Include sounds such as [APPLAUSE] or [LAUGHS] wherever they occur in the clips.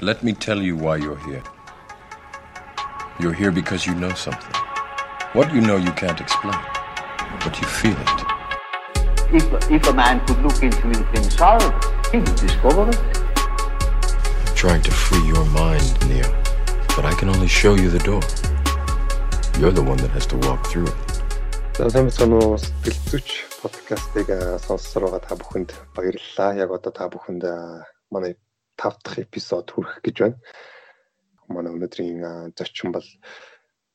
Let me tell you why you're here. You're here because you know something. What you know you can't explain, but you feel it. If, if a man could look into himself, he would discover it. I'm trying to free your mind, Neo, but I can only show you the door. You're the one that has to walk through it. За сайн байна уу сэтгэлзүйч подкастыг сонссоор байгаа та бүхэнд баярлалаа. Яг одоо та бүхэнд манай 5 дахь эпизод хүрэх гэж байна. Манай өнөөдрийн зочин бол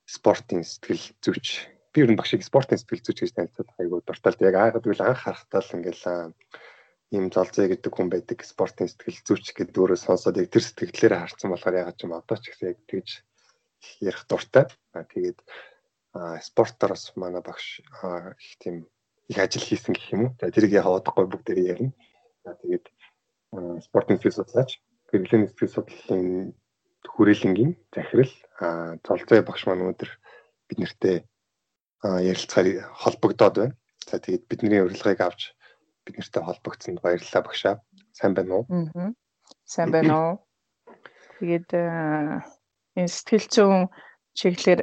спортын сэтгэл зүйч. Би ер нь багшиг спортын сэтгэл зүйч гэж танилцаад айгуу дурталт яг аагаад үл анх харахтаа л ингээл ийм залзаа гэдэг хүн байдаг спортын сэтгэл зүйч гэдэг өөрөө сонсоод яг тэр сэтгэлээр харсан болохоор ягаад ч юм одоо ч гэсэн яг тэгж ярих дуртай. Аа тэгээд спортоор бас манай багш их тийм их ажил хийсэн гэх юм уу. За тэрийг яг одохгүй бүгдээ ярина. За тэгээд спортын сэтгэл судлаач, хэрэглээний сэтгэл судлалын хүрээлэнгийн захирал золзой багш маань өнөөдөр бид нартэй ярилцахаар холбогдоод байна. За тэгээд бидний урилгыг авч бид нартай холбогдсонд баярлалаа багшаа. Сайн байна уу? Аа. Сайн байна уу? Тэгээд энэ сэтгэл зүйн чиглэлээр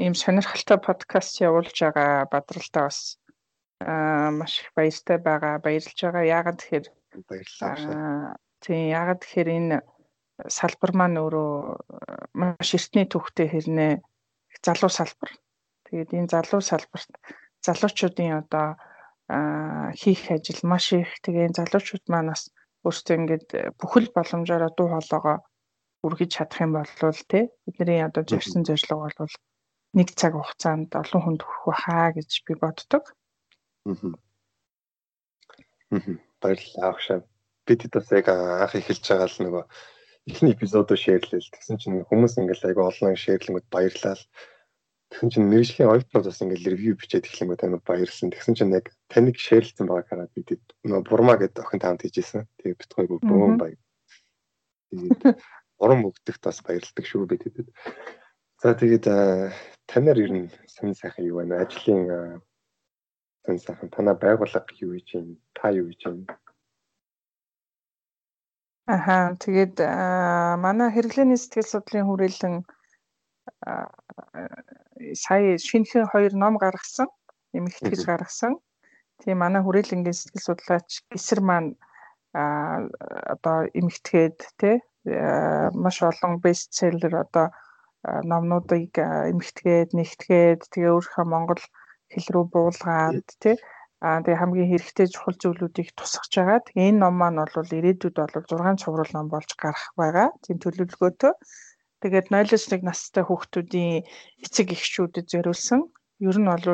ийм сонирхолтой подкаст явуулж байгаа бадралтай бас маш их баяртай байгаа. Баярлж байгаа. Яагаад тэгэхээр баярлалаа. Тийм яагаад тэгэхээр энэ салбар маань өөрөө маш эртний түүхтэй хэрнээ залуу салбар. Тэгээд энэ залуу салбарт залуучуудын одоо хийх ажил маш их. Тэгээ залуучууд маань бас өөртөө ингээд бүхэл боломжоор дуу хоолойгоо үргэж чадах юм бол тий бидний одоо зорьсон зорилго бол нэг цаг хугацаанд олон хүнд хүрэх байхаа гэж би боддог. Аа. Баярлалаа агшаа. Бид бас яг анх эхэлж байгаа л нөгөө эхний эпизодоо шеэрлээл. Тэгсэн чинь хүмүүс ингээл айгу олон шеэрлэнгүүд баярлал. Тэгсэн чинь мэржлийн оюутнууд бас ингээл ревю бичээд эхлэнгүү тань баярлсан. Тэгсэн чинь яг таныг шеэрлсэн байгааг хараад бид нөгөө бурмаа гэдэг охин таамт хийжсэн. Тэгээ бит гоё бөөм баяр. Тэгээд уран мөгдөгт бас баярлдаг шүү бид хэдэд. За тэгээд танаар ер нь сонь сайхан юу байна? Ажлын сонь сайхан танаа байгууллага юу хийж байна? Та юу хийж байна? Аха тэгээд манай хэрэглээний сэтгэл судлалын хүрээлэн сая шинэхэн хоёр ном гаргасан. Эмэгтгэж гаргасан. Тийм манай хүрээлэнгийн сэтгэл судлаач гисэр маань одоо эмэгтгээд тий маш олон бестселлер одоо номнуудыг эмхтгээд нэгтгээд тэгээ өөрийнхөө монгол хэл рүү буулгаад тий аа тэгээ хамгийн хэрэгтэй чухал зүйлүүдийг тусгаж байгаа. Тэгээ энэ ном маань бол ирээдүйд бол 6 цуврал ном болж гарах байгаа. Тийм төлөвлөгөөтэй. Тэгээд 0-1 настай хүүхдүүдийн эцэг эхчүүдэд зориулсан. Ер нь бол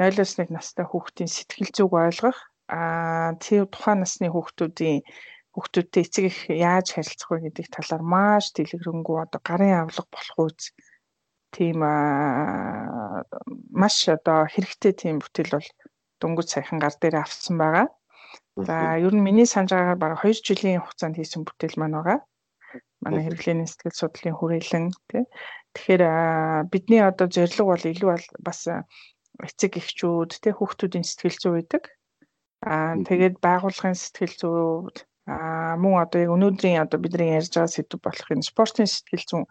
0-1 настай хүүхдийн сэтгэл зүг ойлгох аа тий тухайн насны хүүхдүүдийн хүүхдүүдтэй эцэг их яаж харилцах вэ гэдэг талаар маш дэлгэрэнгүй одоо гарын авлага болох үз тийм маш одоо хэрэгтэй тийм бүтээл бол дөнгөж саяхан гар дээр авсан байгаа. За ер нь миний санаж байгаагаар бараг 2 жилийн хугацаанд хийсэн бүтээл маань байгаа. Манай хэрэглээний сэтгэл судлалын хүрээлэн тий. Тэгэхээр бидний одоо зорилго бол илүү бас эцэг эхчүүд тий хүүхдүүдийн сэтгэл зүй байдаг. Аа тэгээд байгууллагын сэтгэл зүй Аа мөн одоо яг өнөөдрийн одоо бидний ярьж байгаа сэдв болох энэ спортын сэтгэл зүйн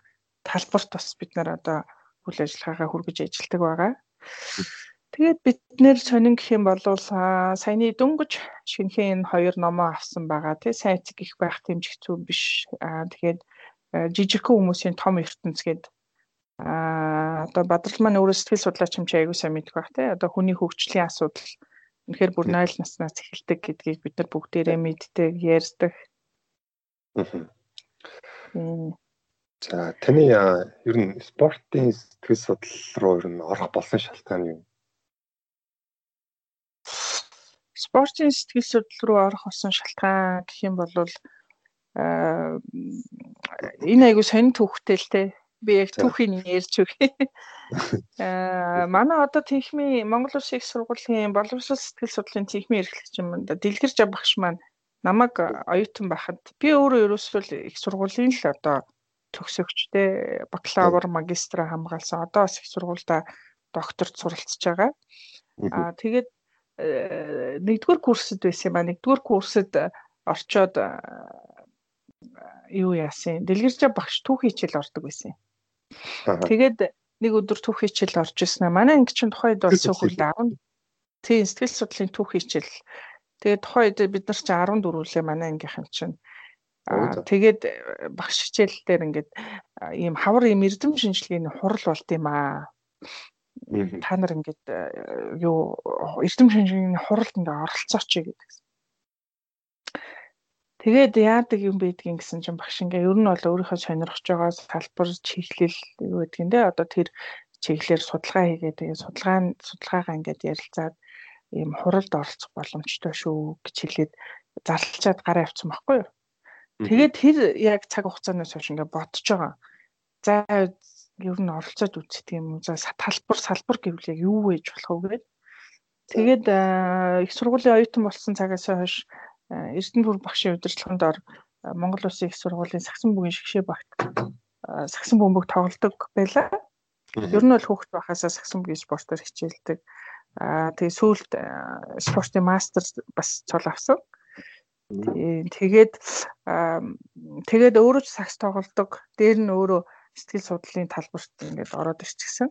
талбарт бас бид нар одоо үйл ажиллагаагаа хүргэж ажилладаг байгаа. Тэгээд бид нэр сонин гэх юм бол саяны дөнгөж шинэхэн энэ хоёр номоо авсан байгаа тий сайн эцэг их байх дэмжих зүйн биш. Аа тэгээд жижигхэн хүмүүсийн том ертөнц гээд аа одоо Бадрал маань өөрөө сэтгэл судлаач юм чи аягүй сайн мэдэх байх тий одоо хүний хөгжлийн асуудал Үнэхээр бүр 0 наснаас эхэлдэг гэдгийг бид нар бүгдээрээ мэддэг, ярьдаг. За таны ер нь спортын сэтгэл судлал руу ер нь орох болсон шалтгаан юу? Спортын сэтгэл судлал руу орох болсон шалтгаан гэх юм бол энэ айгу сонир төвхтэй л те. Би яг түүхийг ярьж өгье. [LAUGHS] Аа манай одоо техми Монгол Улсын их сургуулийн боловсрол сэтгэл судлалын техми эрхлэгч юм да. Дэлгэрж багш маань намайг оюутан байхад. Би өөрөө ерөөсөө их сургуулийн л одоо төгсөгчтэй бакалавр магистра хамгаалсан. Одоо бас их сургуультай докторт суралцж байгаа. Аа тэгээд нэгдүгээр курсэд байсан юм ба нэгдүгээр курсэд орчоод юу яасан. Дэлгэржээ багш түүхий хичээл ордог байсан. Тэгээд нэг өдөр түүхий хичээл орж ирсэн. Манай анги чинь тухайд бол цөөхөл 10 тийм сэтгэл судлалын түүхий хичээл. Тэгээд тухайд бид нар чинь 14 үлээ манай ангийнхан чинь. Тэгээд багш хичээл дээр ингээд ийм хавар ийм эрдэм шинжилгээний хурал болт юм аа. Та нар ингээд юу эрдэм шинжилгээний хуралд ингээд оролцооч гэдэг. Тэгээд яадаг юм байдгийг гэсэн чинь багш ингээ ер нь бол өөрийнхөө сонирхож байгаа салбар чиглэл юу гэдгийг те одоо тэр чиглэлээр судалгаа хийгээд тэгээд судалгаа судалгаагаа ингээд ярилцаад ийм хуралд оролцох боломжтой шүү гэж хэлээд зарлчаад гараа явуулсан байхгүй юу. Тэгээд тэр яг цаг хугацаанаас хойш ингээд бодож байгаа. За ер нь оролцоод үздэг юм уу? За талбар салбар гэвэл яг юу вэж болох вэ гэдэг. Тэгээд их сургуулийн оюутан болсон цагаас хойш Эрдэнэбүр багшийн удирдлаганд ор Монгол Улсын их сургуулийн сагсан бүгийн шгшээ багт сагсан бөмбөг тоглодог байлаа. Ер нь бол хүүхэд байхасаа сагсан бүгийн спортоор хичээлдэг. Аа тэгээ сүүлд спортын мастер бас цол авсан. Тэгээд тэгээд өөрөө ч сакс тоглодог. Дээр нь өөрөө сэтгэл судлалын талбарт ингээд ороод ирчихсэн.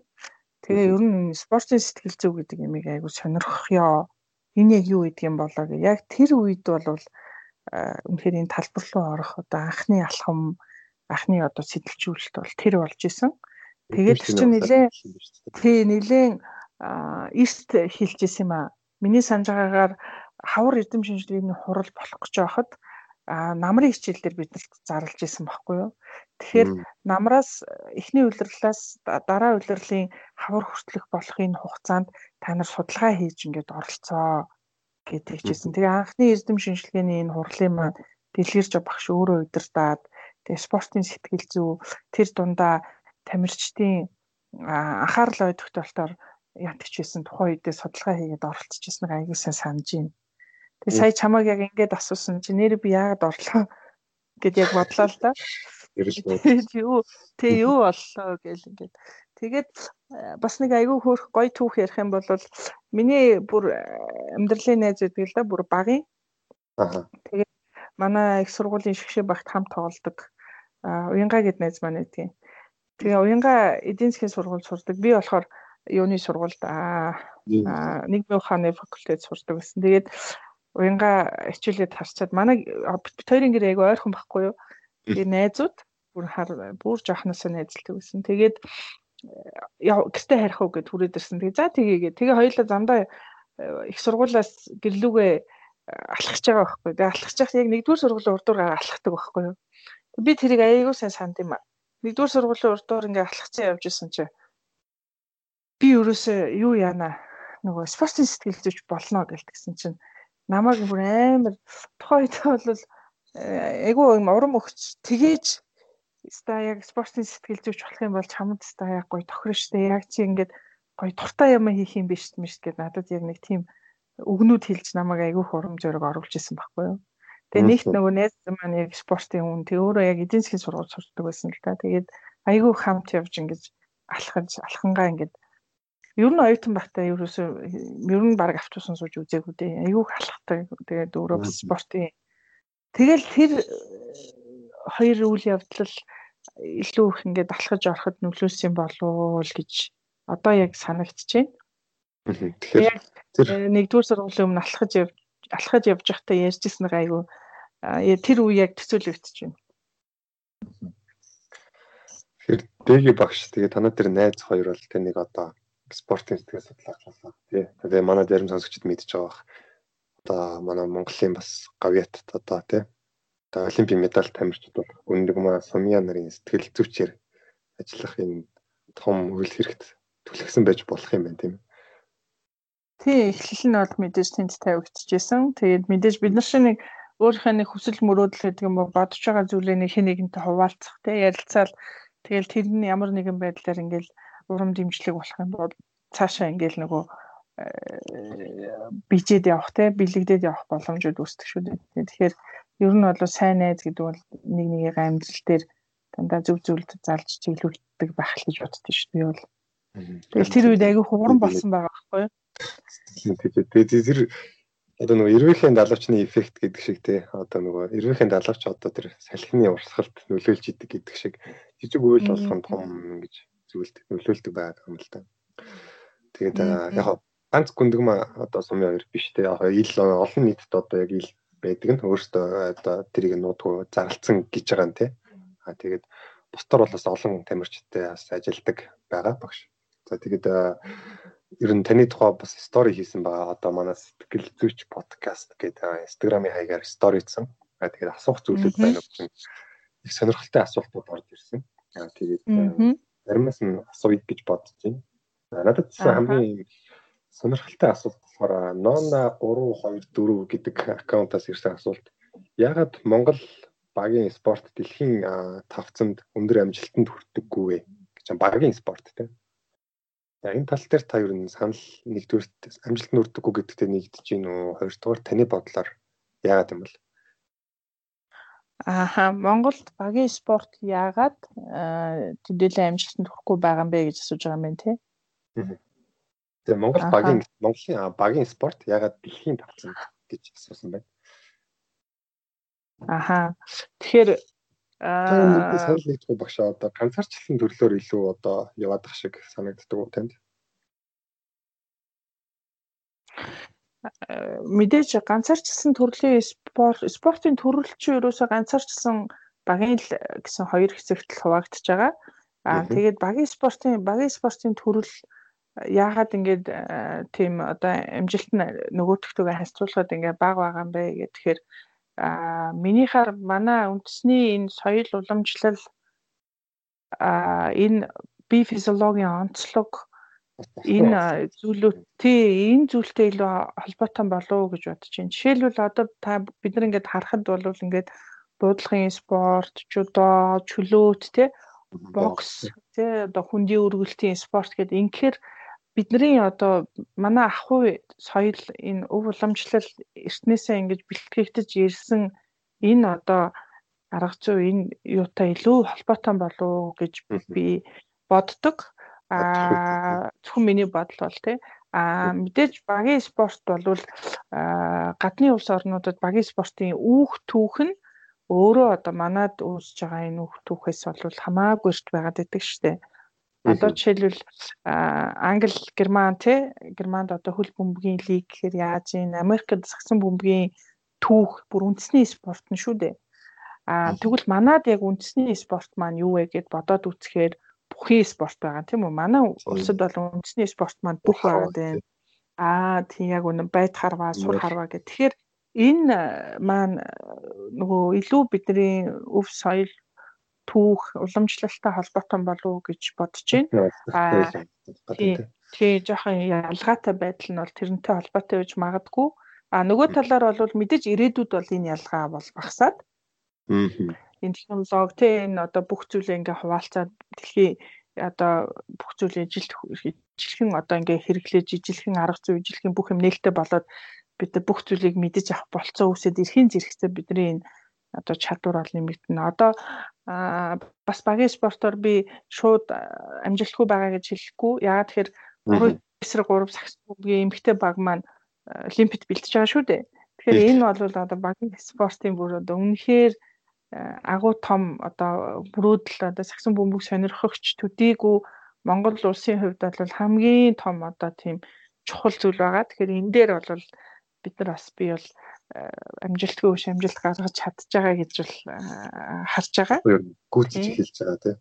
Тэгээ ер нь спортын сэтгэл зүй гэдэг ямиг айгу сонирхё энэ яг юу гэдэг юм болоо гэ. Яг тэр үед бол үнэхээр энэ талбар руу орох одоо анхны алхам анхны одоо сэтэлжүүлэлт бол тэр болж исэн. Тэгээд чинь нилээ тий нилээн эрт хэлж исэн юм аа. Миний санаж байгаагаар хавар эрдэм шинжилгээний хурал болох гэж байхад намрын хичээл дээр биднэрт зарлж исэн байхгүй юу. Тэгэхээр намраас эхний улирлаас дараа улирлын хавар хүртэлх болохын хугацаанд та нар судалгаа хийж ингээд оролцоо гэдэг чийсэн. Тэгээ анхны эрдэм шинжилгээний энэ хурлын маань дэлгэрч багш өөрөө удирдаад тэгээ спортын сэтгэл зүй тэр дундаа тамирчдын анхаарал ойдох толтоор ятгчээсэн тухайн үедээ судалгаа хийгээд оролцчихсан аягүй сайн санаж байна. Тэгээ сая чамаг яг ингээд асуусан чи нэр би яагаад орлоо гэд яг бодлоо л да. [LAUGHS] Юу тэг юу боллоо гэл ингээд. Тэгээд э, бас нэг айгүй хөөх гоё түүх ярих юм бол миний бүр э, амьдралын найз гэдэг л да бүр багын. Тэгээд манай их сургуулийн шгшээ багт хамт тоглодог. Аа уянга гэд найз маань байдгийн. Тэгээ уянга эдийн засгийн сургууль сурдаг. Би болохоор юуны сургуульд аа нэгмийн ухааны факультет сурдаг гэсэн. Тэгээд уянга хичээлээд харцаад манай бит хоёрын гэр айгу ойрхон байхгүй юу. Тэгээ найзууд бүр хар бүр жоохносоо найзлдаг гэсэн. Тэгээд яа гэртээ харих уу гэд хүрээд ирсэн. Тэгээ за тгийгээ. Тэгээ хоёулаа замдаа э, их сургуулаас гэрлүүгээ э, алхаж байгаа байхгүй. Тэгээ алхаж явах яг нэгдүгээр сургуулийн урдуур алхахдаг байхгүй юу. Би тэрийг аяйгуу сайн санд юм аа. Нэгдүгээр сургуулийн урдуур ингээ алхацсан явж исэн чи би ерөөсөө юу яана нөгөө спортын сэтгэл зүйч болно гэлтгсэн чинь намайг бүр амар тухайн үед бол айгүй урам өгч тгээж ста яг спортын сэтгэл зүйч болох юм бол чамд ста яг гоё тохирно штэ яг чи ингээд гоё туртаа юм хийх юм биш юм шүү гэд надад яг нэг тийм өгнүүд хэлж намайг айгүй хурамж өрөг оруулж исэн байхгүй юу. Тэгээ нэгт нөгөө найз маань яг спортын хүн тэг өөрөө яг эдийн засгийн сургууль сурдаг байсан л да. Тэгээд айгүй хамт явж ингэж алхаж алхангаа ингэж ер нь оюутан багтаа ерөөсөө ер нь баг автобусан сууж үзээгүй дээ. Айгүй халахтай. Тэгээд өөрөө бас спортын Тэгэл тэр э, хоёр үйл явдал илүү их ингээд алхаж ороход нөлөөсөн болов уу гэж одоо яг санагдчихэв. Тэгэхээр тэр э, нэгдүгээр сургуулийн өмнө алхаж явж алхаж явж байхдаа ярьжсэн нэг айгүй тэр үе яг төсөөлөгдөж байна. Тэгэхээр дэги багш тэгээ танаа тэр найз хоёр бол тэ нэг одоо спортын сэтгэл судлаач болсон тий. Тэгээ манай зарим сонсогчид мэдж байгаа бах. Одоо манай Монголын бас гавьят одоо тий. Одоо олимпийн медаль тамирчид бол өндөг маа Сумья нарын сэтгэл зүйчээр ажиллах энэ том үйл хэрэгт түлхсэн байж болох юм байна тийм үү? Тий, эхлэл нь бол мэдээж тэнд тавигдчихжээ. Тэгээд мэдээж бид нар шиг нэг өөрийнхөө нэг хүсэл мөрөөдөл гэдэг юм уу бодож байгаа зүйлээ нэг хэн нэгэнтэй хуваалцах тий ярилцаал тэгэл тэр нь ямар нэгэн байдлаар ингээл урам дэмжлэг болох юм бол цаашаа ингээл нөгөө э, бижээд явах те бэлэгдээд явах боломжууд үүсдэг шүү дээ. Тэгэхээр ер нь бол сайн найз гэдэг бол нэг нэгийг амьдрал дээр дандаа зөв зөвлөлд залж чиглүүлдэг байх л гэж боддоо шүү дээ. Бол тэгэл тэр үед айгүй хууран болсон байгаа байхгүй юу? Тэгээд тэр одоо нөгөө эрвээхийн далавчны эффект гэдэг шиг тий одоо нөгөө эрвээхийн далавч одоо тэр салхины урсгалт нөлөөлж идэг гэдэг шиг жижиг үйл болгонд том ингэж зүйлд нөлөөлдөг байгаа юм л та. Тэгээд яг ганц гүндгмэ одоо сумын хоёр биш тий яг ил олон нийтэд одоо яг ил байдаг нь өөртөө одоо тэрийг нуудгүй зарлцсан гэж байгаа нь тий. А тэгээд бусдаар бол бас олон тамирчтай бас ажилдаг байгаа багш. За тэгээд ер нь таны тухай бас стори хийсэн байгаа. Одоо манай сэтгэл зүйч подкаст гэдэг инстаграмын хаягаар стори хийсэн. Аа тэгээд асуух зүйлүүд байна уу? Их сонирхолтой асуултууд орж ирсэн. Аа тэгээд заримаас нь асууя гэж бодож байна. Надад хамгийн сонирхолтой асуулт болохоор Nona 324 гэдэг аккаунтаас ирсэн асуулт. Ягаад Монгол багийн спорт дэлхийн тавцанд өндөр амжилтанд хүрдэггүй вэ гэж багийн спорт тийм За энэ тал дээр та юу н санал нэгдүгээр амжилт нь үрдэггүй гэдэгтээ нэгдэж гин үү? Хоёрдугаар таны бодлоор яагаад юм бол? Ааха Монголд багийн спорт яагаад төдийлөн амжилтанд хүрэхгүй байгаа юм бэ гэж асууж байгаа юм байна тий. Тэгээ Монгол багийн Монголын багийн спорт яагаад дэлхийн тавцанд гэж асуусан байна. Аха. Тэгэхээр Аа санал нэгдэх багшаа одоо ганцаарчлалын төрлөөр илүү одоо яваад ах шиг санагддаг уу танд? Мэдээж ганцаарчилсан төрлийн спорт спортын төрөл чинь ерөөсөө ганцаарчилсан багийн л гэсэн хоёр хэсэгт л хуваагдж байгаа. Аа тэгээд багийн спортын багийн спортын төрөл яагаад ингэж тийм одоо амжилт нь нөгөөдөгтөөгөө харьцуулахад ингээ баг байгаа юм бэ гэх тэгэхээр а минийхаар манай үндэсний энэ соёл уламжлал а энэ бие физиологийн онцлог энэ зүйлүүд тий энэ зүйлтэй илүү холбоотой болов уу гэж бодож байна. Жишээлбэл одоо та бид нар ингээд харахад бол ингээд буудлагын спорт, жудо, чөлөөт тий бокс тий одоо хүндийн өргөлтийн спорт гэдэг инхээр бидний одоо манай ахуй соёл энэ өв уламжлал эртнээсээ ингэж бэлтгэгдэж ирсэн энэ одоо арга зүй энэ юутай илүү холбоотой болов гэж би боддог. Аа зөвхөн миний бодол бол тий. Аа мэдээж багийн спорт болвол гадны улс орнуудад багийн спортын үүх түүх нь өөрөө одоо манад үүсэж байгаа энэ үүх түүхээс бол хамаагүй эрт байгаад шүү дээ. Одоо жишээлбэл Англи, Герман тий Германд одоо хөл бөмбөгийн лиг гэхээр яаж ийн Америкт сагсан бөмбөгийн түүх бүр үндэсний спорт нь шүү дээ. А тэгвэл манад яг үндэсний спорт маань юу вэ гэд бодоод үзэхээр бүхий спорт байгаа тийм үү? Манай улсад бол үндэсний спорт маань бүх байгаа дээ. Аа тийм яг үнэн байт харваа, сур харваа гэх. Тэгэхээр энэ маань нөгөө илүү бидний өв соёл түүх уламжлалтай холбоотой болов уу гэж бодож байна. Аа тий жоохон ялгаатай байдал нь бол тэрнтэй холбоотой байж магадгүй. А нөгөө талаар бол мэдээж ирээдүйд бол энэ ялгаа бол багасаад. Аа. Энэ технологи тий энэ одоо бүх зүйлээ ингээ хуваалцаад дэлхийн одоо бүх зүйлээ жилт ижилхэн одоо ингээ хэрэглээж ижилхэн арга зүй ижилхэн бүх юм нээлттэй болоод бид бүх зүйлийг мэдэж авах болцоо үсэд эрхийн зэрэгцээ бидний энэ одоо чадвар бол нэмэгдэнэ. Одоо бас багийн спортоор би шууд амжилтгүй байгаа гэж хэлэхгүй. Яагаад тэгэхээр 3 эсрэг 3 сагс бүгийн эмгтэй баг маань олимпиад бэлтэж байгаа шүү дээ. Тэгэхээр энэ бол одоо багийн спортын бүр одоо үнэхээр агуу том одоо бүрүүдэл одоо сагсан бөмбөг сонирхогч төдийгүй Монгол улсын хувьд бол хамгийн том одоо тийм чухал зүйл байгаа. Тэгэхээр энэ дээр бол бид нар бас би бол амжилтгүй биш амжилт гаргаж чадж байгаа гэж бол харж байгаа. Гүйцэж эхэлж байгаа тийм.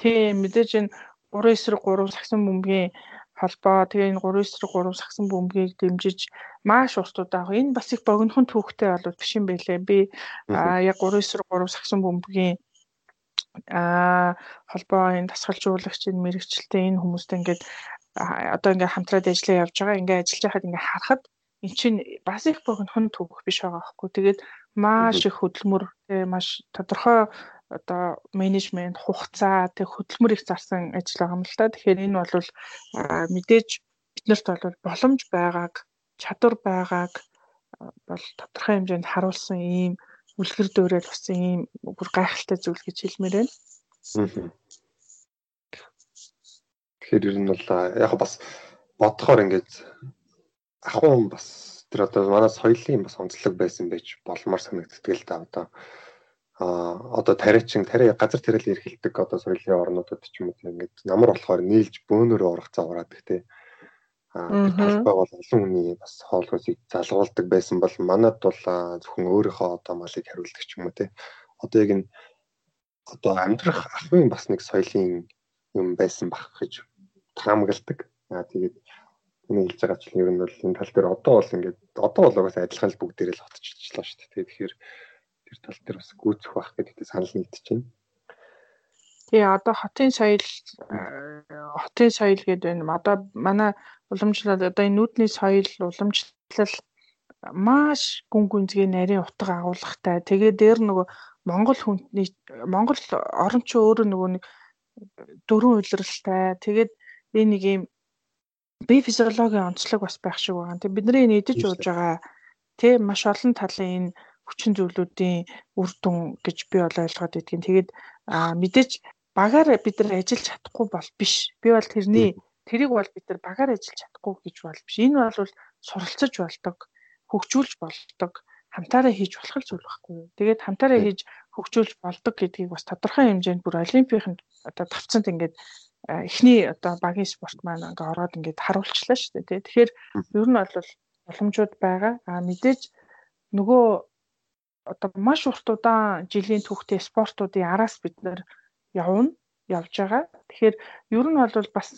Тийм мэдээж энэ 3 эсрэг 3 сагсан бөмбөгийн холбоо тэгээ энэ 3 эсрэг 3 сагсан бөмбөгийг дэмжиж маш урт удаа энэ бас их богинохон түүхтэй болов биш юм байлээ. Би яг 3 эсрэг 3 сагсан бөмбөгийн а холбоо энэ тасгалжуулагч энэ мэрэгчлээ энэ хүмүүстэй ингээд одоо ингээд хамтраад ажиллаа явж байгаа. Ингээд ажиллаж байхад ингээд харахад эн чинь бас их богинохон түүх биш байгаа байхгүй. Тэгээд маш их хөдөлмөр маш тодорхой одоо менежмент хугацаа тэг хөдөлмөр их зарсан ажил байгаа юм л та. Тэгэхээр энэ бол мэдээж биднэрт бол боломж байгааг, чадвар байгааг бол тодорхой хэмжээнд харуулсан ийм үлгэр дуурайл болсон ийм бүр гайхалтай зүйл гэж хэлмээр байна. Тэгэхээр ер нь бол яг бас бодохоор ингээд ахуун бас тэр одоо манай соёлын бас онцлог байсан байж болмоор санагддаг л да одоо а одоо тариачин тариа газар тариалан эрхэлдэг одоо соёлын орнуудад ч юм уу ингээд намар болохоор нийлж бөөнөрөө орох завраад гэх тээ а тэр талбай бол олон хүний бас хоолойсыг залгуулдаг байсан бол манад бол зөвхөн өөрийнхөө одоо малыг хариулдаг ч юм уу те одоо яг энэ одоо амьдрах ахын бас нэг соёлын юм байсан бах гэж таамагладаг. Аа тэгээд энэ хэлж байгаа чинь ер нь бол энэ тал дээр одоо бол ингээд одоо бол угаасаа адилхан л бүгдээрээ л хотчихлоо шүү дээ. Тэгэхээр тэр тал дээр бас гүйцэх байх гэдэгт санал нэгдэж байна. Тэгээ одоо хотын соёл хотын соёл гэдэг байна. Одоо манай уламжлал одоо энэ нүүдний соёл уламжлал маш гүн гүнзгий нарийн утга агуулгатай. Тэгээ дээр нөгөө Монгол хүнний Монгол орон ч өөрөө нөгөө нэг дөрвөн үйлрэлтэй. Тэгээд энэ нэг юм бие физиологийн онцлог бас байх шиг байгаа. Тэг бидний энэ идэж ууж байгаа тий маш олон талын энэ хүчин зүйлүүдийн үр дүн гэж би бол ойлгоод байдгийн. Тэгээд мэдээж багаар бид нар ажиллаж чадахгүй бол биш. Би бол тэрний тэрийг бол бид нар багаар ажиллаж чадахгүй гэж бол биш. Энэ бол суралцаж болдог, хөгжүүлж болдог, хамтаараа хийж болох зүйл байхгүй юу. Тэгээд хамтаараа хийж хөгжүүлж болдог гэдгийг бас тодорхой хэмжээнд бүр олимпийн одоо тавцанд ингээд эхний одоо багийн спорт маань ингээ ороод ингээд харуулчлаа шүү дээ. Тэгэхээр ер нь бол боломжууд байгаа. А мэдээж нөгөө одоо маш урт удаан жилийн түүхтэй спортуудын араас бид нар явна явж байгаа. Тэгэхээр ер нь бол бас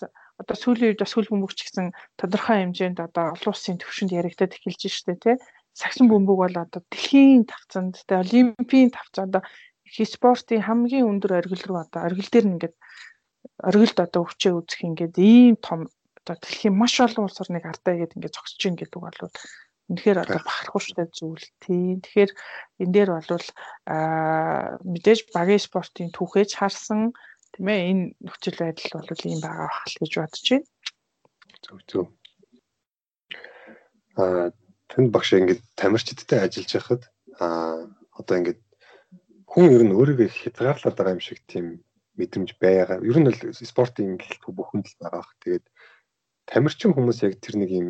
одоо сүүлийн үед бас хөл бөмбөгч гэсэн тодорхой хэмжээнд одоо олон улсын төвшөнд яригдаад эхэлж штэ тий. Сагсан бөмбөг бол одоо дэлхийн тавцанд тий олимпийн тавцанд одоо спортын хамгийн өндөр оргил руу одоо оргил дээр нь ингээд оргилд одоо өвчөө үзэх ингээд ийм том одоо дэлхийн маш олон улс орныг ардаа игээд ингээд зогсож ин гэдэг бол үнэхээр одоо бахархууштай зүйл тийм. Тэгэхээр энэ дээр бол аа мэдээж багийн спортын түүхэж харсан тийм ээ энэ нөхцөл байдал бол ийм байгаа бах л гэж бодож байна. Зөв зөв. Аа тэнд багш ингээд тамирчидтай ажиллаж байхад аа одоо ингээд хүн ер нь өөрийгөө хязгаарлаад байгаа юм шиг тийм мэдрэмж байгаа. Ер нь л спортын гэлтгүй бүхэнд л байгаа. Тэгээд тамирчин хүмүүс яг тэр нэг юм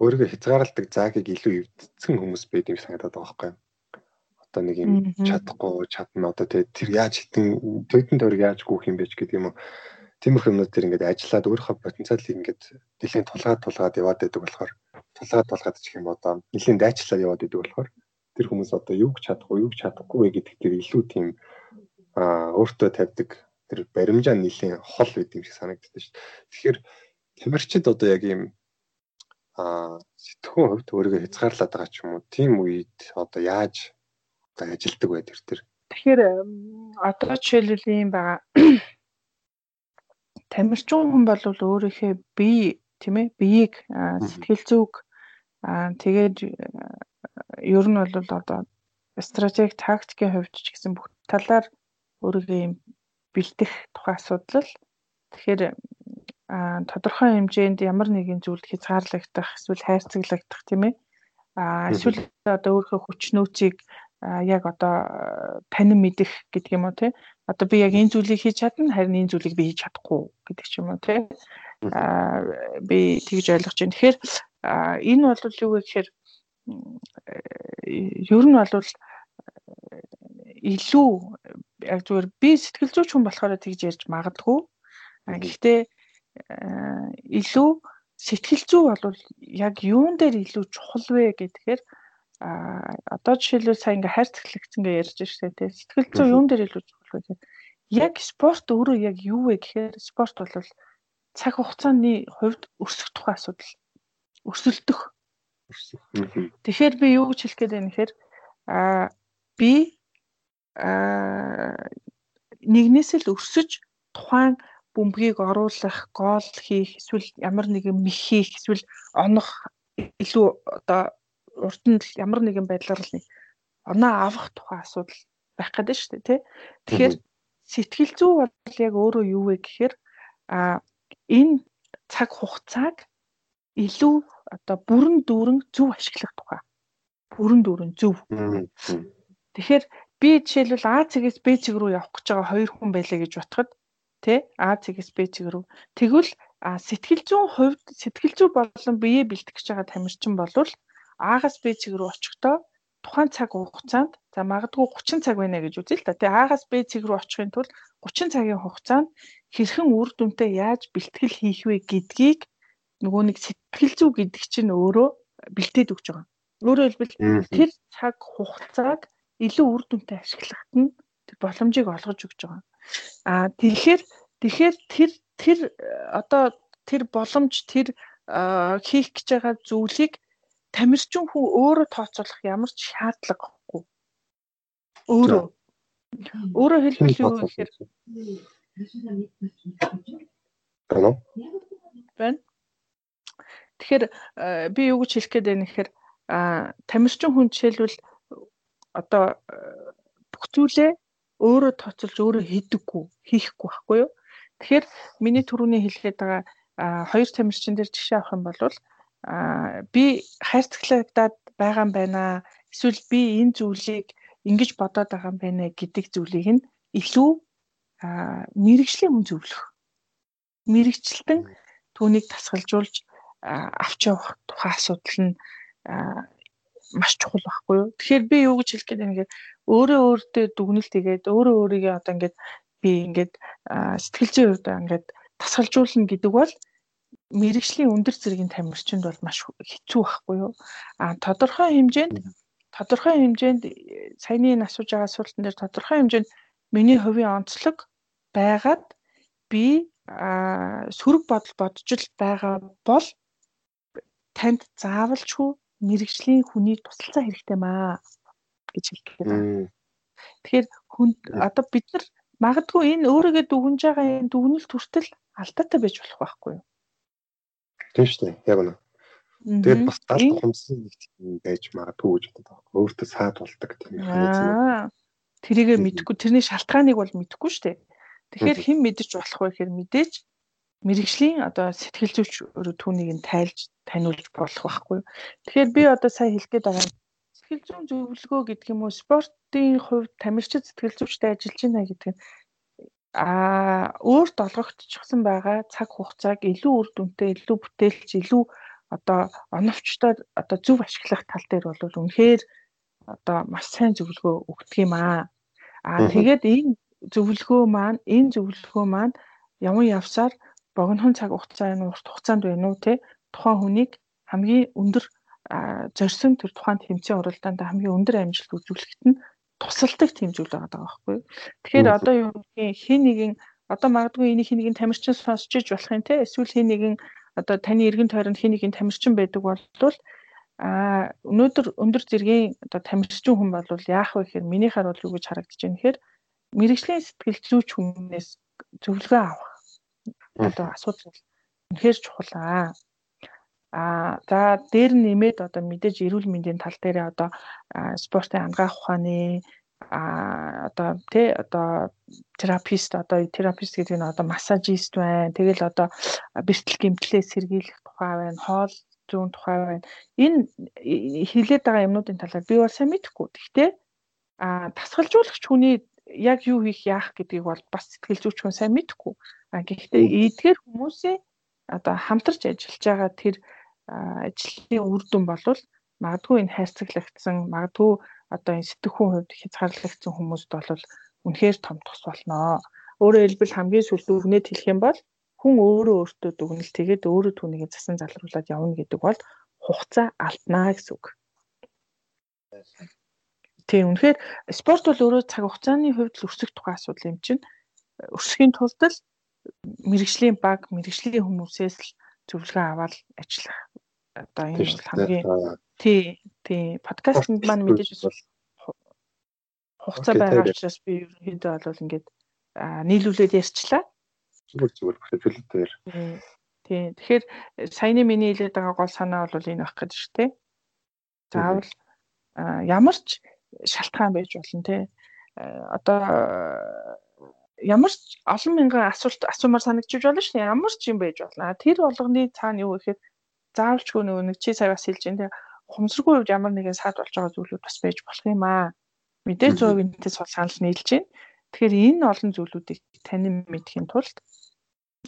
өөрийгөө хязгаарладаг заагийг илүү эвдсэн хүмүүс байд юм санагдаад байгаа байхгүй юу? Одоо нэг юм чадахгүй, чадна одоо тэр яаж хитэн төдөн тойрог яаж гүөх юм бэ ч гэдэг юм уу. Тиймэрхүү юмнууд тэр ингээд ажиллаад өөрийнхөө потенциалыг ингээд нэлийн тулгаад тулгаад яваад байдаг болохоор тулгаад тулгаад ч юм одоо нэлийн дайчлаад яваад байдаг болохоор тэр хүмүүс одоо юуг чадахгүй, юуг чадахгүй вэ гэдэг тэр илүү тийм аа өөртөө тавьдаг тэр баримжаа нэлийн хол байд юм шиг санагддаг шүү дээ. Тэгэхээр тамирчид одоо яг ийм сэтгүүн хувьд өөрийгөө хязгаарлаад байгаа ч юм уу? Тийм үед одоо яаж одоо ажилдаг бай тэр тэр тэгэхээр одоо жишээлбэл юм байгаа. [CLEARS THROAT] Тамирчин хүн бол өөрийнхөө бие тийм ээ биеийг сэтгэл зүг тэгээд ер нь бол одоо стратеги тактикийн хувьд ч гэсэн бүх талаар өөрийгөө юм бэлдэх тухай асуудал тэгэхээр а тодорхой хэмжээнд ямар нэгэн зүйлд хязгаарлагдах эсвэл хайрцаглагдах тийм ээ. А эсвэл одоо өөрийнхөө хүч нөөцийг яг одоо танин мэдэх гэдэг юм уу тий одоо би яг энэ зүйлийг хийж чадна харин энэ зүйлийг би хийж чадахгүй гэдэг ч юм уу тий а би тэгж ойлгож байна. Тэгэхээр энэ бол юу вэ гэхээр ер нь бол илүү яг зүгээр би сэтгэл зүйч хүн болохоор тэгж ярьж магадгүй. Гэхдээ илүү сэтгэл зүй бол яг юун дээр илүү чухал вэ гэдгээр а одоо жишээлбэл сая ингээ хайр цэглэгцэн гээ ярьж штэ тий сэтгэл зүй юун дээр илүү чухал вэ гэдэг яг спорт өөрөө яг юу вэ гэхээр спорт бол цаг хугацааны хувьд өсөх тухай асуудал өсөлдөх тэгэхээр би юу гэж хэлэх гээд байна гэхээр а би а нэгнээс л өсөж тухайн бөмбөгийг оруулах, гол хийх, эсвэл ямар нэгэн мэх хийх, эсвэл онох илүү одоо урд нь ямар нэгэн байдлаар л оноо авах тухай асуудал байх гэдэг шүү дээ тий. Тэгэхээр сэтгэл зүй бол яг өөрөө юу вэ гэхээр а энэ цаг хугацааг илүү одоо бүрэн дүүрэн зөв ашиглах тухай. Бүрэн дүүрэн зөв. Тэгэхээр би жишээлбэл А цэгээс Б цэг рүү явах гэж байгаа хоёр хүн байлаа гэж бодоход тий А цэгээс Б цэг рүү тэгвэл сэтгэл зүйн хувьд сэтгэл зүй болон биеэ бэлтгэж байгаа тамирчин болвол А-гаас Б цэг рүү очихдоо тухайн цаг хугацаанд за магадгүй 30 цаг байна гэж үзье л да. Тэгээ А-гаас Б цэг рүү очихын тулд 30 цагийн хугацаанд хэрхэн үр дүнтэй яаж бэлтгэл хийх вэ гэдгийг нөгөө нэг сэтгэл зүй гэдэг чинь өөрөө бэлтээд өгч байгаа. Өөрөөр хэлбэл тэр цаг хугацааг илүү үр дүнтэй ашиглахад нь тэр боломжийг олгож өгч байгаа. Аа тэгэхээр тэгэхээр тэр тэр одоо тэр боломж тэр хийх гэж байгаа зүйлийг тамирчин хүн өөрөө тооцоолох ямар ч шаардлагагүй. Өөрөө. Өөрөө хэлбэл юу гэхээр уу? Байна. Тэгэхээр би юу гэж хэлэх гээд байна гэхээр тамирчин хүн жишээлбэл одоо бүх зүйлээ өөрөө тооцоолж өөрөө хийдэггүй, хийхгүй байхгүй юу? Тэгэхээр миний түрүүний хэлгээд байгаа хоёр тамирчин дээр жишээ авах юм бол би хайрцаглагадаад байгаа юм байна. Эсвэл би энэ зүйлийг ингэж бодоод байгаа юм байна гэдэг зүйлийг нь илүү мэрэгжлийн хүн зөвлөх. Мэрэгчлэн түүнийг тасгалжуулж авч явах тухайн асуудал нь маш чухал байхгүй юу. Тэгэхээр би юу гэж хэлэх гээд байна гэхээр өөрөө өөртөө дүгнэлт хийгээд өөрөө өөрийгөө одоо ингээд би ингээд сэтгэл зүйн хувьд ингээд тасгалжуулна гэдэг бол мэрэгжлийн өндөр зэргийн тамирчинд бол маш хэцүү байхгүй юу. А тодорхой хэмжээнд тодорхой хэмжээнд саяны энэ асууж байгаа асуултан дээр тодорхой хэмжээнд миний хувийн онцлог байгаад би сөрөг бодол бодож л байгаа бол танд заавалчгүй мэрэгжлийн хүний тусалцаа хэрэгтэй маа гэж хэлдэг юм. Тэгэхээр хүн одоо бид нар магадгүй энэ өөрийгөө дүгнж байгаа энэ дүгнэлт хүртэл алдаатай байж болох байхгүй юу? Тийм шүү дээ. Яг үнэ. Тэгээд бас галт хумсын нэг тийм байж магадгүй гэж боддог. Өөртөө саад болдог тийм механизм. Тэрийгэ мэдхгүй тэрний шалтгааныг бол мэдхгүй шүү дээ. Тэгэхээр хэн мэдэж болох вэ гэхээр мэдээж мэрэгжлийн одоо сэтгэл зүйч түүнийг нь тайлж таниулж болох байхгүй. Тэгэхээр би одоо сая хэлгээд байгаа сэтгэл зүйн зөвлөгөө гэдэг юм уу спортын хувьд тамирчид сэтгэл зүйчтэй ажиллаж байна гэдэг нь а өөрт олгогдчихсан байгаа цаг хугацааг илүү үр дүнтэй, илүү бүтээлч, илүү одоо оновчтой одоо зөв ашиглах тал дээр бол үнэхээр одоо маш сайн зөвлөгөө өгдөг юм аа. Аа тэгээд энэ зөвлөгөө маань энэ зөвлөгөө маань яван явсаар богинохон цаг хугацаа энэ урт хугацаанд байна уу те? Тухайн хүнийг хамгийн өндөр зорьсон тэр тухайн тэмцээн уралдаанд хамгийн өндөр амжилт үзүүлэхэд нь тусалдаг тийм зүйл байгаа байхгүй юу. Тэгэхээр одоо юу гэдгийг хин нэгэн одоо магадгүй энийг хин нэгэн тамирчин сонсч иж болох юм те? Эсвэл хин нэгэн одоо таны эргэн тойронд хин нэгэн тамирчин байдаг бол а өнөөдөр өндөр зэргийн одоо тамирчин хүн бол яах вэ гэхээр минийхаар бол юу гэж харагдаж байна гэхээр мэрэгжлийн сэтгэл зүйч хүмүүнээс зөвлөгөө авах одоо асуудал үнэхээр чухал аа. А за дээр нэмээд одоо мэдээж эрүүл мэндийн тал дээр одоо спортын ангаах ухааны а одоо тий одоо терапист одоо терапист гэдэг нь одоо массажист байна. Тэгэл одоо бэртэл гэмтлээ сэргийлэх тухай байна. Хоол зүүн тухай байна. Энэ хилээд байгаа юмнуудын талаар би бол сайн мэдэхгүй. Гэхдээ а тасгалжуулагч хүний яг юу хийх яах гэдгийг бол бас сэтгэл зүйч хүн сайн мэдэхгүй. А гэхдээ эдгээр хүмүүсийн одоо хамтарч ажиллаж байгаа тэр ажлын үр дүн болвол магадгүй энэ хайрцаглагдсан магадгүй одоо энэ сэтгхүүн хувьд хязгаарлагдсан хүмүүст бол үнэхээр том тус болно. Өөрөөр хэлбэл хамгийн сүүлд дүгнээд хэлэх юм бол хүн өөрөө өөртөө дүгнэлт тэгээд өөрөө түүнийг засан залруулад явна гэдэг бол хугацаа алднаа гэсэн үг. Тийм үнэхээр спорт бол өөрөө цаг хугацааны хувьд л өсөх тухай асуудал юм чинь. Өсөхийн тулд л мэрэгжлийн баг, мэрэгжлийн хүмүүсээс л зөвлөгөө аваад ажиллах. Одоо энэ бол хамгийн тий, тий подкастт маань мэдээж бол хугацаа байгаа учраас би ерөнхийдөө бол ингээд нийлүүлээд ярьчлаа. Зүгээр зүгээр дээр. Тий. Тэгэхээр саяны миний хэлээд байгаа гол санаа бол энэ байх гэж шүү, тий. Заавал ямар ч шалтгаан байж болно тий. Одоо ямар ч олон мянган асуулт асуумаар санагдчих болно шүү дээ. Ямар ч юм байж болно. Тэр болгоны цаана юу гэхээр заавалчгүй нөгөө нэг чи цагаас хэлж энэ хумсргүй үед ямар нэгэн саад болж байгаа зүйлүүд бас байж болох юм аа. Мэдээж зөв энэтэй сул санал нийлж байна. Тэгэхээр энэ олон зүйлүүдийг танин мэдхийн тулд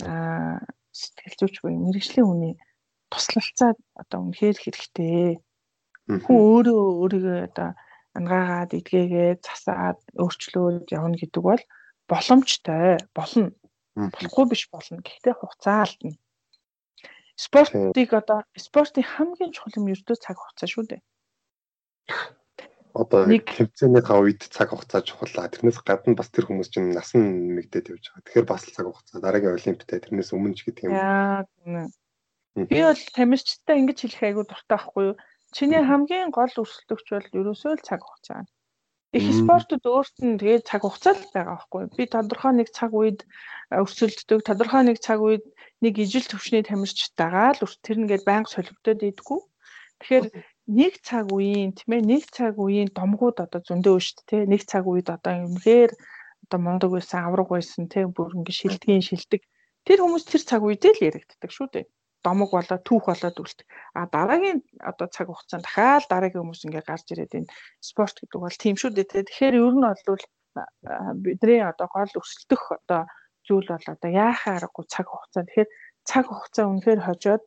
аа сэтгэл зүйч буюу мэрэгжлийн хүний туслалцаа одоо үнэхээр хэрэгтэй. Хүн өөрөө өөрийгөө одоо ангаагаад эдгээгээд засаад өөрчлөөд явна гэдэг бол боломжтой болно. Болохгүй биш болно. Гэхдээ хугацаа алдна. Спортыг одоо спортын хамгийн чухал юм ердөө цаг хугацаа шүү дээ. Одоо нэг тэмцээний хав үед цаг хугацаа чухал. Тэрнээс гадна бас тэр хүмүүс чинь насан нэмэгдээд явж байгаа. Тэгэхээр бас цаг хугацаа дараагийн олимпиадаа тэрнээс өмнө ч гэдэг юм. Яа. Би бол тамирчтай ингэж хэлэх айгуу дуртай байхгүй юу? Чиний хамгийн гол өрсөлдөгч бол ерөөсөө л цаг хугацаа. Их спортод өөрт нь тэгээд цаг хугацаа л байгаа байхгүй. Би тодорхой нэг цаг үед өрсөлддөг, тодорхой нэг цаг үед нэг ижил төвчний тамирч дагаал тэр нэгээд байнга солигдоод идэггүй. Тэгэхээр нэг цаг үеийн тийм ээ нэг цаг үеийн домгууд одоо зөндөө шүү дээ. Нэг цаг үед одоо юмхээр одоо мундаг байсан, авраг байсан тийм бүр ингэ шилдгийн шилдэг. Тэр хүмүүс тэр цаг үедээ л яригддаг шүү дээ домог болоод түүх болоод үлдэх. А дараагийн одоо цаг хугацаанд дахиад дараагийн хүмүүс ингээ гарч ирээд энэ спорт гэдэг бол тийм шүү дээ. Тэгэхээр ер нь бол бидний одоо гол өсөлтөх одоо зүйл бол одоо яахаа аргагүй цаг хугацаа. Тэгэхээр цаг хугацаа үнэхээр хожоод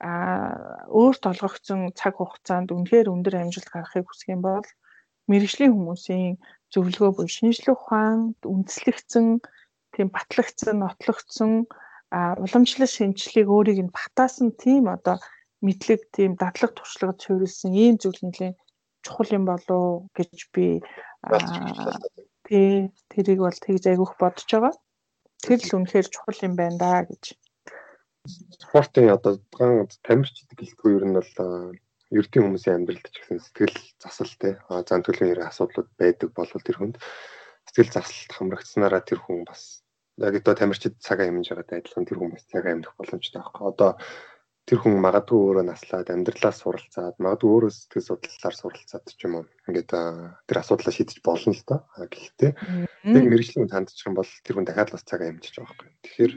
а өөрт олгогдсон цаг хугацаанд үнэхээр өндөр амжилт гаргахыг хүсэх юм бол мэрэгжлийн хүмүүсийн зөвлөгөө буюу шинжлэх ухаан үндэслэгдсэн тийм батлагдсан нотлогдсон а уламжлал шинжилгээг өөрийг нь батаасан тийм одоо мэдлэг тийм дадлаг туршлага суурилсан ийм зүйл нэлийн чухал юм болов гэж би тий тэрийг бол тэгж айгүйх бодож байгаа. Тэр л үнэхээр чухал юм байна да гэж. Спортын одоо тамирчид гэлтгүй ер нь бол ердийн хүмүүсийн амьдралд ч гэсэн сэтгэл засалтай зан төлөвийн асуудлууд байдаг болвол тэр хүнд сэтгэл заsalт хамрагдсанараа тэр хүн бас яг одоо тамирчид цагаа хэмнэж байгаад адилхан тэр хүмүүс цагаа хэмнэх боломжтой байхгүй. Одоо тэр хүн магадгүй өөрөө наслаад амьдралаа суралцаад магадгүй өөрөө сэтгэл судлалаар суралцаад ч юм уу ингээд тэр асуудлаа шийдэж болно л доо. Гэхдээ яг мэрэгжлийн хандчих юм бол тэр хүн дахиад бас цагаа хэмжиж байгаа байхгүй. Тэгэхээр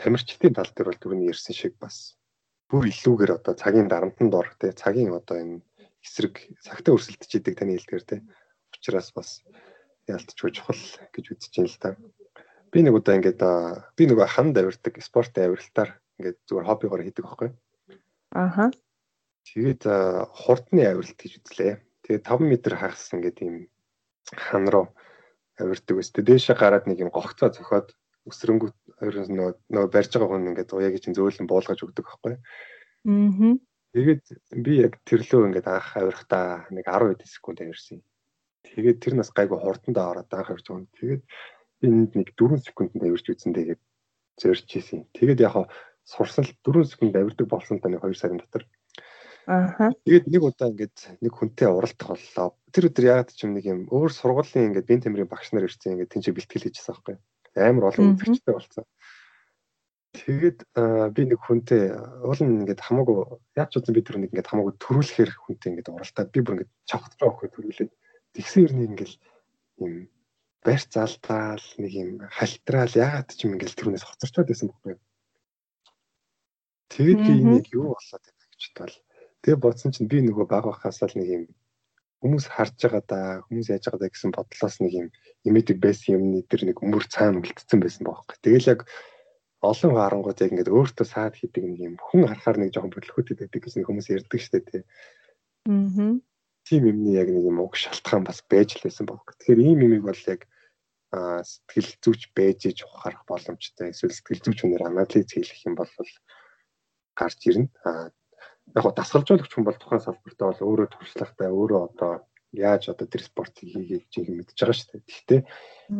тамирчдын тал дээр бол түрүүний ярьсан шиг бас бүр илүүгээр одоо цагийн дарамтанд ор те цагийн одоо энэ эсрэг цагтаа өрсөлдөж идэг таны хэлдгээр те учраас бас ялтчгүй чухал гэж үзэж байна л да. Би нэг удаа ингээд би нөгөө ханд авирдаг спортын авиралтаар ингээд зүгээр хоббигоор хийдэг байхгүй. Ааха. Тэгээд хурдны авиралт гэж үзлээ. Тэгээд 5 м хагас ингээд ийм хан руу авирдаг өстэй. Дээшээ гараад нэг юм гогцоо цохоод өсрөнгөт нөгөө нөгөө барьж байгаа хүн ингээд уяа гэж зөөлөн буулгаж өгдөг байхгүй. Аа. Тэгээд би яг тэрлөө ингээд анх авирахтаа нэг 10 секунд авирсан юм. Тэгээд тэр нас гайгүй хурдандаа ороод анх авч байгаа. Тэгээд энд нэг 4 секундэд авирч үзэн тэгээд зорж ийсэн. Тэгээд яг сурсан л 4 секунд авирдаг болсон та нэг 2 сарын дотор. Аа. Тэгээд нэг удаа ингээд нэг хүнтэй уралдах боллоо. Тэр өдөр яагаад ч юм нэг юм өөр сургуулийн ингээд бие тамирын багш нар ирсэн ингээд тэнцээ бэлтгэл хийжсэн байхгүй. Амар олон үзэгчтэй болсон. Тэгээд би нэг хүнтэй уулын ингээд хамаагүй яаж ч үзэн би тэр нэг ингээд хамаагүй төрүүлэхээр хүнтэй ингээд уралдаад би бүр ингээд чавхтраа өгөх төрүүлээд Тэгсэн ер нь ингээл юм барь залдаал нэг юм халтраал яагаад ч юм ингээл тэрнээс хоцорчод байсан байхгүй. Тэгээд би энийг юу болоод байна гэж бодвол тэгээ бодсон чинь би нөгөө баг байхаас л нэг юм хүмүүс харж байгаа да хүмүүс яаж байгаа да гэсэн бодлоос нэг юм имэдэг байсан юмны тэр нэг өмөр цаана үлдсэн байсан байхгүй. Тэгэл яг олон харангууд яг ингээд өөртөө саад хийдэг нэг юм хүн харахаар нэг жоохон бодлоход байдаг гэж нэг хүмүүс ярьдаг штэ тий. Аа тийм юмны яг нэг юм уг шалтгаан бас байж л байсан баг. Тэгэхээр ийм юмыг бол яг сэтгэл зүйч байж иж ухаарах боломжтой. Эсвэл сэтгэл зүйч хүнээр анализ хийх юм бол гарч ирнэ. А яг гоо дасгалжуулагч хүн бол тухайн салбартаа бол өөрөө туршлагатай, өөрөө одоо яаж одоо тэр спортыг хийгээд чинь мэдж байгаа шүү дээ. Гэхдээ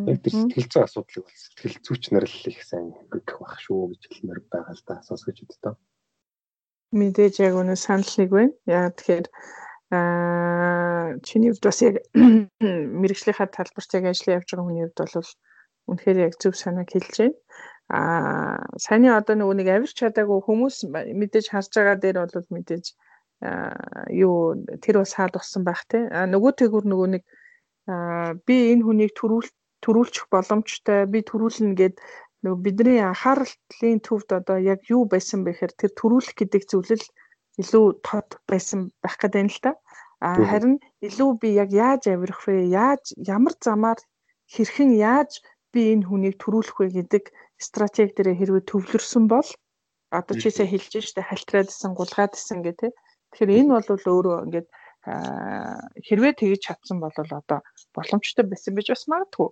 яг тэр сэтгэл зүйн асуудлыг бол сэтгэл зүйч нар л их сайн мэдэх байх шүү гэж хэлмээр байгаа л да. Сонсгож өгдөө. Мэдээж яг үнэ санал нэг байна. Яа тэгэхээр Аа чиний хувьд бас яг мэрэгжлийнхаа талбарт яг ажиллаж явж байгаа хүний хувьд бол үнэхээр яг зөв санааг хэлж байна. Аа саяны одоо нөгөө нэг авирч чадаагүй хүмүүс мэдээж харж байгаа дээр бол мэдээж юу тэр бас саад болсон байх те. А нөгөө тэгүр нөгөө нэг би энэ хүнийг төрүүл төрүүлчих боломжтой би төрүүлнэ гэд нөгөө бидний анхаарлын төвд одоо яг юу байсан бэ гэхээр тэр төрүүлэх гэдэг зүйлэл илүү тод байсан байх гэдэг нь л та. А харин илүү би яг яаж авирах вэ? Яаж ямар замаар хэрхэн яаж би энэ хүнийг төрүүлэх вэ гэдэг стратеги дээр хэрвээ төвлөрсөн бол одоо чийсээ хэлж штэ халтраад исэн, гулгаад исэн гэх тээ. Тэгэхээр энэ бол өөрөө ингээд хэрвээ тэгж чадсан бол одоо боломжтой байсан байж бас магадгүй.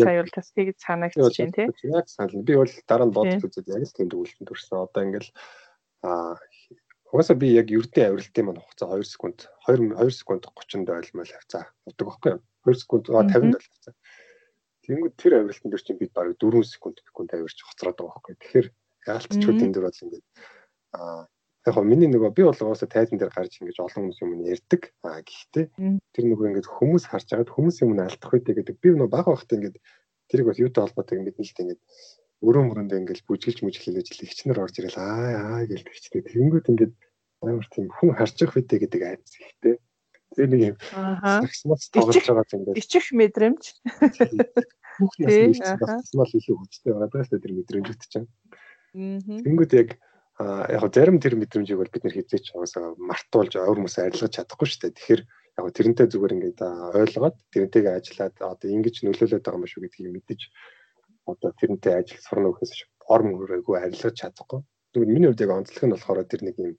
Сая бол бас тэгж санагдаж байна тий. Яг санал. Би бол дараа нь бодож үзээд яг л тийм төгөлтөнд төрсөн. Одоо ингээл угаасаа би яг ердийн авиралтын маань хугацаа 2 секунд 2 2 секунд 30 дойлмол хавцаа удаг байхгүй юу? 2 секунд 50 дойл хавцаа. Тэнгүүд тэр авиралтын дөр чинь бид бараг 4 секунд секунд авирч хоцроод байгаа байхгүй. Тэгэхээр яалтчуудын дөр бол ингээд а яг хөө миний нөгөө би бол угаасаа тайзан дээр гарч ингэж олон хүмүүс юм ярьдаг. А гэхдээ тэр нөгөө ингээд хүмүүс харж байгаад хүмүүс юм алдах үедээ гэдэг би нөгөө бага байхдаа ингээд тэрийг бас юутай холбоотой ингээд нэлээд ингээд өрөө мөрөндөө ингээд бүжгэлж мүжгэлж л ихчнэр орж ирэл аа аа гэлдэг чтэй. Тэнгүүд ингээд амар тийм хүн харж явах үедээ гэдэг айц ихтэй. Тэр нэг юм саксмоц тоглож байгаа юм ингээд ичих мэдрэмж. Хүүхнээс саксмол илүү хүчтэй байгаа даа тэр мэдрэмжүүд чинь. Тэнгүүд яг яг зарим тэр мэдрэмжийг бол бид нэр хизээч угаасаа мартуулж өөр хүмүүсээ арилгаж чадахгүй шүү дээ. Тэгэхээр яг тэрнтэй зүгээр ингээд ойлгоод тэрнтэйгээ ажиллаад одоо ингэж нөлөөлөд байгаа юм шүү гэдгийг мэдэж одоо тэрнтэй ажил сурна гэхээс ор мөрөөгөө арилгаж чадахгүй. Тэгвэл миний хувьд яг онцлог нь болохоор тэр нэг юм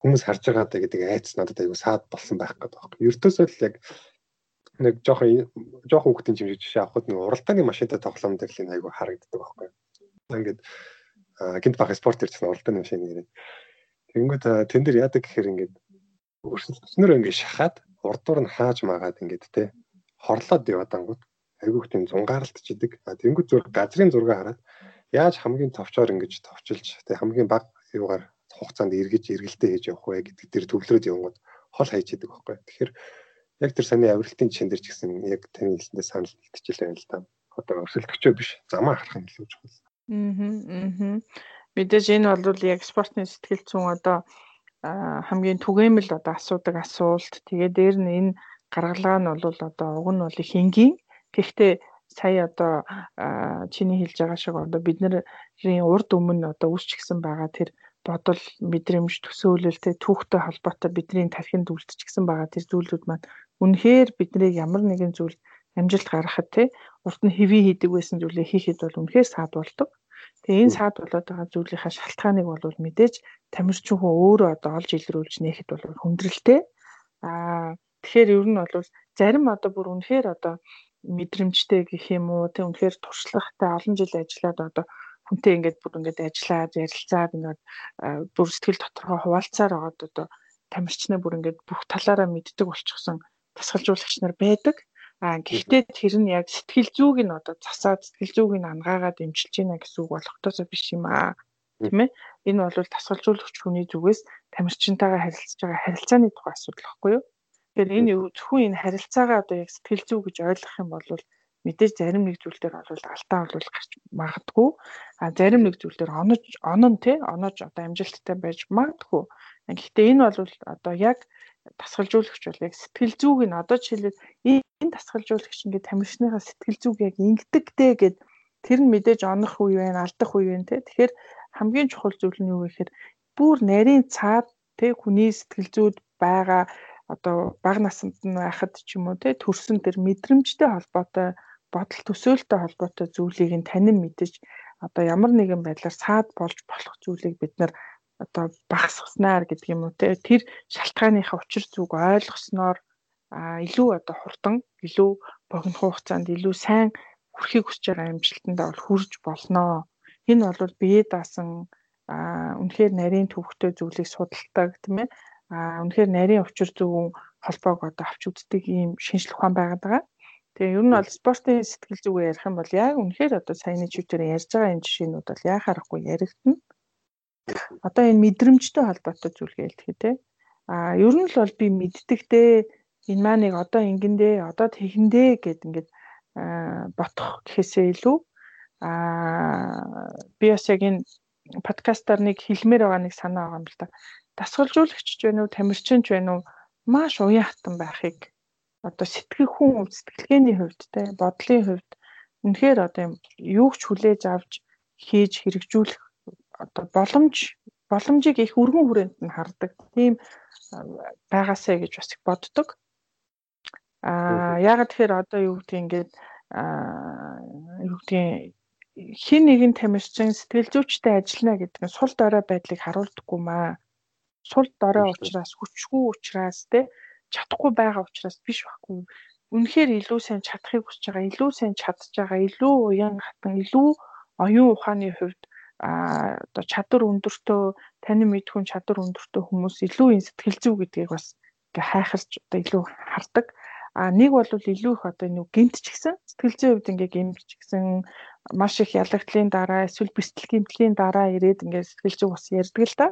хүмүүс харж байгаа даа гэдэг айц надад айгу саад болсон байх гэдэг байна. Ертөөсөө л яг нэг жоохон жоохон хүүхдийн жимжиг жишээ авахд нэг уралдааны машинтай тоглоомд л айгу харагддаг байхгүй. Ингээд гинт баг спорт ирсэн уралдааны машин нэрээ. Тэнгүүд тэн дээр яадаг гэхээр ингээд өрсөлдснөр ингээд шахаад урдуур нь хааж магаад ингээд те хорлоод яваад ангууд айгүйх тийм зунгаарлтчидэг. Тэнгүүд зураг газрын зураг хараад яаж хамгийн товчоор ингэж товчилж те хамгийн баг юугаар хугацаанд эргэж эргэлтээ хийж явах вэ гэдэг дээр төвлөрөөд явгод хол хайж идэг байхгүй. Тэгэхээр яг тэр саний авиралтын жишээн дээр ч гэсэн яг таны хэлсэндээ санал нэгтчихлээ байл та. Одоо өрсөлдөгчөө биш замаа харах нь илүү чухал. Аа. Мэдээж энэ бол яг спортын сэтгэл зүйн одоо хамгийн түгээмэл одоо асуудаг асуулт. Тэгээ дээр нь энэ гаргалгаа нь бол одоо уг нь бол их энгийн. Гэхдээ сая одоо чиний хэлж байгаа шиг одоо бидний урд өмнө одоо үүсчихсэн байгаа тэр бодол мэдрэмж төсөөлөл тэ түүхтэй холбоотой бидний тархинд үлдчихсэн байгаа тэр зүйлүүд маань үнэхээр биднийг ямар нэгэн зүйл амжилт гаргахад те урд нь хэвий хийдэг байсан зүйлээ хийхэд бол үнэхээр саад болдог. Тэгээ энэ саад болоод байгаа зүйлийнхаа шалтгааныг бол мэдээж тамирчин хүн өөрөө одоо олж илрүүлж нээхэд бол хүндрэлтэй. Аа тэгэхээр ер нь бол зарим одоо бүр үнэхээр одоо мэдрэмжтэй гэх юм уу тэг үнэхээр туршлагатай олон жил ажиллаад одоо хүнтэй ингээд бүр ингээд ажиллаад ярилцаад ингээд бүр сэтгэл доторхоо хуваалцаар байгаад одоо тамирчнаа бүр ингээд бүх талаараа мэддэг болчихсон тасгалжуулагч нар байдаг. А гэхдээ тэр нь яг сэтгэл зүйг нь одоо засаад сэтгэл зүйг нь ангаагаад дэмжиж байна гэсэн үг болохтоосоо биш юм аа. Тийм ээ. Энэ бол тасгалжуулагч хүний зүгээс тамирчинтайгаа харилцаж байгаа харилцааны тухай асуудал байхгүй юу? Тэгэхээр энэ зөвхөн энэ харилцаагаа одоо яг сэтгэл зүй гэж ойлгох юм бол мэдээж зарим нэг зүйл дээр бол алдаа бол гарч магадгүй. А зарим нэг зүйл дээр онож онон тий онож одоо амжилттай байж магадгүй. Гэхдээ энэ бол одоо яг тасгалжуулагч бол яг сэтгэл зүйг нь одоо жишээлбэл энэ тасгалжуулагч ингээд тамирчныхаа сэтгэл зүг яг ингэдэгтэй гэд тэр нь мэдээж онох үе байна, алдах үе байна те. Тэгэхээр хамгийн чухал зүйл нь юу вэ гэхээр бүр нарийн цаад те хүний сэтгэл зүйд байгаа одоо бага наснд нь байхад ч юм уу те төрсөн тэр мэдрэмжтэй холбоотой бодол төсөөлтөй холбоотой зүйлийг нь танин мэдэж одоо ямар нэгэн байдлаар саад болж болох зүйлийг бид нар одоо багасгаснаар гэдэг юм уу те тэр шалтгааныхаа учир зүг ойлгосноор илүү одоо хурдан илүү богино хугацаанд илүү сайн хүрэхийг хүсэж байгаа амжилтандаа бол хүрж болноо. Энэ бол бие даасан үнэхээр нарийн төвхтэй зүйлийг судалдаг тийм ээ. А үнэхээр нарийн учир зүйн холбоог одоо авч үздэг ийм шинжлэх ухаан байгаад байгаа. Тэгээ ер нь бол спортын сэтгэл зүгээ ярих юм бол яг үнэхээр одоо саяны чивтэр ярьж байгаа энэ жишээнүүд бол яа харахгүй яригдана одоо энэ мэдрэмжтэй холбоотой зүйл гэлтгий те. А ер нь л бол би мэддэгтэй энэ маань нэг одоо ингэндээ одоо тэгэндээ гэд ингээд ботох гэхээсээ илүү а би бас яг энэ подкастаар нэг хэлмээр байгаа нэг санаа байгаа юм л да. Дасгалжуулагч ч байна уу, тамирчин ч байна уу маш уян хатан байхыг одоо сэтгэх хүн сэтгэлгээний хувьд те бодлын хувьд үнэхээр одоо юм юуг ч хүлээж авч хийж хэрэгжүүлэх одоо боломж боломжийг их өргөн хүрээнд нь хардаг. Тийм байгаасаа гэж бас их боддог. Аа ягаад тэгэхээр одоо юу гэдгийг ингээд аа юу гэдгийг хин нэгэн тамирчин сэтгэл зүйчтэй ажиллана гэдэг нь сул дорой байдлыг харуулдаггүй маа. Сул дорой учраас хүчгүй учраас те чадахгүй байгаа учраас биш байхгүй. Үнэхээр илүү сайн чадахыг хүсэж байгаа, илүү сайн чадж байгаа, илүү уян хатан, илүү оюун ухааны хувьд а одоо чадвар өндөртөө таны мэдхүн чадвар өндөртөө хүмүүс илүү энэ сэтгэл зүй гэдгийг бас ингээ хайхарч одоо илүү хардаг. А нэг бол илүү их одоо нэг гинт ч гэсэн сэтгэл зүйн хувьд ингээ гинт ч гэсэн маш их ялагдлын дараа эсвэл бэлтгэл гимтлийн дараа ирээд ингээ сэтгэл зүй бас ярьдаг л да.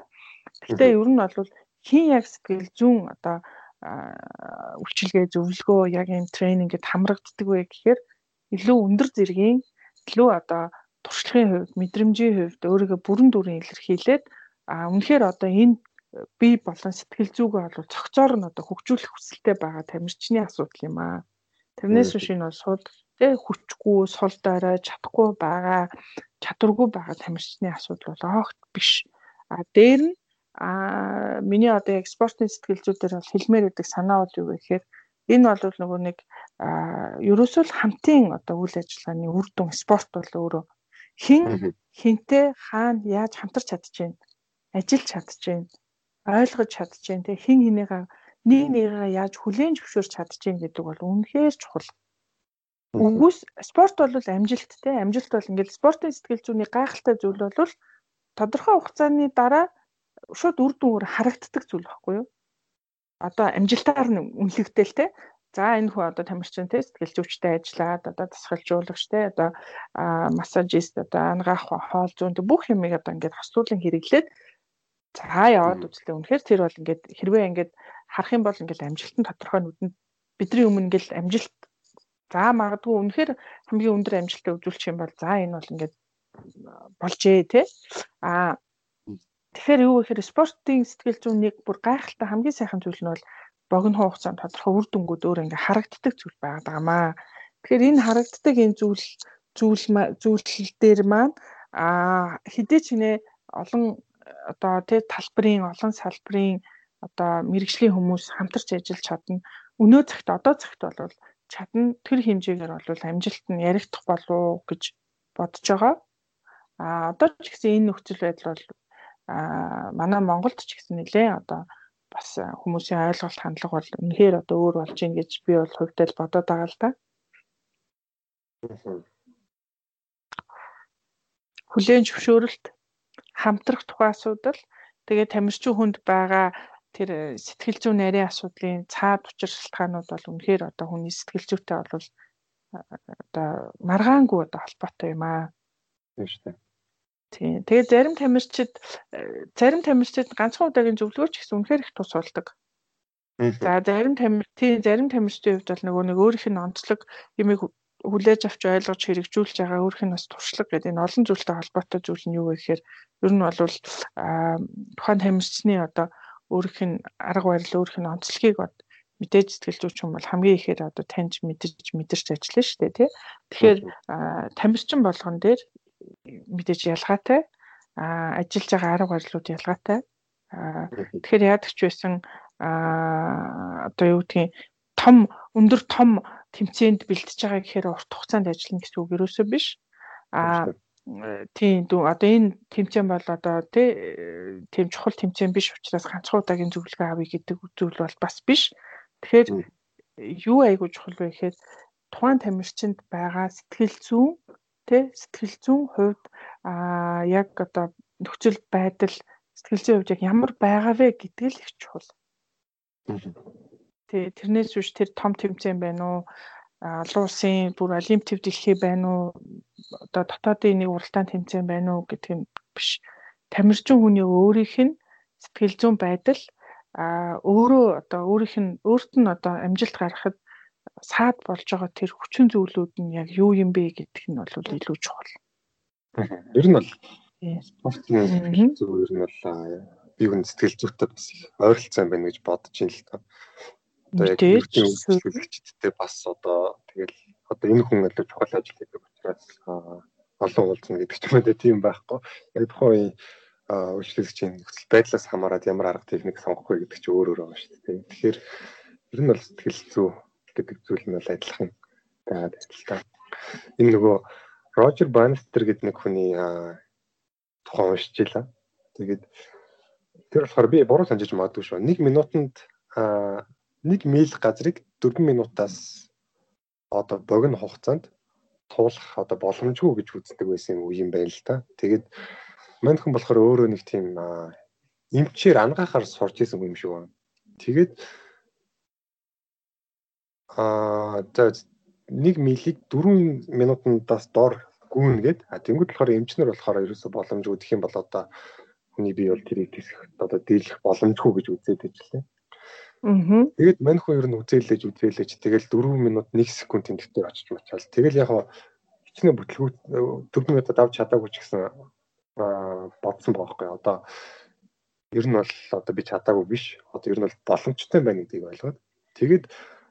Гэхдээ ер нь бол хин яг сэтгэл зүүн одоо үйлчилгээ зөвлөгөө яг юм тренингэд хамрагддаг вэ гэхээр илүү өндөр зэргийн илүү одоо туршлагын хувьд мэдрэмжийн хувьд өөрийгөө бүрэн дүрэн илэрхийлээд а үнэхээр одоо энэ би болон сэтгэл зүгээ бол цогцоор нь одоо хөгжүүлэх хүсэлтэй байгаа тамирчны асуудал юм аа. Тэрнээс биш энэ бол сул тэг хүчгүй, сул дорой чадахгүй байгаа, чадваргүй байгаа тамирчны асуудал бол огт биш. А дээр нь а миний одоо яг спортын сэтгэл зүй дээр бол хэлмээр байдаг санаа бол юу вэ гэхээр энэ бол нөгөө нэг ерөөсөө л хамтын одоо үйл ажиллагааны үр дүн спорт бол өөрөө. Хэн хинтээ хаана яаж хамтарч чадчихээн ажиллаж чадчихээн ойлгож чадчихээн тэг хин хинээгээ нэг нэгээ яаж хүлээн зөвшөөрч чадчихээн гэдэг бол үнэхээр чухал. Үгүйс спорт бол амжилт те амжилт бол ингээд спортын сэтгэл зүйний гайхалтай зүйл бол тодорхой хугацааны дараа шууд үр дүнээр харагддаг зүйл байхгүй юу? Одоо амжилтаар нь үнэлэгдэл те. За энэ хүн одоо тамирчин те. Сэтгэл зүйчтэй ажиллаад одоо дасгалжуулагч те. Одоо массажист одоо ангаах хоол зүүн бүх юмыг одоо ингээд хослуулан хэрэглээд за яваад үзлээ. Үнэхээр тэр бол ингээд хэрвээ ингээд харах юм бол ингээд амжилтын тодорхой нүдэнд бидний өмнө ингээд амжилт за магадгүй үнэхээр хамгийн өндөр амжилтаа үзүүлчих юм бол за энэ бол ингээд болжээ те. А тэгэхээр юу гэхээр спортын сэтгэл зүйн нэг бүр гайхалтай хамгийн сайхан зүйл нь бол богино хугацаанд тодорхой үр дүнгууд өөр ингээ харагддаг зүйл байгаад байгаамаа. Тэгэхээр энэ харагддаг энэ зүйл зүйл зүйлэл дээр маань а хэдий ч нэ олон одоо тий талбарын олон салбарын одоо мэрэгжлийн хүмүүс хамтарч ажиллаж чадна. Өнөө цагт одоо цагт бол чадна тэр хэмжээгээр бол амжилт нь яригдах болов гэж бодож байгаа. А одоо ч гэсэн энэ нөхцөл байдал бол а манай Монголд ч гэсэн нэлээ одоо бас хүмүүсийн ойлголт хандлага бол үнэхээр одоо өөр болж ийн гэж би бол хувьдаа л бодоод байгаа л да. Хүлээн зөвшөөрөлт хамтрах тухай асуудал тэгээ тамирчин хүнд байгаа тэр сэтгэл зүйн нарийн асуудлын цаад учир шалтгаанууд бол үнэхээр одоо хүний сэтгэл зүйтэй бол одоо маргаангүй одоо холбоотой юм аа. Тийм шүү дээ. Тийм. Тэгээд зарим тамирчид зарим тамирчид ганцхан удаагийн зөвлөгөөч гэсэн үнэхээр их тус болдог. За зарим тамир тийм зарим тамирчдын хувьд бол нөгөө нэг өөрийнх нь онцлог юмыг хүлээж авч ойлгож хэрэгжүүлж байгаа өөрийнх нь бас туршлага гэдэг энэ олон зүйлтэй холбоотой зүйл нь юу вэ гэхээр ер нь бол тухайн тамирчны одоо өөрийнх нь арга барил өөрийнх нь онцлогийг бод мэдээж сэтгэл зүйч юм бол хамгийн ихээр одоо таньж мэдэрч мэдэрч ажиллана шүү дээ тий. Тэгэхээр тамирчин болгон дээр мэдээж ялгаатай а ажиллаж байгаа арга барилууд ялгаатай. А тэгэхээр яадаг ч байсан а одоо юу гэдгийг том өндөр том тэмцээнд бэлтэж байгаа гэхээр урт хугацаанд ажиллана гэсэн үг ерөөсөө биш. А тийм одоо энэ тэмцээн бол одоо тийм чухал тэмцээн биш учраас ганцхан удаагийн зөвлөгөө авъя гэдэг зүйл бол бас биш. Тэгэхээр юу айгуу чухал вэ гэхээр тухайн тамирчинд байгаа сэтгэл зүйн тий сэтгэл зүйн хувьд а яг одоо нөхцөл байдал сэтгэл зүйн хувьд яг ямар байгаа вэ гэдэг л их чухал. Тий тэрнээс биш тэр том тэмцээн байна уу? Олон улсын бүр олимпиад дэлхий байна уу? Одоо дотоодын нэг уралдаан тэмцээн байна уу гэдэг нь биш. Тамирчин хүний өөрийнх нь сэтгэл зүйн байдал а өөрөө одоо өөрийнх нь өөрт нь одоо амжилт гаргахад саад болж байгаа тэр хүчин зүйлүүд нь яг юу юм бэ гэдэг нь бол илүү чухал. Ер нь бол спортын зүйл ер нь бол би хүн сэтгэл зүйтэй бас их ойролцоо байна гэж бодож ин л та. Одоо яг эрдэнэ үйлчлүүлэгчдтэй бас одоо тэгэл одоо энэ хүн илүү чухал ажил хийдэг учраас олон уулзна гэдэг ч юм уу тийм байхгүй. Яг тухайн үйлчлүүлэгчийн нөхцөл байдлаас хамаарат ямар арга техник сонгох вэ гэдэг чинь өөр өөр байгаа шүү дээ. Тэгэхээр ер нь бол сэтгэл зүй гэдэг зүйл нь бол адилхан байгаад адилхан. Энэ нөгөө Рожер Банстер гэдэг нэг хүний тухайн уншиж илаа. Тэгээд Тэр болохоор би буруу санджиж магадгүй шүү. 1 минутанд аа 1 миль газрыг 4 минутаас одоо богино хугацаанд туулах одоо боломжгүй гэж үздэг байсан юм юм байна л да. Тэгээд мань хүн болохоор өөрөө нэг тийм эмчээр ангахаар сурч исэн юм шиг байна. Тэгээд аа за 1 милийг 4 минутандаас дор гүнгээд а тэнгууд болохоор эмчнэр болохоор ерөөсө боломжгүй гэх юм бол одоо хүний бие бол тэрийг тэсэх одоо дийлэх боломжгүй гэж үзээд ажиллаа. Аа. Тэгээд мань хүн ер нь үзээлээж үзээлээж тэгэл 4 минут 1 секунд тэмдэгтээр очиж мачаал. Тэгэл яг хичнээн бүтлгүүт 4 минутад авч чадаагүй ч гэсэн бодсон байгаа байхгүй. Одоо ер нь бол одоо би чадаагүй биш. Одоо ер нь бол боломжтой байна гэдгийг ойлгоод тэгээд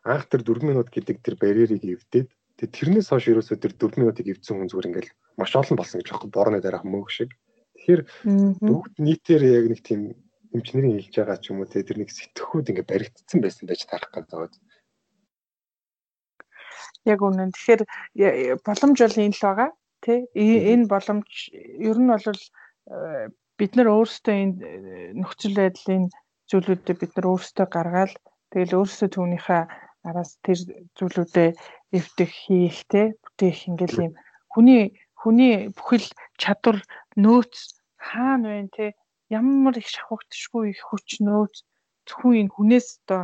анх тэр 4 минут гэдэг тэр барьерийг эвдээд тэгээд тэрнээс хойш ерөөсөө тэр 4 минутыг эвдсэн хүн зүгээр ингээл маш олон болсон гэж байхгүй борны дараах мөг шиг. Тэгэхээр бүгд нийтээр яг нэг тийм эмчнэрийн хэлж байгаа ч юм уу те тэр нэг сэтгхүүд ингээ баригдсан байсан байж тарах гэдэг. Яг үнэн. Тэгэхээр боломж бол энэ л байгаа тий энэ боломж ер нь бол э, бид нар өөрсдөө энэ э, нөхцөл байдлын зүйлүүдээ бид нар өөрсдөө гаргаад тэгэл өөрсдөө түүнийхээ араас тэр зүйлүүдээ эвдэх хийх те бүтээх ингээл юм хүний хүний бүхэл чадвар нөөц хаана вэ те? Ямар их шавхагдшгүй их хүч нөөц. Зөвхөн энэ хүнээс одоо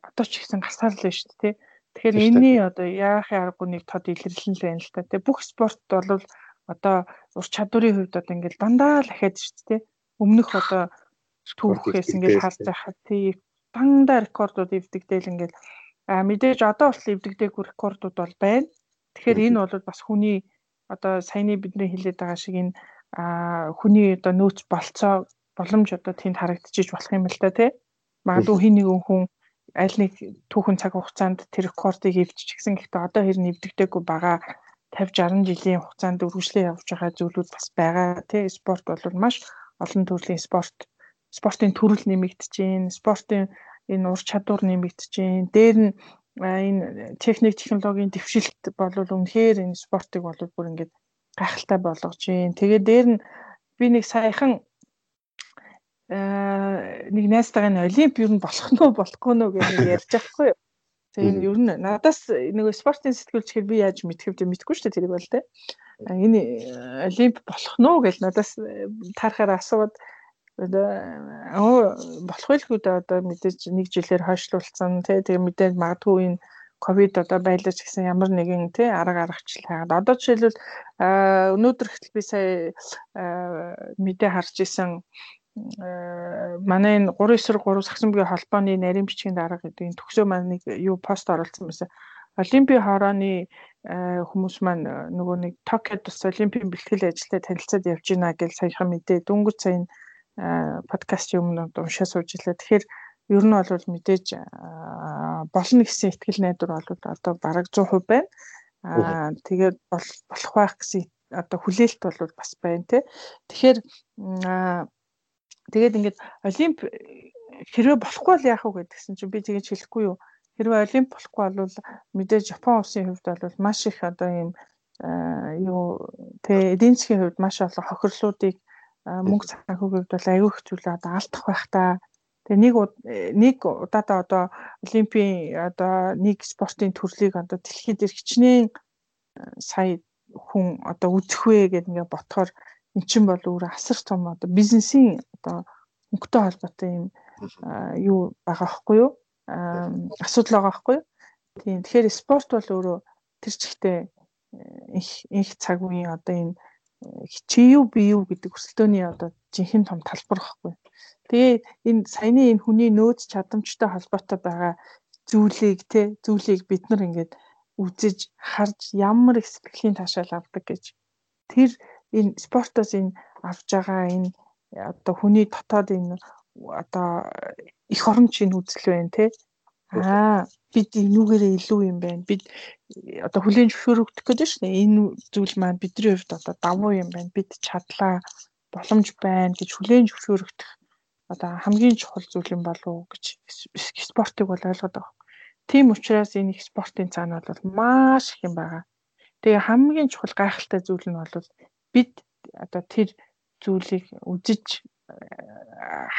одоо ч ихсэн гасаал л шүү дээ те. Тэгэхээр энэний одоо яахын аргагүй нэг тод илэрлэн л байна л та те. Бүх спорт бол одоо ур чадварын хувьд одоо ингээл дандаа л ахаад шүү дээ өмнөх одоо түүхээс ингээл байхад тий дандаа рекордууд эвдэгдээл ингээл А мэдээж одоо бол эвдэгдээгүй рекордууд бол байна. Тэгэхээр энэ бол бас хүний одоо саяны бидний хэлээд байгаа шиг энэ хүний одоо нөөц болцоо боломж одоо тэнд харагдчихж болох юм л та тий. Магадгүй хин нэгэн хүн аль нэг түүхэн цаг хугацаанд тэр рекордыг эвдчихсэн гэхдээ одоо хэрн эвдэгдээгүй байгаа 50 60 жилийн хугацаанд үргэлжлэн явж байгаа зүйлүүд бас байгаа тий. Спорт бол маш олон төрлийн спорт спортын төрөл нэмэгдэж байна. Спортын энэ ур чадвар нэмэгдэж, дээр нь энэ техник технологийн дэвшилт бол үнэхээр энэ спортыг бол бүр ингээд гайхалтай болгож байна. Тэгээ дээр нь би нэг саяхан э нэг найстайгаа нь олимп юу болох нь болохгүй нөө гэж ярьж байхгүй юу. Тэгээ ер нь надаас нэг спортын сэтгүүлч хэр би яаж мэдэх вэ мэдгүй шүү дээ тэрийг бол тэ. Энэ олимп болох нь гэж надаас таарахаар асууад оо болох байлгүй да одоо мэдээж нэг жилээр хойшлуулсан тий тэгээ мэдээж магадгүй энэ ковид одоо байлаач гэсэн ямар нэгэн тий арга аргачлал хаагаад одоо жишээлбэл өнөөдөр ихтэл би сая мэдээ харж исэн манай энэ 393 сагсанбгийн холбооны нарийн бичгийн дарга гэдэг энэ төгсөө маань нэг юу пост оруулсан байсан. Олимпийн хорооны хүмүүс маань нөгөө нэг Токиод бас олимпийн бэлтгэл ажилдаа танилцаад явж байна гэж саяхан мэдээ дөнгөж сая подкаст юмнууд уншаа сууж илээ. Тэгэхээр ер нь бол мэдээж болно гэсэн ихтгэл найдвар бол одоо бараг 100% байна. Аа тэгээд болох байх гэсэн одоо хүлээлт бол бас байна тий. Тэгэхээр тэгээд ингээд олимп хэрвээ болохгүй бол яах вэ гэдгсэн чинь би тэгэж хэлэхгүй юу. Хэрвээ олимп болохгүй бол мэдээж Япон улсын хувьд бол маш их одоо ийм юу тэ эдийн засгийн хувьд маш олон хохирлуудыг мөнгө санхүүгийн бол аюу их зүйл одоо алдах байх та. Тэгээ нэг нэг удаадаа одоо олимпийн одоо нэг спортын төрлийг одоо дэлхийд иргэчнээ сая хүн одоо үзэх вэ гэдэг ингээ ботхоор эн чинь бол өөр асар том одоо бизнесийн одоо хөнгөтэй холбоотой юм юу байгаа байхгүй юу? асуудал байгаа байхгүй юу? Тийм. Тэгэхээр спорт бол өөрөө тэр чигтээ их их цаг үеийн одоо энэ чи юу би юу гэдэг өрсөлдөөний одоо жинхэнэ том талбар байхгүй. Тэгээ энэ саяны энэ хүний нөөц чадамжтай холбоотой байгаа зүйлийг те зүйлийг бид нар ингээд үзэж харж ямар их сэтгэлийн таашаал авдаг гэж тэр энэ спортоос энэ авж байгаа энэ одоо хүний дотоод энэ одоо их оромжийн үзэл байна те аа бид энүүгээрээ илүү юм байна. Бид одоо хүлийн зөвшөөрөгдөх гэдэг шүү дээ. Энэ зүйл маань бидний хувьд одоо давуу юм байна. Бид чадлаа боломж байна гэж хүлийн зөвшөөрөгдөх одоо хамгийн чухал зүйл юм болов уу гэж спортыг бол ойлгоод байгаа. Тийм учраас энэ их спортын цаана бол маш их юм байгаа. Тэгээ хамгийн чухал гайхалтай зүйл нь бол бид одоо тэр зүйлийг үзэж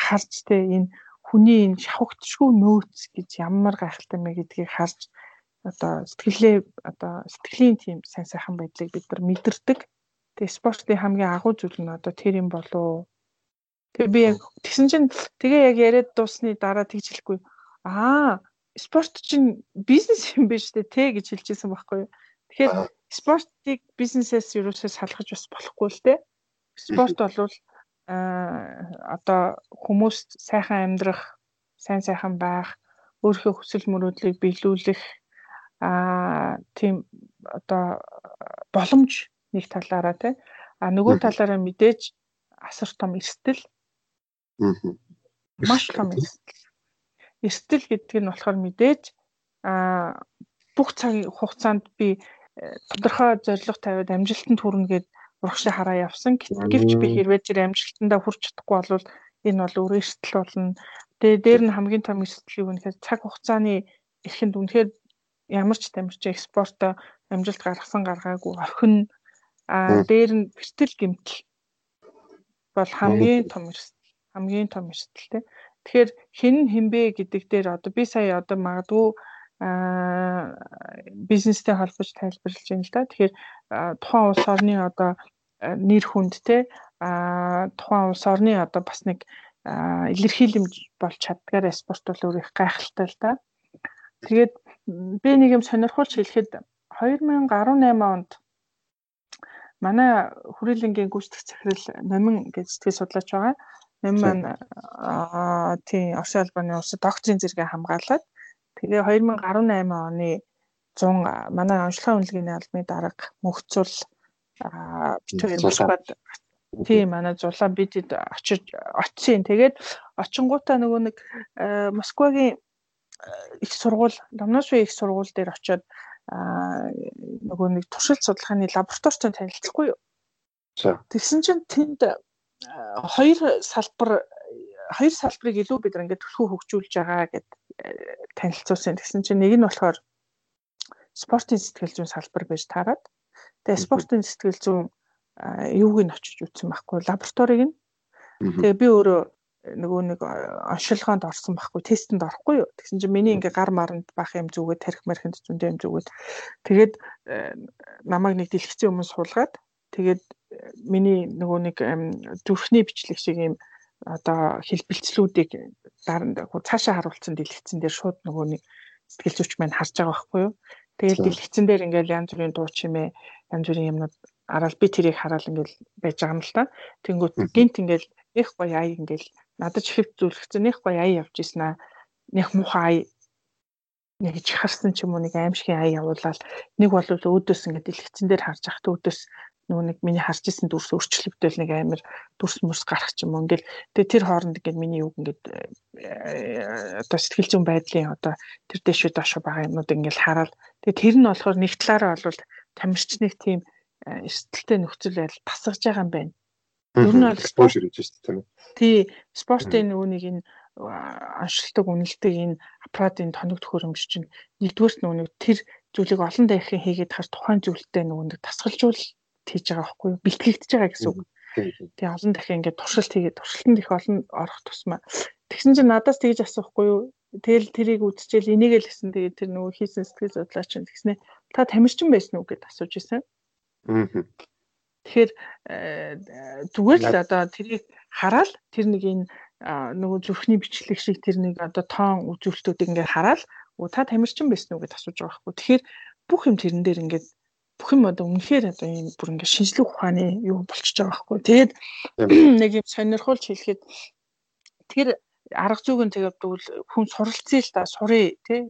харж тэ энэ хүний энэ шавхтшгүй нөөц гэж ямар гайхалтай мэ гэдгийг харж одоо сэтгэлээ одоо сэтгэлийн тийм сайн сайхан байдлыг бид нар мэдэрдэг. Тэгээ спортын хамгийн агуу зүйл нь одоо тэр юм болов. Тэгээ би яг тэгсэн чинь тэгээ яг яриад дуусны дараа тэгж хэлэхгүй. Аа, спорт чинь бизнес юм биш үү те гэж хэлжсэн байхгүй юу. Тэгэхээр спортыг бизнесээс юусоо салгаж бас болохгүй л те. Спорт [LAUGHS] болвол одоо хүмүүст сайхан амьдрах, сайн сайхан байх, өөрийнхөө хүсэл мөрөөдлийг биелүүлэх аа тийм одоо боломж нэг талаараа тий а нөгөө талаараа мэдээж асар том эрсдэл. Маш том эрсдэл. Эрсдэл гэдэг нь болохоор мэдээж а бүх цагийн хугацаанд би э, тодорхой зорилго тавиад амжилтанд хүрнэ гэд урагшаа хараа явсан. Гэвч би хэрвээ тэр амжилтандаа хүрч чадахгүй бол энэ бол өөр эрсдэл болно. Тэгээ дээр нь хамгийн том эрсдэл юу гэхээр цаг хугацааны эрхэнд үнэхээр ямар ч тамирч экспорто амжилт гаргасан гаргаагүй орхин а дээр нь бэртэл гэмтэл бол хамгийн том эрсдэл хамгийн том эрсдэл те. Тэгэхээр хэн хинбэ гэдэг дээр одоо би сая одоо магадгүй а бизнестэй холбож тайлбарлаж байна л да. Тэгэхээр тухайн улс орны одоо нэр хүнд те а тухайн улс орны одоо бас нэг илэрхийлэмж болж чаддгаар спорт бол өөр их гайхалтай л да. Тэгээд би нэг юм сонирхолж хэлэхэд 2018 онд манай хүрээлэнгийн гүйцэтгэх захирал номин гэж сэтгэл судлаач байгаа. Номин маань аа тий Орсын албаны улсад докторийн зэрэгээ хамгаалаад тэгээ 2018 оны 100 манай онцлогын үнэлгээний албаны дарга мөхцөл битүүр Москвад тийм манай зулаа бидэд очиж очисон. Тэгээд очингуудаа нөгөө нэг Москвагийн их сургууль, Ломношвы их сургууль дээр очиод нөгөө нэг туршилт судалгааны лабораторитой танилцахгүй юу? Тэгсэн чинь тэнд хоёр салбар хоёр салбарыг илүү бид ингээд төлхөө хөгжүүлж байгаа гэд танилцуулсан. Тэгсэн чинь нэг нь болохоор спортын сэтгэл зүйн салбар байж таарад. Тэгээ спортын сэтгэл зүйн юуг нь очиж үзсэн байхгүй лабораториг нь. Тэгээ би өөрөө нөгөө нэг оншилгоонд орсон байхгүй тестэнд орохгүй юу. Тэгсэн чинь миний ингээ гар маранд бах юм зүгээд тарих мархинд зөндөө юм зүгээд тэгээд э, намайг нэг дэлгэцэн өмнө суулгаад тэгээд э, миний нөгөө нэг зүрхний бичлэг шиг юм одоо хэлбэлцлүүдийг даранд цаашаа харуулсан дэлгэцэн дээр шууд нөгөө нэг сэтгэл зүйч маань харж байгаа байхгүй юу. Тэгээд дэлгэцэн дээр ингээл янз бүрийн дуу чимээ янз бүрийн юмнууд араал би тэрийг хараад ингээл байж байгаа юм л та. Тэнгүүт гинт ингээл их гоё аяа ингээл надад хэв зүйлгцэн нэг гоё аяа явж исэн аа. Нэг муухай нэг чихарсан ч юм уу нэг аимшигын аяа явуулаад нэг бол өөдөөс ингээд дэлгэцэн дээр харж ахт өөдөөс нөгөө нэг миний харж исэн дүрс өөрчлөгдөөл нэг амир дүрс мөрс гарах ч юм уу. Ингээл тэгээ тэр хооронд ингээд миний үг ингээд э, одоо сэтгэл зүйн байдлын одоо тэр дэшүү доошо байгаа юмнууд ингээд хараад тэгээ тэр нь болохоор нэг талаараа бол тамирчныг тийм э, эрсдэлтэй нөхцөл байдал тасгаж байгаа юм байна. Ер нь бол спорт ширэж шүү дээ? Тий, спортын нөгөөнийг энэ аншилдаг үнэлдэг энэ аппаратын тоног төхөөрөмж чинь нэгдүгээрт нөгөө тэр зүйлийг олон дахин хийгээд хар тухайн зүйлтэй нэг тасгалжуул хийж байгаа байхгүй юу? Бэлтгэгдэж байгаа гэсэн үг. Тэгээ олон дахин ингээд туршилт хийгээд туршилтанд их олон орох тусмаа. Тэгсэн чинь надаас тэгж асуухгүй юу? Тэгэл тэрийг үдчихэл энийг л гэсэн тэгээд тэр нөгөө хийсэн сэтгэл судлаач чинь тэгснэ та тамирчин байсан уу гэд асууж исэн. Аа Тэгэхээр э, зүгээр л одоо тэрийг хараад тэр нэг энэ нөгөө зүрхний бичлэг шиг тэр нэг одоо тоон үзүүлэлтүүдийг ингээд хараад оо та тамирчин байсан уу гэдээ асууж байгаа байхгүй. Тэгэхээр бүх юм тэрэн дээр ингээд бүх юм одоо үнэхээр одоо ийм бүр ингээд шинжлэх ухааны юу болчихж байгаа байхгүй. Тэгээд [CLEARS THROAT] нэг юм сонирхолж хэлэхэд тэр арга зүйг нь тэгээд хүн суралцъя л да сурыг тий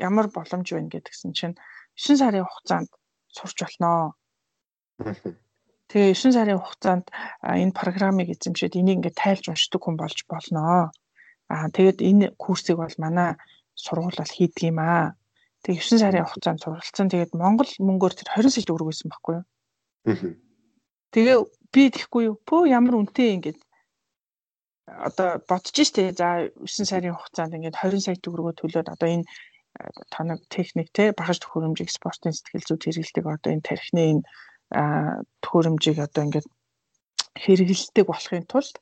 ямар боломж байна гэдгсэн чинь 9 сарын хугацаанд сурч болноо. [LAUGHS] Тэгээ 9 сарын хугацаанд энэ программыг эзэмшээд энийг ингээд тайлж уншдаг хүн болж болноо. Аа тэгээд энэ курсыг бол манай сургууль бол хийдэг юм аа. Тэгээ 9 сарын хугацаанд суралцсан. Тэгээд Монгол мөнгөөр тэр 20 сая төгрөг байсан байхгүй юу? Аа. Тэгээ би тэгэхгүй юу? Пөө ямар үнэтэй ингээд одоо бодож штэ за 9 сарын хугацаанд ингээд 20 сая төгрөгөө төлөөд одоо энэ тоног техник те багаж төхөөрөмжийг спортын сэтгэл зүйд хэрэгэлдэг одоо энэ тархины энэ төхөөрөмжийг одоо ингээд хэрэгэлдэг болохын тулд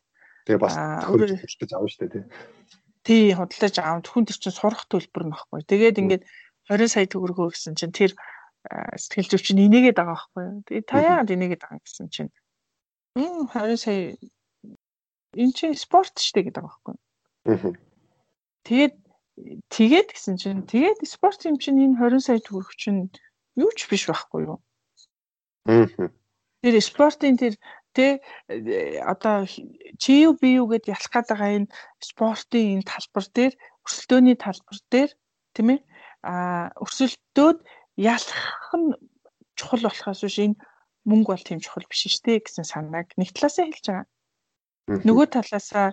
Тэгээ бас хөлж авна шүү дээ тий. Худалдаж аав. Түн тэр чинь сурах төлбөр нь баггүй. Тэгээд ингээд 20 сая төгрөгөө гэсэн чинь тэр сэтгэл зүйч нь инээгээд байгаа байхгүй юу. Тэгээ та яагаад инээгээд байгаа гэсэн чинь энэ 20 сая энэ чинь спорт штэ гэдэг байгаа байхгүй. Тэгээд тэгээд гэсэн чинь тэгээд спорт юм чинь энэ 20 сая төгрөг чинь юу ч биш байхгүй юу. Тэр спортын тэр тэ одоо чи юу би юу гэд ялах гээд байгаа энэ спортын энэ талбар дээр өрсөлдөөний талбар дээр тийм ээ а өрсөлдөөд ялах нь чухал болохоос биш энэ мөнгө бол тийм чухал биш шүү дээ гэсэн санааг нэг талаасаа хэлж байгаа. Нөгөө талаасаа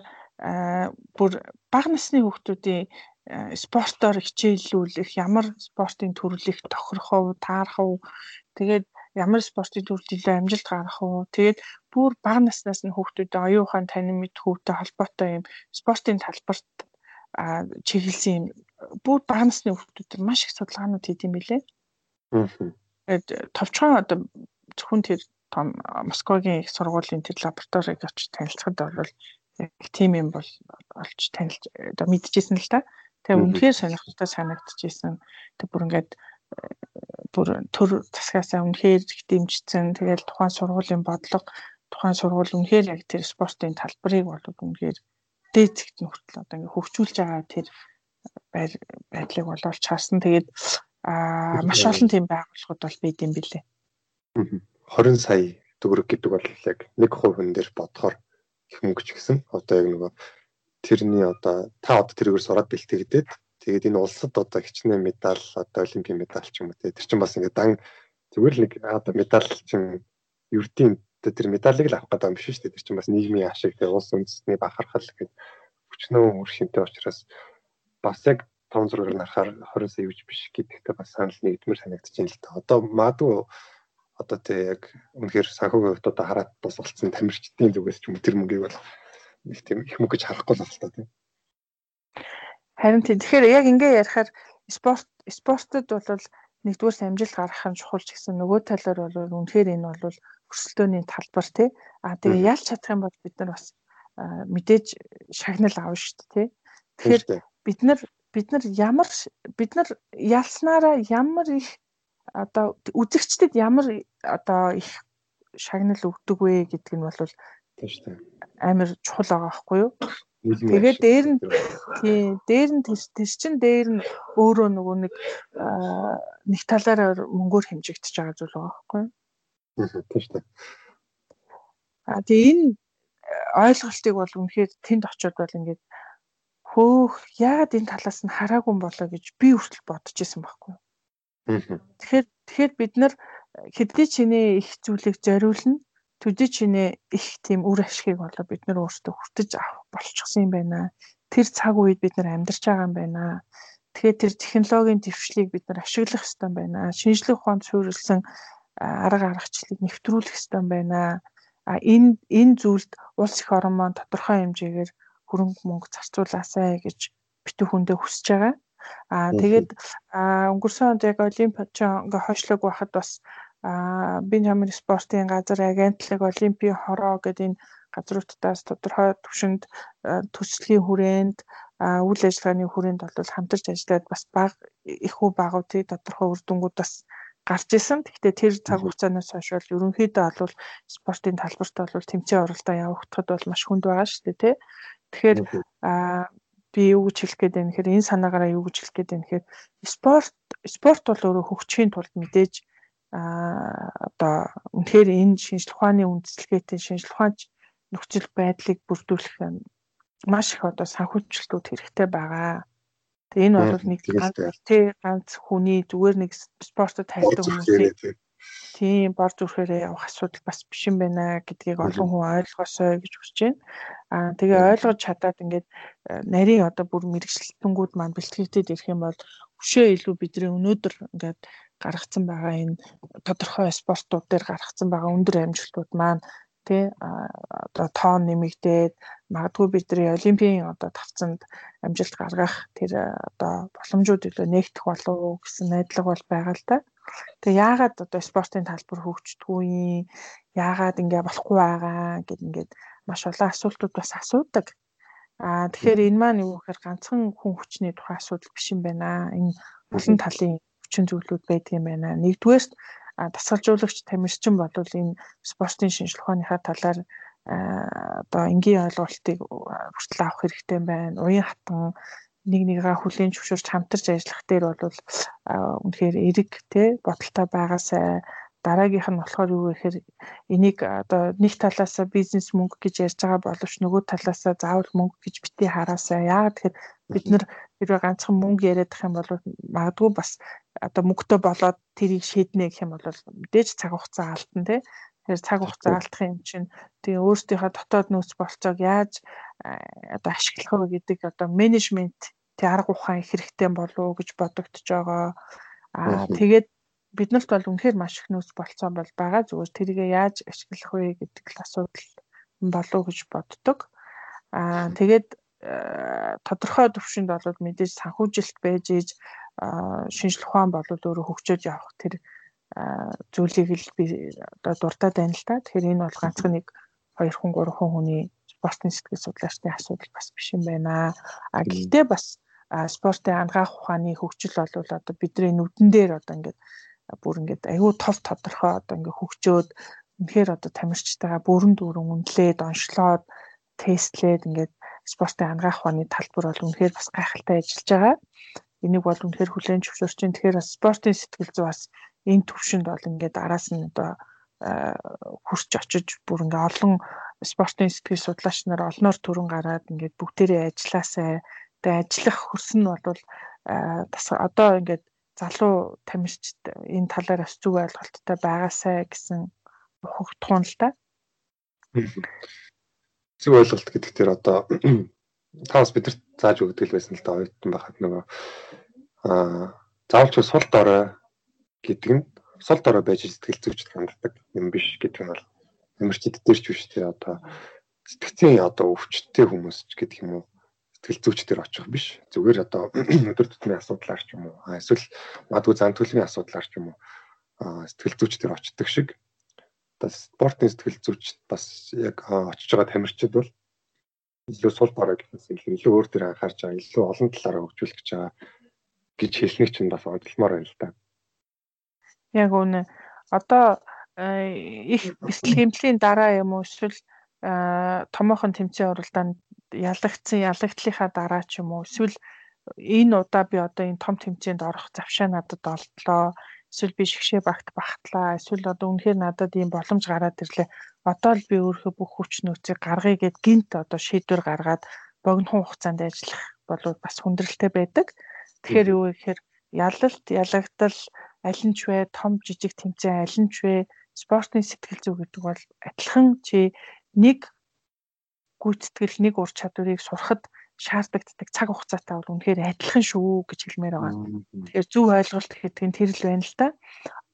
бүр бага насны хүүхдүүдийн спортоор хичээллүүлэх, ямар спортын төрлийг тохирох уу, таарах уу, тэгээд ямар спортын төрөлд илүү амжилт гарах уу. Тэгээд бүр бага наснаас нь хүүхдүүдэд оюун ухаан танин мэд хөвтэй холбоотой юм спортын талбарт чиглэсэн юм бүр бага насны хүүхдүүд маш их судалгаанууд хийд юм билээ. Тэгээд товчхон одоо зөвхөн тэр том Москвагийн их сургуулийн тэр лабораториг очиж танилцахад бол яг тийм юм бол олж танилж одоо мэдчихсэн л та. Тэгээ үнэхээр сонирхолтой санагдчихсэн. Тэг бүр ингээд бүр төр засгаасаа үнэхээр их дэмжсэн. Тэгээд тухайн сургуулийн бодлого, тухайн сургууль үнэхээр яг тэр спортын талбарыг бол үнэхээр дээд зэгт хүртэл одоо ингээд хөгжүүлж байгаа тэр байдлыг боловч харсан. Тэгээд аа маш олон тийм байгууллагууд бол байд юм билээ. 20 сая төгрөг гэдэг бол яг 1% хүн дээр бодохоор их мөнгө ч гэсэн одоо яг нөгөө тэрний одоо та одоо тэрээр сураад бэлтгэгдээд Тэгээд энэ улсад одоо хичнээн медаль одоо олимпийн медаль ч юм уу тэр чинь бас ингээд дан зүгээр л нэг одоо медаль чинь ердийн тэр медалийг л авах гэдэг юм биш шүү дээ. Тэр чинь бас нийгмийн ашиг тэр улс үндэстний бахархал гэдэг хүчнөө үр шинтэй учраас бас яг том зургаар нарахаар 20 сая юуж биш гэдэгтээ бас санал нэгдмэр санагдчихээн л та. Одоо маадгүй одоо тэг яг үнэхээр санхүүгийн хувьд одоо хараад босголцсон тамирчдын зүгээс ч юм тэр мөнгийг бол нэг тийм их мөнгө гэж харахгүй л байна тийм. Харин тийм. Тэгэхээр яг ингээ ярихаар спорт спортод бол нэгдүгээр амжилт гаргах нь чухал ч гэсэн нөгөө талаар бол үнэхээр энэ бол өрсөлдөөний талбар тий. А тэгээ ялч чадах юм бол бид нар бас мэдээж шагнал авна шүү дээ тий. Тэгэхээр бид нар бид нар ямар бид нар ялснараа ямар их одоо үзэгчдэд ямар одоо их шагнал өгдөг вэ гэдг нь бол тийм шүү дээ. Амар чухал байгаа байхгүй юу? Тэгээд дээр нь тий дээр нь тэр чин дээр нь өөрөө нөгөө нэг нэг талаараа мөнгөөр хэмжигдэж байгаа зүйл байгаа байхгүй юу? Тийм шүү дээ. А тэгээ энэ ойлголтыг бол үнэхээр тэнд очиод бол ингээд хөөх яагаад энэ талаас нь хараагүй болоо гэж би хүртэл бодож исэн байхгүй юу? Тэгэхээр тэгэхээр бид нар хэдий чинээ их зүйлийг зориулна төдий чинээ их тийм үр ашигыг болоо бид нар өөрсдөө хүртэж авах болчихсон юм байна. Тэр цаг үед бид нар амьдарч байгаа юм байна. Тэгэхээр тэр технологийн дэвшлийг бид нар ашиглах хэрэгтэй юм байна. Шинжлэх ухаанд суурилсан арга аргачлалыг нэвтрүүлэх хэрэгтэй юм байна. А энэ энэ зүйлд улс их орон маань тодорхой хэмжээгээр хөрөнгө мөнгө зарцуулаасай гэж битүү хүндээ хүсэж байгаа. Аа тэгээд өнгөрсөн онд яг олимпиад ингээ хойшлог байхад бас Бенжамин спортын газар агентлаг Олимпийн хороо гэдэг энэ газруудаас тодорхой түвшинд төслийн хүрээнд үйл ажиллагааны хүрээнд бол хамтарч ажиллаад бас баг их хүү багуудыг тодорхой үр дүнгууд бас гарч исэн. Гэхдээ тэр цаг хугацаанаас хойш бол ерөнхийдөө бол спортын талбарт бол тэмцээн оролдоо явагдахад бол маш хүнд байгаа шүү дээ, тэ. Тэгэхээр би юу гэж хэлэх гээд байна гэхээр энэ санаагаараа юу гэж хэлэх гээд байна гэхээр спорт спорт бол өөрөө хөгжихийн тулд мэдээж а одоо үнэхээр энэ шинжлэх ухааны үндэслэгээтэй шинжлэх ухаанч нөхцөл байдлыг бүрдүүлэх маш их одоо санхүүжилтүүд хэрэгтэй байгаа. Тэгээ энэ бол нэг ганц тий ганц хүний зүгээр нэг спортод тайлдаг хүмүүсийн тийм бор зүрхээрээ явах асуудал бас биш юм байна гэдгийг олон хүн ойлгосоо гэж хүсэж байна. Аа тэгээ ойлгож чадаад ингээд э, нарийн одоо бүр мэрэгчлэлтэнгүүд маань бэлтгэгдээд ирэх юм бол өшөө илүү бидний өнөөдөр ингээд гаргацсан байгаа энэ тодорхой спортууд дээр гаргацсан байгаа өндөр амжилтууд маань тий одоо тоон нэмэгдээд магадгүй бидний олимпийн одоо тавцанд амжилт гаргах тэр одоо боломжууд илүү нээгдэх болов уу гэсэн найдлага бол байгаа л да. Тэгээ яагаад одоо спортын талбар хөгждөггүй юм? Яагаад ингэ болохгүй байгаа гэд ингээд маш олон асуултууд бас асуудаг. Аа тэгэхээр энэ маань юу гэхээр ганцхан хүн хүчний тухай асуудал биш юм байна. Энэ олон талын хүчин зүйлүүд байдаг юм байна. Нэгдүгээр дасгалжуулагч тамирчин бол энэ спортын шинжилгээ ухааныхаа талаар одоо энгийн ойлголтыг хүртэл авах хэрэгтэй байна. Уян хатан нэг нэгээ хүлийн зөвшөөрч хамтарч ажиллах дээр бол үнэхээр эрэг те бодолтой байгаасай дараагийнх нь болохоор юу гэхээр энийг одоо нэг талаасаа бизнес мөнгө гэж ярьж байгаа боловч нөгөө талаасаа заавал мөнгө гэж бити хараасаа. Яагаад тэгэхээр бид нар хэрвээ ганцхан мөнгө яриадах юм бол магадгүй бас одоо мөнгөтэй болоод тэрийг шийднэ гэх юм бол мэдээж цаг хугацаа алдна тий. Тэгэхээр цаг хугацаа алдах юм чинь тэгээ өөрсдийнхөө дотоод нөөц болцоог яаж одоо ашиглах вэ гэдэг одоо менежмент тий арга ухаан их хэрэгтэй болов уу гэж бодогдож байгаа. Аа тэгээд биднэрт бол үнэхээр маш их нөөц болцоо бол байгаа зүгээр тэрийгэ яаж ашиглах вэ гэдэг л асуудал болов гэж боддог. Аа тэгээд тодорхой төвшөнд бол мэдээж санхүүжилт байж ийж шинжлэх ухаан бол өөрөө хөгжөөж явах тэр зүйлийг л би одоо дуртад байна л та. Тэгэхээр энэ бол ганцхан нэг 2 хүн 3 хүн хүний спортын сэтгэл судлаачдын асуудал бас биш юм байна. А гэхдээ бас спортын ангаах ухааны хөгжил бол одоо бидний нүдэн дээр одоо ингээд бүр ингээд аюу тов тодорхой одоо ингээд хөгжөөд үнэхээр одоо тамирчтайгаа бүрэн дүүрэн үнэлээд онцлоод тестлээд ингээд спортын ангаах ухааны талбар бол үнэхээр бас гайхалтай ажиллаж байгаа. Энийг бол үнэхээр хүлээн зөвшөөрч чинь тэгэхээр спортын сэтгэл зүй бас энэ төвшөнд бол ингээд араас нь одоо хурч очиж бүр ингээ олон спортын сэтгэл судлаач нар олноор төрөн гараад ингээд бүгдээрээ ажилласаа. Тэгээ ажиллах хөрс нь бол одоо ингээд залуу тамирчид энэ талаар бас зүг ойлголттой байгаасай гэсэн хөгтгөн л да. Зүг ойлголт гэдэг дээр одоо [CLEARS THROAT] таас бидэрт зааж өгдөг байсан л да оюутан байхад нөгөө аа заавалч сул дорой гэдэг нь сул дорой байж сэтгэл зүйчд ханддаг юм биш гэдэг нь бол тамирчид дээр ч биш тий одоо сэтгцийн одоо өвчтөй хүмүүс ч гэдэг юм уу сэтгэл зүйчдэр очих биш. Зүгээр одоо [CLEARS THROAT] өдөр тутмын асуудлаар ч юм уу эсвэл магадгүй зан төлөвийн асуудлаар ч юм уу сэтгэл зүйчдэр очдог шиг одоо спортын сэтгэл зүйч бас яг очиж байгаа тамирчид бол илүү сул бараа гэхээс илүү өөр төр анхаарч байгаа илүү олон талаараа хөгжүүлэх гэж байгаа гэж хэлнийг чинь бас онцлмоор байна л да. Яг үнэ. Одоо их бэлтгэл хэмтлийн дараа юм уу эсвэл томоохон тэмцээн уралдаанд ялагдсан ялагдлынхаа дараа ч юм уу эсвэл энэ удаа би одоо энэ том тэмцээнд орох завшаа надад олдлоо эсвэл би шгшээ багт багтлаа эсвэл одоо үнэхээр надад ийм боломж гараад ирлээ. Одоо л би өөрөө бүх хүч нөөцийг гаргая гэд гинт одоо шийдвэр гаргаад богино хугацаанд ажиллах бол бас хүндрэлтэй байдаг. Тэгэхээр юу гэхээр ялалт ялагдал аль нь ч вэ том жижиг тэмцээн аль нь ч вэ спортын сэтгэл зүй гэдэг бол адилхан чи нэг гүйцэтгэл нэг ур чадварыг сурахад шаардлагатай цаг хугацаатай бол үнэхээр адилхан шүү гэж хэлмээр байгаа. Тэгэхээр зөв ойлголт гэдэг нь тэр л байна л да.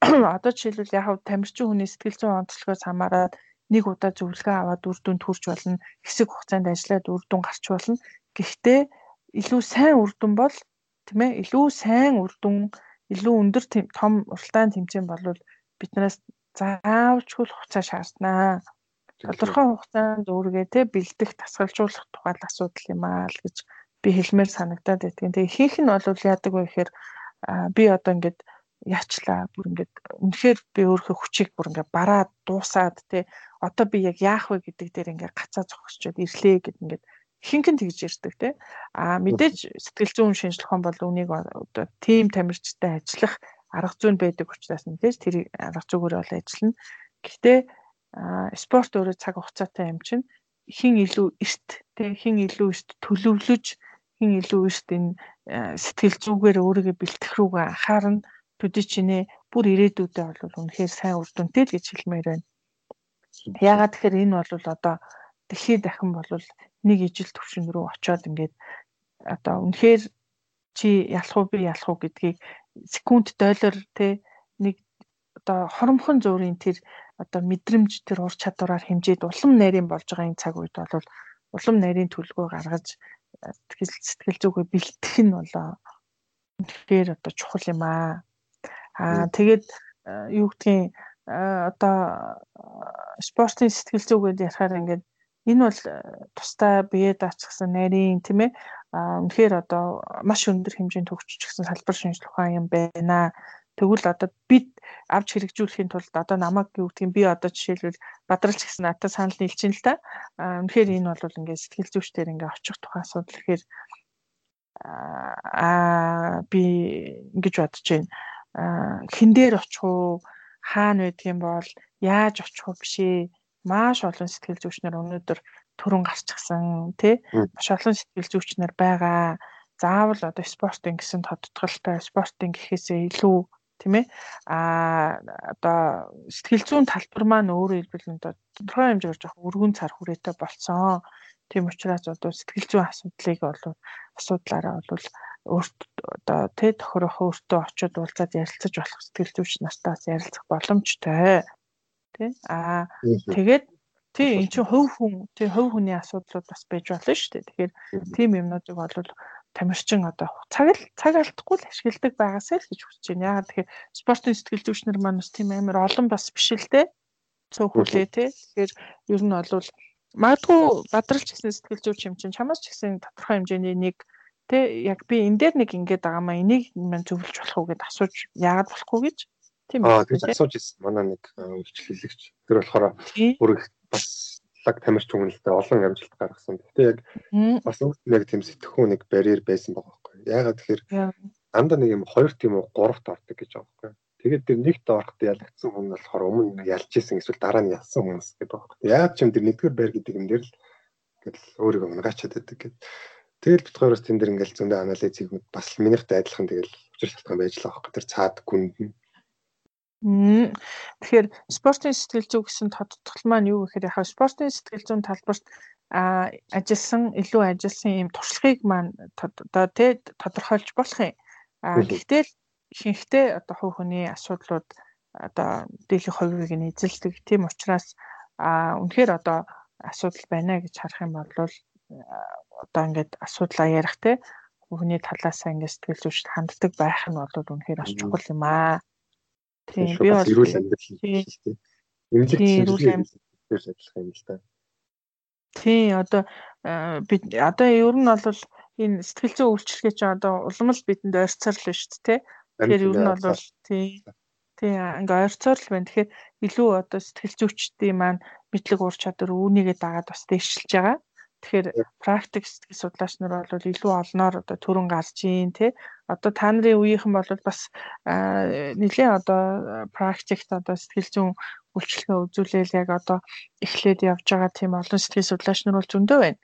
[CLEARS THROAT] Одоо жишээлбэл яг тамирчин хүний сэтгэл зүйн онцлогоос хамаарат нэг удаа зөвлөгөө аваад үр дүнд хүрч болно. Хэсэг хугацаанд ажиллаад үр дүн гарч болно. Гэхдээ илүү сайн үр дүн бол тийм ээ илүү сайн үр дүн илүү өндөр том уралдаан тэмцээн болвол биднээс заавчгүй хугацаа шаарднаа тодорхой хугацаанд өөргөө те бэлдэх тасгалжуулах тухай л асуудал юм аа л гэж би хэлмээр санагдаад байдгийн. Тэгээ ихэнх нь бол яадаг вэ гэхээр би одоо ингээд яачлаа бүр ингээд үнэхээр би өөрөө хүчийг бүр ингээд бараад дуусаад те одоо би яг яах вэ гэдэг дээр ингээд гацаа зогсчод ирлээ гэд ингээд ихэнхэн тэгж ярьдаг те. А мэдээж сэтгэл зүйн шинжилх ухаан бол үнийг одоо тим тамирчтай ажиллах арга зүйн байдаг учраас мэдээж тэр арга зүгээр бол ажиллана. Гэхдээ спорт өөрөө цаг хугацаатай юм чинь хин илүү эрт тэг хин илүү эрт төлөвлөж хин илүү эрт энэ сэтгэл зүгээр өөрийгөө бэлтгэх рүүгээ анхаарна төдий чинээ бүр ирээдүйдээ бол үнэхээр сайн үр дүнтэй л гэж хэлмээр байна. Яагаад тэгэхээр энэ бол одоо дэлхийд дахин бол нэг ижил төвшин рүү очиод ингээд одоо үнэхээр чи ялах уу би ялах уу гэдгийг секунд дойлоор те нэг одоо хоромхон зуурын тэр одоо мэдрэмж тэр ур чадвараар хэмжээд улам нарийн болж байгаа энэ цаг үед бол улам нарийн төлгөө гаргаж сэтгэл сэтгэл зүгээ бэлтгэх нь болоо тэгэхээр одоо чухал юм аа. Аа тэгээд юу гэдгийг одоо спортын сэтгэл зүгээд ярахаар ингээд энэ бол тустай бие даацсан нарийн тийм ээ үнэхээр одоо маш өндөр хэмжээнд төгсөж гисэн салбар шинжилх ухаан юм байна. Тэгвэл одоо бид авч хэрэгжүүлэхийн тулд одоо намайг юу гэдгийг би одоо жишээлбэл бадралч гэсэн натаа санал нийлж ин л та. Үнэхээр энэ бол ингээд сэтгэл зүйчдэр ингээд очих тухайн асуудал гэхээр аа би ингэж бодож байна. Хин дээр очих уу, хаана байдгийн бол яаж очих уу бишээ. Маш олон сэтгэл зүйчнэр өнөөдөр төрөн гарчихсан тий маш олон сэтгэл зүйчнэр байгаа. Заавал одоо спортын гэсэн тодтголтой спортын гэхээсээ илүү тийм ээ а одоо сэтгэл зүйн талбар маань өөрөөр хэлбэл одоо тодорхой хэмжээгээр жоох өргөн цар хүрээтэй болцсон. Тийм учраас одоо сэтгэл зүйн асуудлыг бол асуудлаараа бол өөрт одоо тэ тохирох өөртөө очиод уулзаад ярилцаж болох сэтгэл зүйч нартаас ярилцах боломжтой. Тэ а тэгээд тий эн чинь хувь хүн тий хувь хүний асуудлууд бас байж болно шүү дээ. Тэгэхээр тийм юмнуудыг бол тамирчин одоо цаг л цаг алдахгүй л ашигладаг байгаасай л гэж хүсэж байна. Яагаад тэгэхээр спортын сэтгэл зүйчнэр маань бас тийм амар олон бас биш л дээ. Цөөхөлээ те. Тэгэхээр ер нь бол магадгүй бадралч гэсэн сэтгэл зүйч юм чинь чамаас ч гэсэн тодорхой хэмжээний нэг те яг би энэ дээр нэг ингэж байгаа маа энийг маань зөвлөж болох уу гэд асууж яагаад болохгүй гэж тийм ээ. Аа тэгж асууж ирсэн. Манай нэг үйлчлэлэгч. Тэр болохоор бүр бас лаг тамирч хүмүүстээ олон амжилт гаргасан. Гэтэ яг бас яг тийм сэтгэхүй нэг барьер байсан байгаа байхгүй. Яагаад тэгэхээр андаа нэг юм хоёр тийм үү гуравт ордог гэж байгаа байхгүй. Тэгээд тэр нэгт ороход ялагдсан хүн болохоор өмнө ялж исэн эсвэл дараа нь ялсан хүмүүс гэдэг байхгүй. Яагаад ч юм тэр нэгдүгээр байр гэдэг юм дээр л ингээл өөрийгөө унгачаад байдаг гэдэг. Тэгэл бит хоёроос тэн дээр ингээл зөндөө анализийг бас минийхтэй адилхан тэгэл учир шалтгаан байж л байгаа байхгүй. Тэр цаад гүнд нь Тэгэхээр спортын сэтгэл зүй гэсэн тодтгол маань юу гэхээр яхаа спортын сэтгэл зүйн талбарт а ажилласан илүү ажилласан юм туршлагыг маань одоо тэ тодорхойлж болох юм. А гэхдээ ихэнхдээ одоо хувь хүний асуудлууд одоо дийлэх хувийг нь эзэлдэг. Тийм учраас а үнэхээр одоо асуудал байна гэж харах юм бол одоо ингээд асуудлаа ярих те хүний талаасаа ингээд сэтгэл зүйчд ханддаг байх нь бол үнэхээр бас чухал юм аа. Тийм би бол эрүүл амьдрал дээ. Эмнэлэг амьдрал ажиллах юм л да. Тийм одоо бид одоо ер нь бол энэ сэтгэл зүйн үйлчлэгээ чинь одоо улам л бидэнд ойрцоорл шүү дээ. Тэгэхээр ер нь бол тий тий ингээ ойрцоорл байна. Тэгэхээр илүү одоо сэтгэл зүйчдийн маань мэдлэг ур чадвар үүнийгээ дагаад бас дэвшилж байгаа. Тэгэхээр практик сэтгэл судлаач нар бол илүү олноор одоо төрөн гарч ийн тий. Одоо та нарын үеийнхэн бол бас нэлийн одоо практикт одоо сэтгэл зүйн үйлчлэгээ үзүүлэл яг одоо эхлээд явж байгаа тийм олон сэтгэл судлаач нар бол зөндөө байна.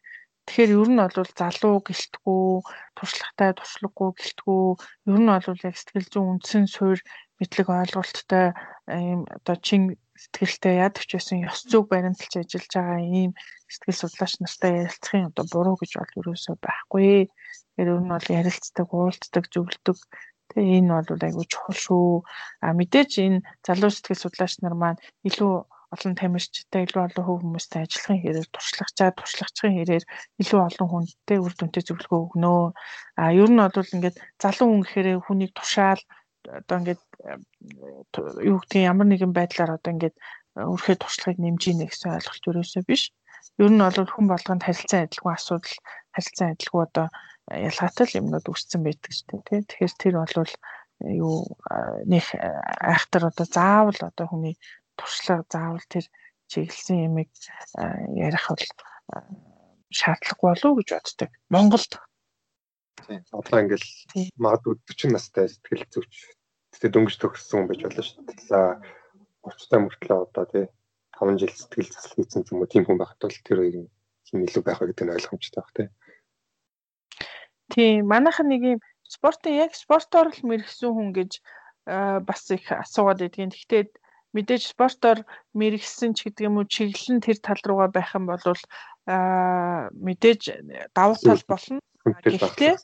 Тэгэхээр ер нь бол залуу гэлтгүү, туршлагатай, туршлагагүй гэлтгүү, ер нь бол яг сэтгэл зүйн үндсэн суурь мэдлэг ойлголттой ийм одоо чин сэтгэлтэй яадаг ч байсан ёс зүг баримталж ажиллаж байгаа ийм сэтгэл судлаач нартай ярилцахын одоо буруу гэж бол ерөөсөө байхгүй. Тэгэхээр ер нь бол ярилцдаг, уулздаг, зөвлөдөг тэгээ энэ бол айгүй чухал шүү. А мэдээж энэ залуу сэтгэл судлаач нар маань илүү олон тамирчтай илүү олон хөв хүмүүстэй ажиллахын хэрээр туршлагачаа туршлагачийн хэрээр илүү олон хүнтэй үр дүнтэй зөвлөгөө өгнө. А ер нь бол ингээд залуу хүн гэхээр хүнийг тушаал одоо ингээд юу гэдгийг ямар нэгэн байдлаар одоо ингээд өрхөө туршлагыг нэмж ийнэ гэсэн ойлголт ерөөсөө биш. Ер нь бол хүн болгонд харилцан адилгүй асуудал, харилцан адилгүй одоо ялгаатай л юмнууд үүссэн байдаг ч тийм. Тэгэхээр тэр бол юу нэг айхтар одоо заавал одоо хүний туршлага заавал тэр чиглэсэн ямиг ярих бол шаардлагагүй болов уу гэж боддог. Монголд Тийм. Одоо ингээл магадгүй 40 настай сэтгэл зүйч тэгээ дөнгөж төгссөн хүн байж болно шүү дээ. За 30 та мөртлөө одоо тий 5 жил сэтгэл засал хийсэн юм уу тийм хүн байхад бол тэр хоёрын хин илүү байх гэдэг нь ойлгомжтой байх тий. Тийм. Манайхан нэг юм спортын яг спортоор л мэрэгсэн хүн гэж бас их асуугаад байдгийн. Гэхдээ мэдээж спортоор мэрэгсэн ч гэдэг юм уу чиглэл нь тэр тал руугаа байх юм бол аа мэдээж давуу тал болно Гэхдээ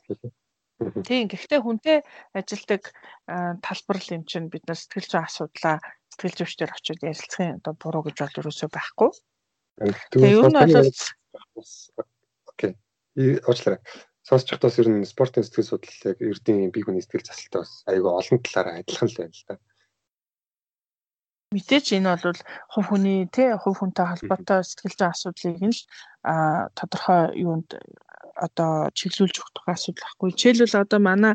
тийм гэхдээ хүнтэй ажилдаг талбар л юм чинь бид нар сэтгэл зүйн асуудлаа сэтгэл зүйчдэр очиод ярилцахын одоо буруу гэж бол ерөөсөө байхгүй. Тэгээ ер нь бол окей. Уучлаарай. Сонсож байхдаа ер нь спортын сэтгэл судлал яг эрдийн бие хүний сэтгэл засалтай бас айгүй олон талаараа адилхан л байна л да. мэдээж энэ бол хувь хүний тий хувь хүнтэй холбоотой сэтгэл зүйн асуудлыг нь л тодорхой юунд одоо чиглүүлж өгөх тухай асуудал байхгүй. Жишээлбэл одоо манай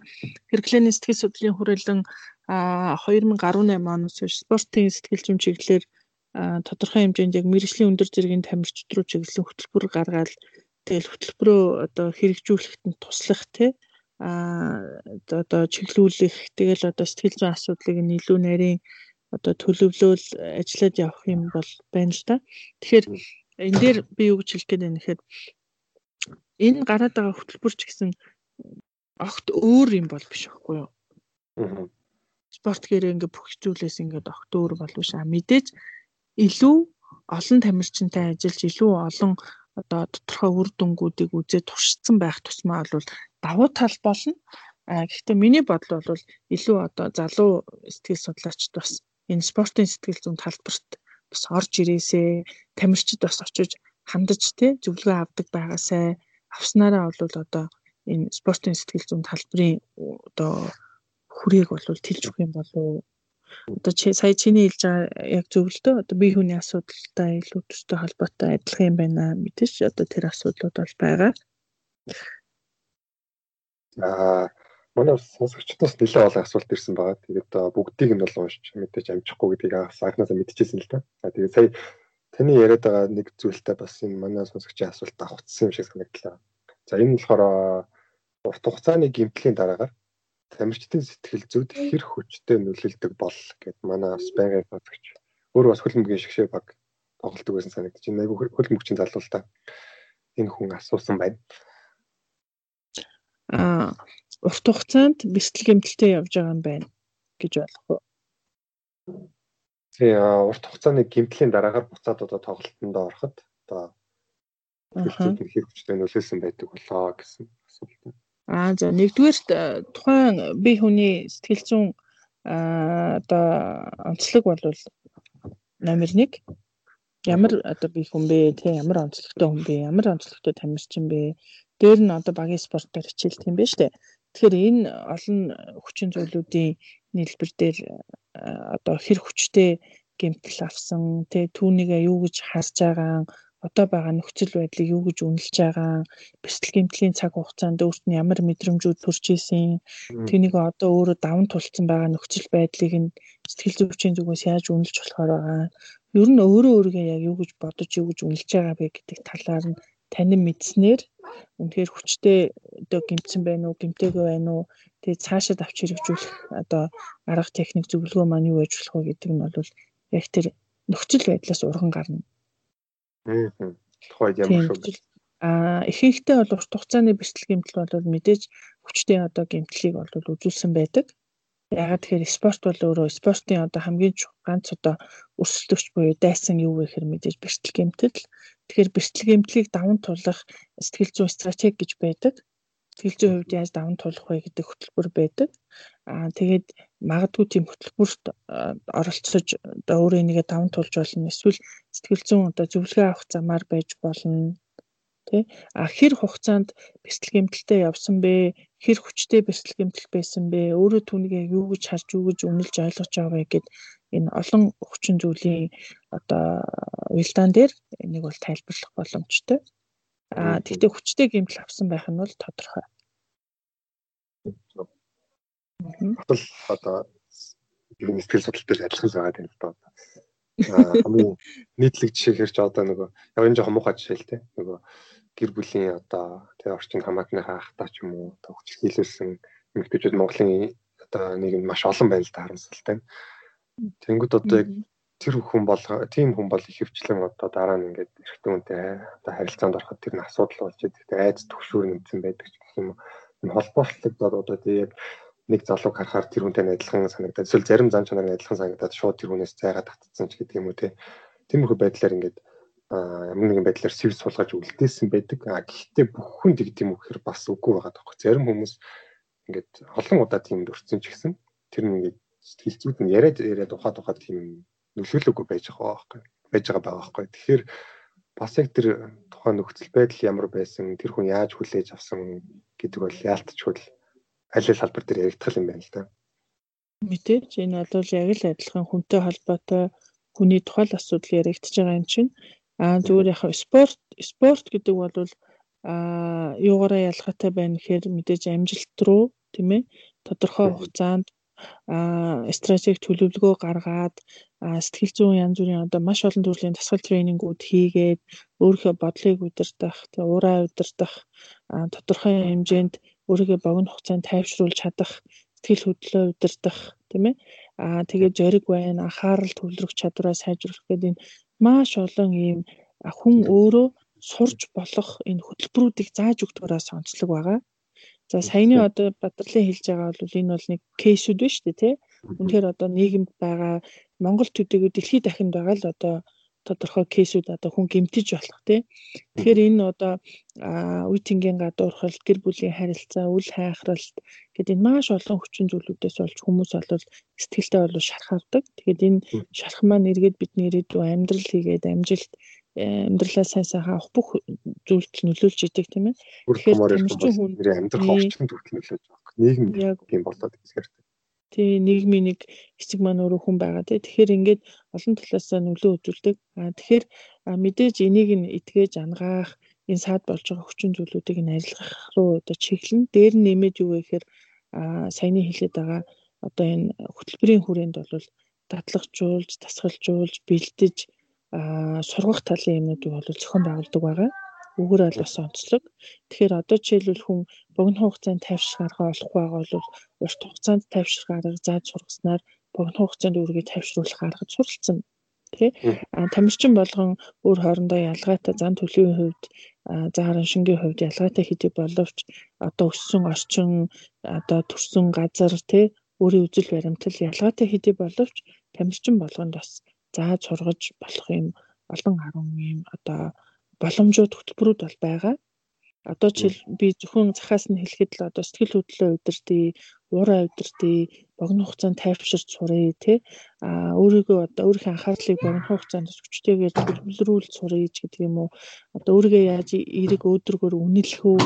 хэрэглээний сэтгэл судлалын хүрээлэн 2018 оноос хойш спортын сэтгэл зүйн чиглэлээр тодорхой хэмжээнд яг мэрэгжлийн өндөр зэргийн тамирчид руу чиглэсэн хөтөлбөр гаргаад тэгэл хөтөлбөрөө одоо хэрэгжүүлэхэд нь туслах тий а одоо чиглүүлэх тэгэл одоо сэтгэл зүйн асуудлыг нь илүү нарийн одоо төлөвлөөл ажиллаад явах юм бол байна л да. Тэгэхээр энэ дээр би юу гэж хэлэх гээд байна гэхээр энэ гараад байгаа хөтөлбөрч гэсэн огт өөр юм бол биш байхгүй юу? Аа. Спорт гэрээ ингээ бүх зүйлээс ингээд огт өөр болов ш. Мэдээж илүү олон тамирчинтай ажиллаж илүү олон одоо тодорхой үр дүнгуудыг үзээд туршсан байх тусмаа бол давуу тал болно. А гэхдээ миний бодол бол илүү одоо залуу сэтгэл судлаачд бас энэ спортын сэтгэл зүйн талбарт бас орж ирээсээ тамирчид бас очиж хандаж тий зөвлөгөө авдаг байгаасай авснараа бол одоо энэ спортын сэтгэл зүйн талбарын одоо хүрээг бол тэлж өгөх юм болов одоо чи сая чиний хэлж байгаа яг зөв л дөө одоо бие хүний асуудалтай илүү төстэй холбоотой адилхан юм байна мэдээж одоо тэр асуудлууд бол байгаа. Аа манай сонсогчдоос нэлээд олон асуулт ирсэн байгаа. Тэгээд бүгдийг нь бол уншиж мэдээж амжихгүй гэдгийг саахнаас мэдчихсэн л да. Тэгээд сая таны яриад байгаа нэг зүйлтэй бас энэ манай сонсогчийн асуулт авцсан юм шиг санагдлаа. За энэ болохоор урт хугацааны гэмтлийн дараагаар тамирчдын сэтгэл зүйд хэр хүчтэй нөлөөлдөг бол гэд манай бас байнгын сонсогч өөр бас хөлбөмбөгийн шгшээ баг тоглолдог байсан санагдаж байна. Айгу хөлбөмбөгчийн залуу л та. Энэ хүн асуусан байна. Аа урт хугацаанд бэлтгэл гэмтэлтэй явж байгаа юм байна гэж болох уу? Тэгээ урт хугацааны гэмтлийн дараагаар буцаад одоо тоглолтонд ороход одоо хэр хүчтэй нөлөөлсөн байдаг болоо гэсэн асуулт. Аа за нэгдүгээрт тухайн бие хүний сэтгэл зүйн одоо онцлог бол номер 1 ямар одоо бие хүн бэ? Те ямар онцлогтой хүн бэ? Ямар онцлогтой тамирчин бэ? Дээр нь одоо багийн спортоор хичээлт юм байна штэ. Тэгэхээр энэ олон хүчин зүйлүүдийн нийлбэр дээр одоо хэр хүчтэй гэмтэл авсан те түүнийгээ юу гэж харж байгаа одоо байгаа нөхцөл байдлыг юу гэж үнэлж байгаа бэлтгэл гэмтлийн цаг хугацаанд өөрт нь ямар мэдрэмжүүд төрж исэн тэнийг одоо өөрөө даван тулцсан байгаа нөхцөл байдлыг нь сэтгэл зүйчийн зүгээс яаж үнэлж болохоор байгаа. Ер нь өөрөө өөрийгөө яг юу гэж бодож юу гэж үнэлж байгаа бэ гэдэг талаар нь танин мэдснээр үнэхээр хүчтэй одоо гимцэн байна уу гимтэйгээ байна уу тэгээ цаашаа авч хэрэгжүүлэх одоо арга техник зөвлөгөө маань юу байж болох вэ гэдэг нь бол яг тэр нөхцөл байдлаас урган гарна. Аа. Тухайд ямар шүү. Аа ихэнхдээ бол урт хугацааны бэлтгэл гэмтэл бол мэдээж хүчтэй одоо гэмтлийг бол үзүүлсэн байдаг. Ягаад тэгэхээр спорт бол өөрөө спортын одоо хамгийн ганц одоо өрсөлдөгч буюу дайсан юу вэ гэхээр мэдээж бэлтгэл гэмтэл. Тэгэхээр бэлтгэл гэмтлийг даван туулах сэтгэл зүйн стратеги гэж байдаг. Сэтгэл зүйн хувьд яаж даван туулах вэ гэдэг хөтөлбөр байдаг. Аа тэгээд магадгүй тийм хөтөлбөрт оролцож одоо өөрөө нэгэ даван туулж болно. Эсвэл сэтгэл зүйн одоо зөвлөгөө авах замаар байж болно тий а хэр хугацаанд бэлтгэл гэмтэлтэй явсан бэ хэр хүчтэй бэлтгэл гэмтэл байсан бэ өөрөө түүнийг юу гэж харж юу гэж үнэлж ойлгож байгаа вэ гэд энэ олон хүчин зүйлийн одоо уялдаан дээр энийг бол тайлбарлах боломжтой а тэгтээ хүчтэй гэмтэл авсан байх нь бол тодорхой. Батал одоо юм сэтгэл судлалтай адилхан байгаа юм л доо. Хамгийн нийтлэг жишээ хэрч одоо нөгөө яг энэ жоохон муухай жишээ л те. Нөгөө гэр бүлийн одоо тэгээ орчин хамаатныхаа ахтаа ч юм уу хүч хийлүүлсэн эмэгтэйчүүд Монголын одоо нэг нь маш олон байна л да харамсалтай. Тэнгүүд одоо яг тэр хүн бол тийм хүн бол их хөвчлэн одоо дараа нь ингээд эрэгтэй хүнтэй одоо харилцаанд ороход тэр нь асуудал болж идэг. Тэгээ айц төгшүүр нэмсэн байдаг ч гэх юм уу. Энэ холбоотлогдоод одоо тэгээ яг нэг залууг харахаар тэр хүнтэй адилхан санагдаад эсвэл зарим зам чанар нь адилхан санагдаад шууд тэр хүнээс зайгаа татцсан ч гэдэг юм уу те. Тиймэрхүү байдлаар ингээд ямар нэгэн байдлаар сэвс суулгаж үлдээсэн байдаг. А гэхдээ бүх хүн тэгд юм гэхээр бас үгүй байгаа тоххой. Зарим хүмүүс ингээд олон удаа тиймд өрцөн ч гэсэн тэр нь ингээд сэтгэлзүүд нь яриад яриад ухаад ухаад тийм нөлөөлөөгүй байж байгаа байхгүй байж байгаа байгаа байхгүй. Тэгэхээр бас яг тэр тухайн нөхцөл байдал ямар байсан, тэр хүн яаж хүлээж авсан гэдэг бол яалтчгүй аль аль салбар дээр яригдах юм байна л да. Мэдээж энэ бол яг л адилхан хүнтэй холбоотой хүний тухай л асуудал яригдж байгаа юм чинь. Аа зүгээр яг спорт спорт гэдэг бол аа юугаараа ялгаатай байна гэхээр мэдээж амжилт руу тийм ээ тодорхой хугацаанд стратеги төлөвлөгөө гаргаад сэтгэл зүйн янз бүрийн одоо маш олон төрлийн дасгал тренингүүд хийгээд өөрийнхөө бодлыг удирдах, тэгээ уураа удирдах, тодорхой хэмжээнд өөрийгөө богино хугацаанд тайвшруулж чадах, сэтгэл хөдлөлөө удирдах, тийм ээ. Аа тэгээд зориг байна, анхаарал төвлөрөх чадвараа сайжруулах гэдэг энэ маш олон ийм хүн өөрөө сурж болох энэ хөтөлбөрүүдийг зааж өгдөгөрөө сонцлог байгаа. За саяны одоо Бадралын хэлж байгаа бол энэ бол нэг кейсүүд шүү дээ тий. Үнэхээр одоо нийгэмд байгаа Монгол төдийгүй дэлхийд дахинд байгаа л одоо тодорхой кейсүүд одоо хүн гэмтэж болох тий. Тэгэхээр энэ одоо үеийнгийн гадуурхал, гэр бүлийн харилцаа, үл хайхралт гэдэг энэ маш олон хүчин зүйлүүдээс болж хүмүүс бол сэтгэлдээ бол шархавдаг. Тэгэхээр энэ шарх маань эргээд бидний ирээдүйн амьдрал хийгээд амжилт амьдралаа сайн сайхан авах бүх зүйлд нөлөөлж идэг тийм ээ. Тэгэхээр тамирчин хүн амьдрах орчинд хүртэл нөлөөлж байгаа. Нийгэм юм болоод ихсгэртэй. Тий, нийгмийн нэг хэсэг маань өөрөө хүн байгаа тий. Тэгэхээр ингээд олон талаас нөлөө үзүүлдэг. Аа тэгэхээр мэдээж энийг нь итгээж ангаах энэ саад болж байгаа хүчин зүйлүүдийг нь арилгах руу одоо чиглэн. Дээр нь нэмээд юу вэ гэхээр аа саяны хэлээд байгаа одоо энэ хөтөлбөрийн хүрээнд бол дадлагжуулж, тасгалжуулж, бэлдэж сургах талын юмнуудыг бол зохион байгуулдаг байгаа. Үүгээр бол бас онцлог. Тэгэхээр одоо жишээлбэл хүн богино хугацаанд тайвшрах арга олох байгаа бол урт хугацаанд тайвшрах арга зааж сургаснаар богино хугацаанд өөрийгөө тайвшруулах арга суралцсан. Тэ а тамирчин болгон өөр хоорондоо ялгаатай зан төлөвийн хувьд зааран шингийн хувьд ялгаатай хэдий боловч одоо өссөн орчин одоо төрсэн газар тэ өөрийн үзэл баримтал ялгаатай хэдий боловч тамирчин болгонд бас зааж сургаж болох юм олон арван юм одоо боломжууд хөтөлбөрүүд бол байгаа. Одоо жишээл би зөвхөн захаас нь хэлэхэд л одоо сэтгэл хөдлөлөө удирдах, уураа удирдах, богино хугацаанд тайвширч сурыг тий а өөрийгөө одоо өөрийнхөө анхаарлыг богино хугацаанд хүчтэйгээр төлөвлөрүүлж сурыг гэдэг юм уу. Одоо өөрийгөө яаж эерэг өөдрөгөөр үнэлэх үү?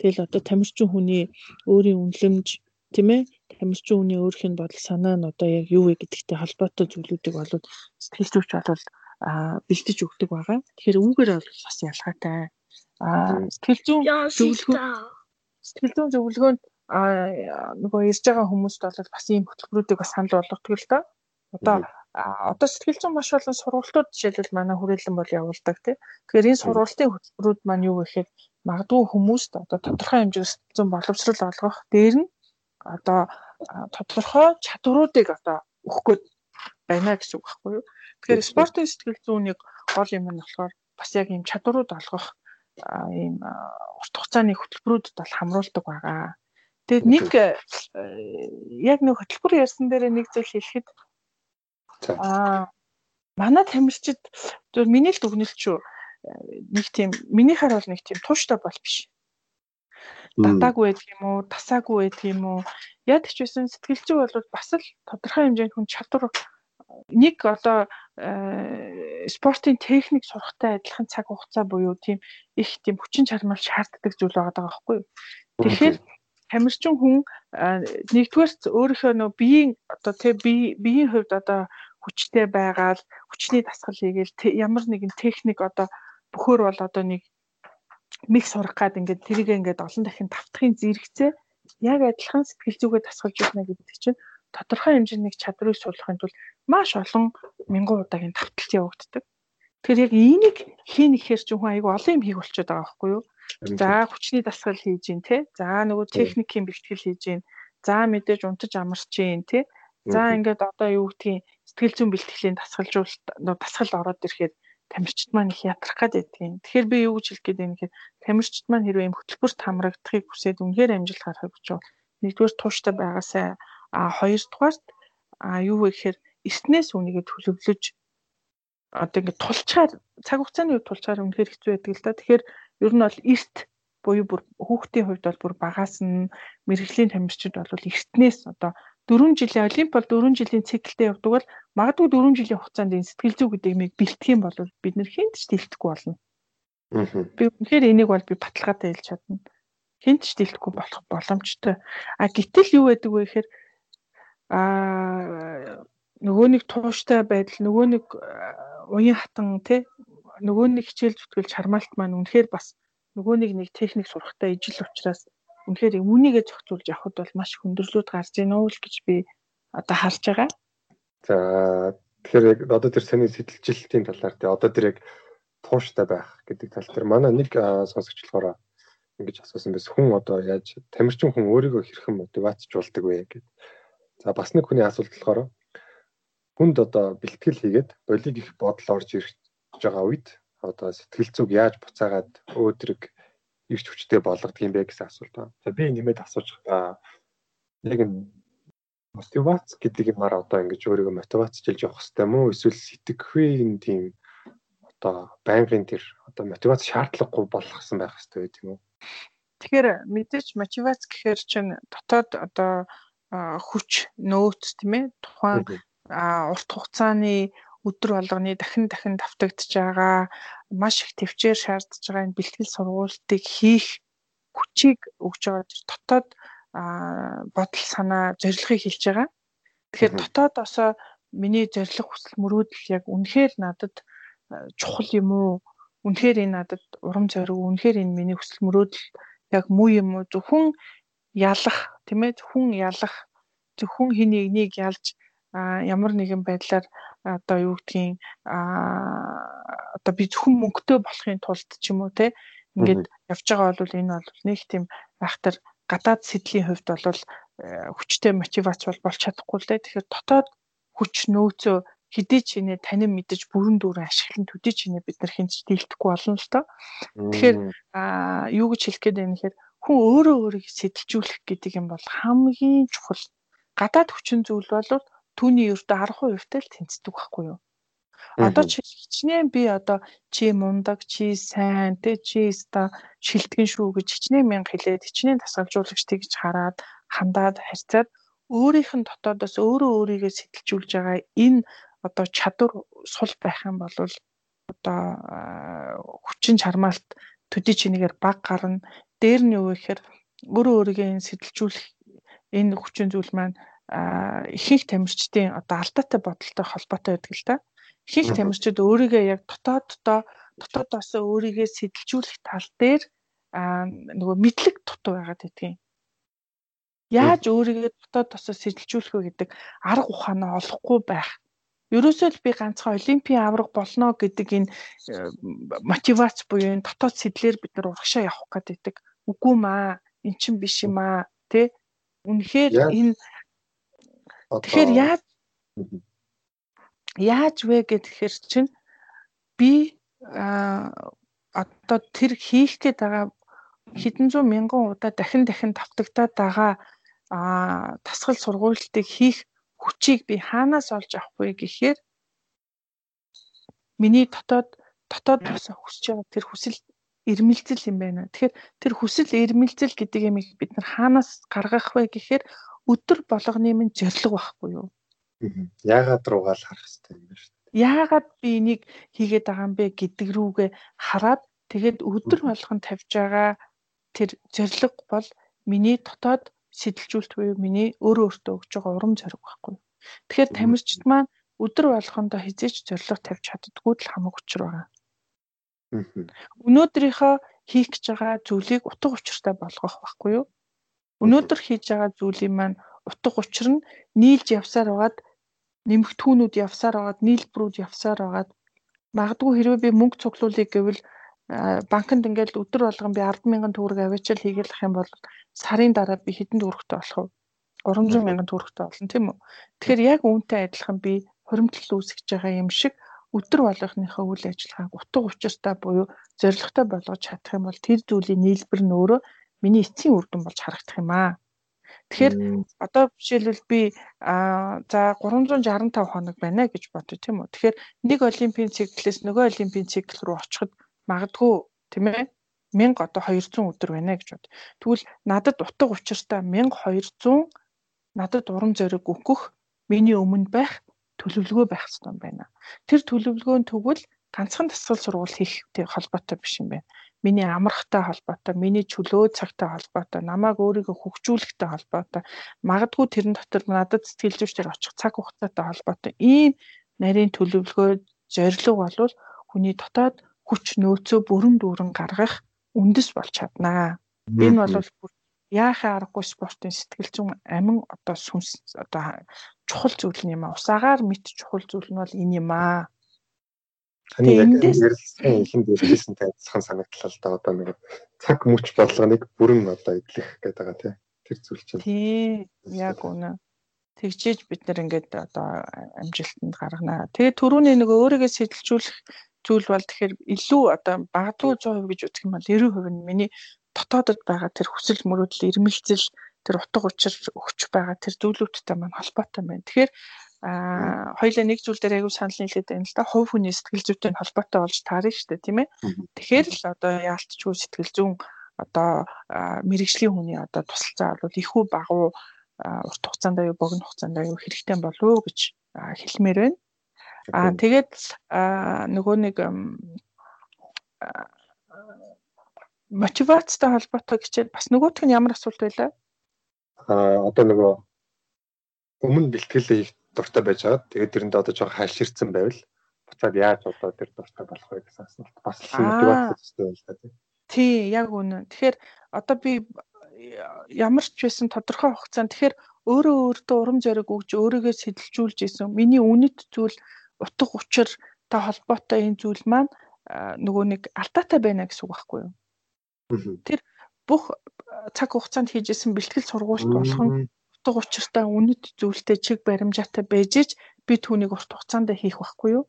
Тэгэл одоо тамирчин хүний өөрийн үнэлэмж тийм ээ тамирчин хүний өөрийнх нь бодол санаа нь одоо яг юу вэ гэдэгтэй холбоотой зүйлүүдийг бол сэтгэл зүйч бол бэлдэж өгдөг байгаа. Тэгэхээр үүгээр бол бас ялгаатай. Сэтгэл зүйн зөвлөгөө сэтгэл зүйн зөвлөгөөнд нөгөө ирж байгаа хүмүүст бол бас ийм хөтөлбөрүүдийг бас санал болгодог л доо. Одоо одоо сэтгэл зүйн маш олон сургалтууд жишээлбэл манай хүрээлэн бол явуулдаг тий. Тэгэхээр энэ сургалтын хөтөлбөрүүд маань юу вэ гэхээр магадгүй хүмүүст одоо тодорхой хэмжээгээр сэтгэл зүйн боловсрол олгох дээр нь одоо тодорхой чадваруудыг одоо өгөх гээд байна гэсэн үг байхгүй юу. Тэгэхээр спортын сэтгэл зүйнийг гол юм нь болохоор бас яг ийм чадварууд олгох ийм урт хугацааны хөтөлбөрүүдэд бол хамруулдаг байгаа. Тэгээд нэг яг нэг хөтөлбөр ярьсан дээр нэг зүйл хэлэхэд аа манай тамирчид зөв миний л дүгнэлт шүү. Нэг тийм минийхаар бол нэг тийм тууштай бол биш датаагүй байдаг юм уу, тасаагүй байдаг юм уу. Яг ч гэсэн сэтгэл зүй бол бас л тодорхой хэмжээнд хүн чадвар нэг одоо э, спортын техник сурахтай адилхан цаг хугацаа буюу тийм их тийм хүчин чармал шаарддаг зүйл байгаа байхгүй юу. Тэгэхээр тамирчин хүн нэгдүгээр өөрийнхөө нөө биеийн одоо тэг биеийн хувьд одоо хүчтэй байгаад хүчний дасгал хийгээл ямар нэгэн техник одоо бөхөр бол одоо нэг мих сурах гад ингээд тэрийг ингээд олон дахин давтахын зэрэгцээ яг адилхан сэтгэл зүгээ тасгалж өгнө гэдэг чинь тодорхой хэмжээний чадрыг суулгахын тулд маш олон мянган удаагийн давталт явагддаг. Тэгэхээр яг энийг хийн ихээр ч хүн айгу олон юм хийх болчиход байгаа байхгүй юу? За хүчний дасгал хийж гин те. За нөгөө техникийн бэлтгэл хийж гин. За мэдээж унтаж амарч гин те. За ингээд одоо юу гэдгийг сэтгэл зүйн бэлтгэлийн дасгалжуулалт дасгал ороод ирэхээр тамирчид маань их ятрах гээд байдгийн. Тэгэхээр би юу гэж хэлэх гээд байна гэхээр тамирчид маань хэрвээ юм хөтөлбөрт хамрагдахыг хүсээд үнэхээр амжилт гаргахыг хүсвэл нэгдүгээр тууштай байгаасай а хоёрдугаарт а юу вэ гэхээр эртнээс үнийгээ төлөвлөж одоо ингээд тулчаар цаг хугацааны үед тулчаар үнэхээр хэцүү байдаг л да. Тэгэхээр ер нь бол эрт буюу бүр хүүхдийн хувьд бол бүр багаас нь мэрэгжлийн тамирчид бол эртнээс одоо 4 жилийн олимп бол 4 жилийн циклтэй явдаг бол магадгүй 4 жилийн хугацаанд энэ сэтгэл зүй гэдэг юмыг бэлтгэх юм бол бид нэр хинт ч дэлтэхгүй болно. Би үнэхээр энийг бол би баталгаатай хэлж чадна. Хинт ч дэлтэхгүй болох боломжтой. А гэтэл юу байдаг вэ гэхээр а нөгөө нэг тууштай байдал нөгөө нэг уян хатан тий нөгөө нэг хичээл зүтгэл чармаалт маань үнэхээр бас нөгөө нэг нэг техник сурахтай ижил учраас үнэхээр үүнийгээ зохицуулж явахд бол маш хөндөрлүүд гарч ийнө үү гэж би одоо харж байгаа. За тэгэхээр яг одоо тэр саний сэтэлжилтийн талаар тий одоо тэр яг тууштай байх гэдэг тал дээр манай нэг сонсогч болохоор ингэж асуусан байсан хүн одоо яаж тамирчин хүн өөрийгөө хэрхэн мотивацжуулдаг вэ гэдэг. За бас нэг хүний асуулт болохоор хүнд одоо бэлтгэл хийгээд болиг их бодол орж ирж байгаа үед одоо сэтгэл зүг яаж буцаагаад өөдрөг ирч хүчтэй болгодог юм бэ гэсэн асуулт байна. За би нэмээд асууж яг мотивац гэдэг юмар одоо ингэж өөрийгөө мотивацжилж явах хэрэгтэй мó эсвэл сэтгэхүйн тийм одоо байнгын тэр одоо мотивац шаардлагагүй болгосон байх хэрэгтэй байх тийм үү? Тэгэхээр мэдээж мотивац гэхээр чинь дотоод одоо хүч нөөц тийм ээ тухайн урт хугацааны өдөр болгоны дахин дахин давтагдж байгаа маш их төвчээр шаардж байгаа энэ бэлтгэл сургуултыг хийх хүчийг өгж байгаа дотоод бодол санаа зорилгыг хэлж байгаа. Тэгэхээр дотоодосоо миний зорилго хүсэл мөрөөдөл яг үнэхээр надад чухал юм уу? Үнэхээр энэ надад урам зориг, үнэхээр энэ миний хүсэл мөрөөдөл яг муу юм уу? Зөвхөн ялах, тийм ээ? Зөвхөн ялах, зөвхөн хин нэгнийг ялж ямар нэгэн байдлаар одоо юу гэдгийг а одоо би зөвхөн мөнгөтэй болохын тулд ч юм уу те ингээд явж байгаа бол энэ бол нэг тийм байхтар гадаад сэдлийн хувьд бол э, хүчтэй мотивац бол болж чадахгүй л дээ. Тэгэхээр дотоод хүч нөөцөө хэдий ч инээ танин мэдэж бүрэн дүүрэн ашиглан төдий ч инээ бид нар хинч дийлдэхгүй болно л доо. Тэгэхээр а юу гэж хэлэх гээд байна гэхээр хүн өөрөө өөрийгөө сэтэлжүүлэх гэдэг юм бол хамгийн чухал гадаад хүчин зүйл бол түүний ердөө 10% тай л тэнцдэг байхгүй юу? Одоо чи хичнээн би одоо чи мундаг, чи сайн, тэ чи ста шилтгэн шүү гэж хичнээн мянга хэлээд хичнээн тасгалжуулагч тэгж хараад хандаад харьцаад өөрийнх нь дотоодоос өөрөө өөрийгөө сэтэлжүүлж байгаа энэ одоо чадвар сул байх юм бол одоо хүчин чармаалт төдий чинийгээр баг гарна. Дээр нь юу гэхээр өөрөө өөрийгөө энэ сэтэлжүүлэх энэ хүчин зүйл маань ихэнх тамирчдын одоо алдаатай бодолтой холбоотой байдаг л да. Ихэнх тамирчид өөрийгөө яг дотооддоо дотоодоос өөрийгөө сэтэлжүүлэх тал дээр нөгөө мэдлэг дутуу байгаад байдгийг. Яаж өөрийгөө дотоодоос сэтэлжүүлэх вэ гэдэг арга ухаанаа олохгүй байх. Ерөөсөө л би ганцхан олимпийн авраг болно гэдэг энэ э, мотивац буюу энэ дотоод сэтлэр бид нар урагшаа явах гэдэг. Үгүй маа, эн чин биш юм аа, тэ? Үнэхээр энэ Тэгэхээр яаж яаж вэ гэхээр чинь би одоо тэр хийх гээд байгаа хэдэн зуун мянган удаа дахин дахин давтагдаад байгаа а тасгал сургуультыг хийх хүчийг би хаанаас олж авах вэ гэхээр миний дотоод дотоод бас хүсэж байгаа тэр хүсэл ирмэлцэл юм байна. Тэгэхээр тэр хүсэл ирмэлцэл гэдэг юм бид нар хаанаас гаргах вэ гэхээр өдөр болгоны минь зориг байхгүй юу? Яагаад руугаа л харах хэрэгтэй юм шүү дээ. Яагаад би энийг хийгээд байгаа юм бэ гэдэг рүүгээ хараад тэгээд өдөр болгон тавьж байгаа тэр зориг бол миний дотоод сэтэлжүүлэлт буюу миний өөрөө өөртөө өгж байгаа урам зориг байхгүй юу? Тэгэхээр тамирчид маань өдөр болгондоо хизээч зориг тавьж чаддггүй л хамаг учир байгаа. Өнөөдрийнхөө хийх гэж байгаа зүйлийг утга учиртай болгох байхгүй юу? Өнөөдөр хийж байгаа зүйлийн маань утга учир нь нийлж явсаар байгаад нэмэгдэхүүнүүд явсаар байгаад нийлбэрүүд явсаар байгаад магадгүй хэрвээ би мөнгө цуглуулъя гэвэл банкнд ингээд өдөр болгон би 10 мянган төгрөг авчил хийгээлэх юм бол сарын дараа би хэдэн төгрөгтэй болох вэ? 300 мянган төгрөгтэй болно тийм үү? Тэгэхээр яг үүнтэй адилхан би хуримтлал үүсгэж байгаа юм шиг өдөр болгохныхоо үйл ажиллагааг утга учиртай буюу зоригтой болгож чадах юм бол тэр зүйлийн нийлбэр нь өөрөө миний эцсийн үр дүн болж харагдах юм аа. Тэгэхээр одоо жишээлбэл би а за 365 хоног байна гэж бодъё тийм үү. Тэгэхээр нэг олимпийн циклээс нөгөө олимпийн цикл рүү очиход магадгүй тийм ээ 1000 одоо 200 өдөр байна гэж бод. Тэгвэл надад утга учиртай 1200 надад урам зориг өгөх миний өмнө байх төлөвлөгөө байх хэрэгтэй байна. Тэр төлөвлөгөө нь тэгвэл ганцхан дасгал сургууль хийхтэй холбоотой биш юм байна. Миний амрахтай холбоотой, миний чөлөө цагтай холбоотой, намайг өөрийгөө хөгжүүлэхтэй холбоотой, магадгүй тэрэн дотор надад сэтгэл зүйчдэр очих цаг хугацаатай холбоотой ийм нарийн төлөвлөгөө зорилго болвол хүний дотоод хүч нөөцөө бүрэн дүүрэн гаргах үндэс болж чаднаа. Энэ бол яахаа аргагүй спортын сэтгэл зүйн амин одоо сүнс одоо чухал зүйл юм аа. Усаагаар мэд чухал зүйл нь бол энэ юм аа. Таны яг ярилцсан ихэнд ярьжсэн тайлцхан санагдлаа л да одоо нэг цаг мөч бодлогоныг бүрэн одоо эдлэх гэдэг байгаа тий. Тэр зүйл чинь. Тий, яг үнэ. Тэгжээж бид нар ингээд одоо амжилтанд гаргана. Тэгээ түрүүний нэг өөрийгөө сэтэлжүүлэх зүйл бол тэгэхээр илүү одоо багадгүй 100% гэж үзэх юм бол 90% нь миний дотоодод байгаа тэр хүсэл мөрөөдөл ирмэлцэл тэр утга учир өгч байгаа тэр зүйлүүдтэй маань холбоотой байна. Тэгэхээр а хоёлаа нэг зүйл дээр аягүй санал нийлээд байна л да. Хувь хүний сэтгэл зүйтэй холбоотой болж таарна шүү дээ, тийм ээ. Тэгэхээр л одоо яалтчгүй сэтгэл зүүн одоо мэрэгжлийн хүний одоо тусалцаа бол ихүү багуу урт хугацаанд аюу богино хугацаанд аюу хэрэгтэй болов уу гэж хэлмээр байна. Аа тэгээд нөгөө нэг мотивацтай холбоотой гэчээд бас нөгөөх нь ямар асуулт байлаа? Аа одоо нөгөө өмнө бэлтгэл дуртай байж байгаа. Тэгээд тэрэнд одоо жоохон хальширцсан байвал буцаад яаж одоо тэр дуртай болох вэ гэсэн асуулт бас мотивацтай байна л да тийм. Тий, яг үнэ. Тэгэхээр одоо би ямар ч байсан тодорхой хугацаанд тэгэхээр өөрөө өөртөө урам зориг өгж өөрийгөө сэтэлжүүлж исэн миний үнэт зүйл утга учиртай холбоотой энэ зүйл маань нөгөө нэг алдаатай байна гэсэн үг байхгүй юу? Тэр бүх цаг хугацаанд хийжсэн бэлтгэл сургуульт болгон утга учиртай үнэт зүйлтэй чиг баримжаатай байж ич би түүнийг урт хугацаанд хийх байхгүй юу?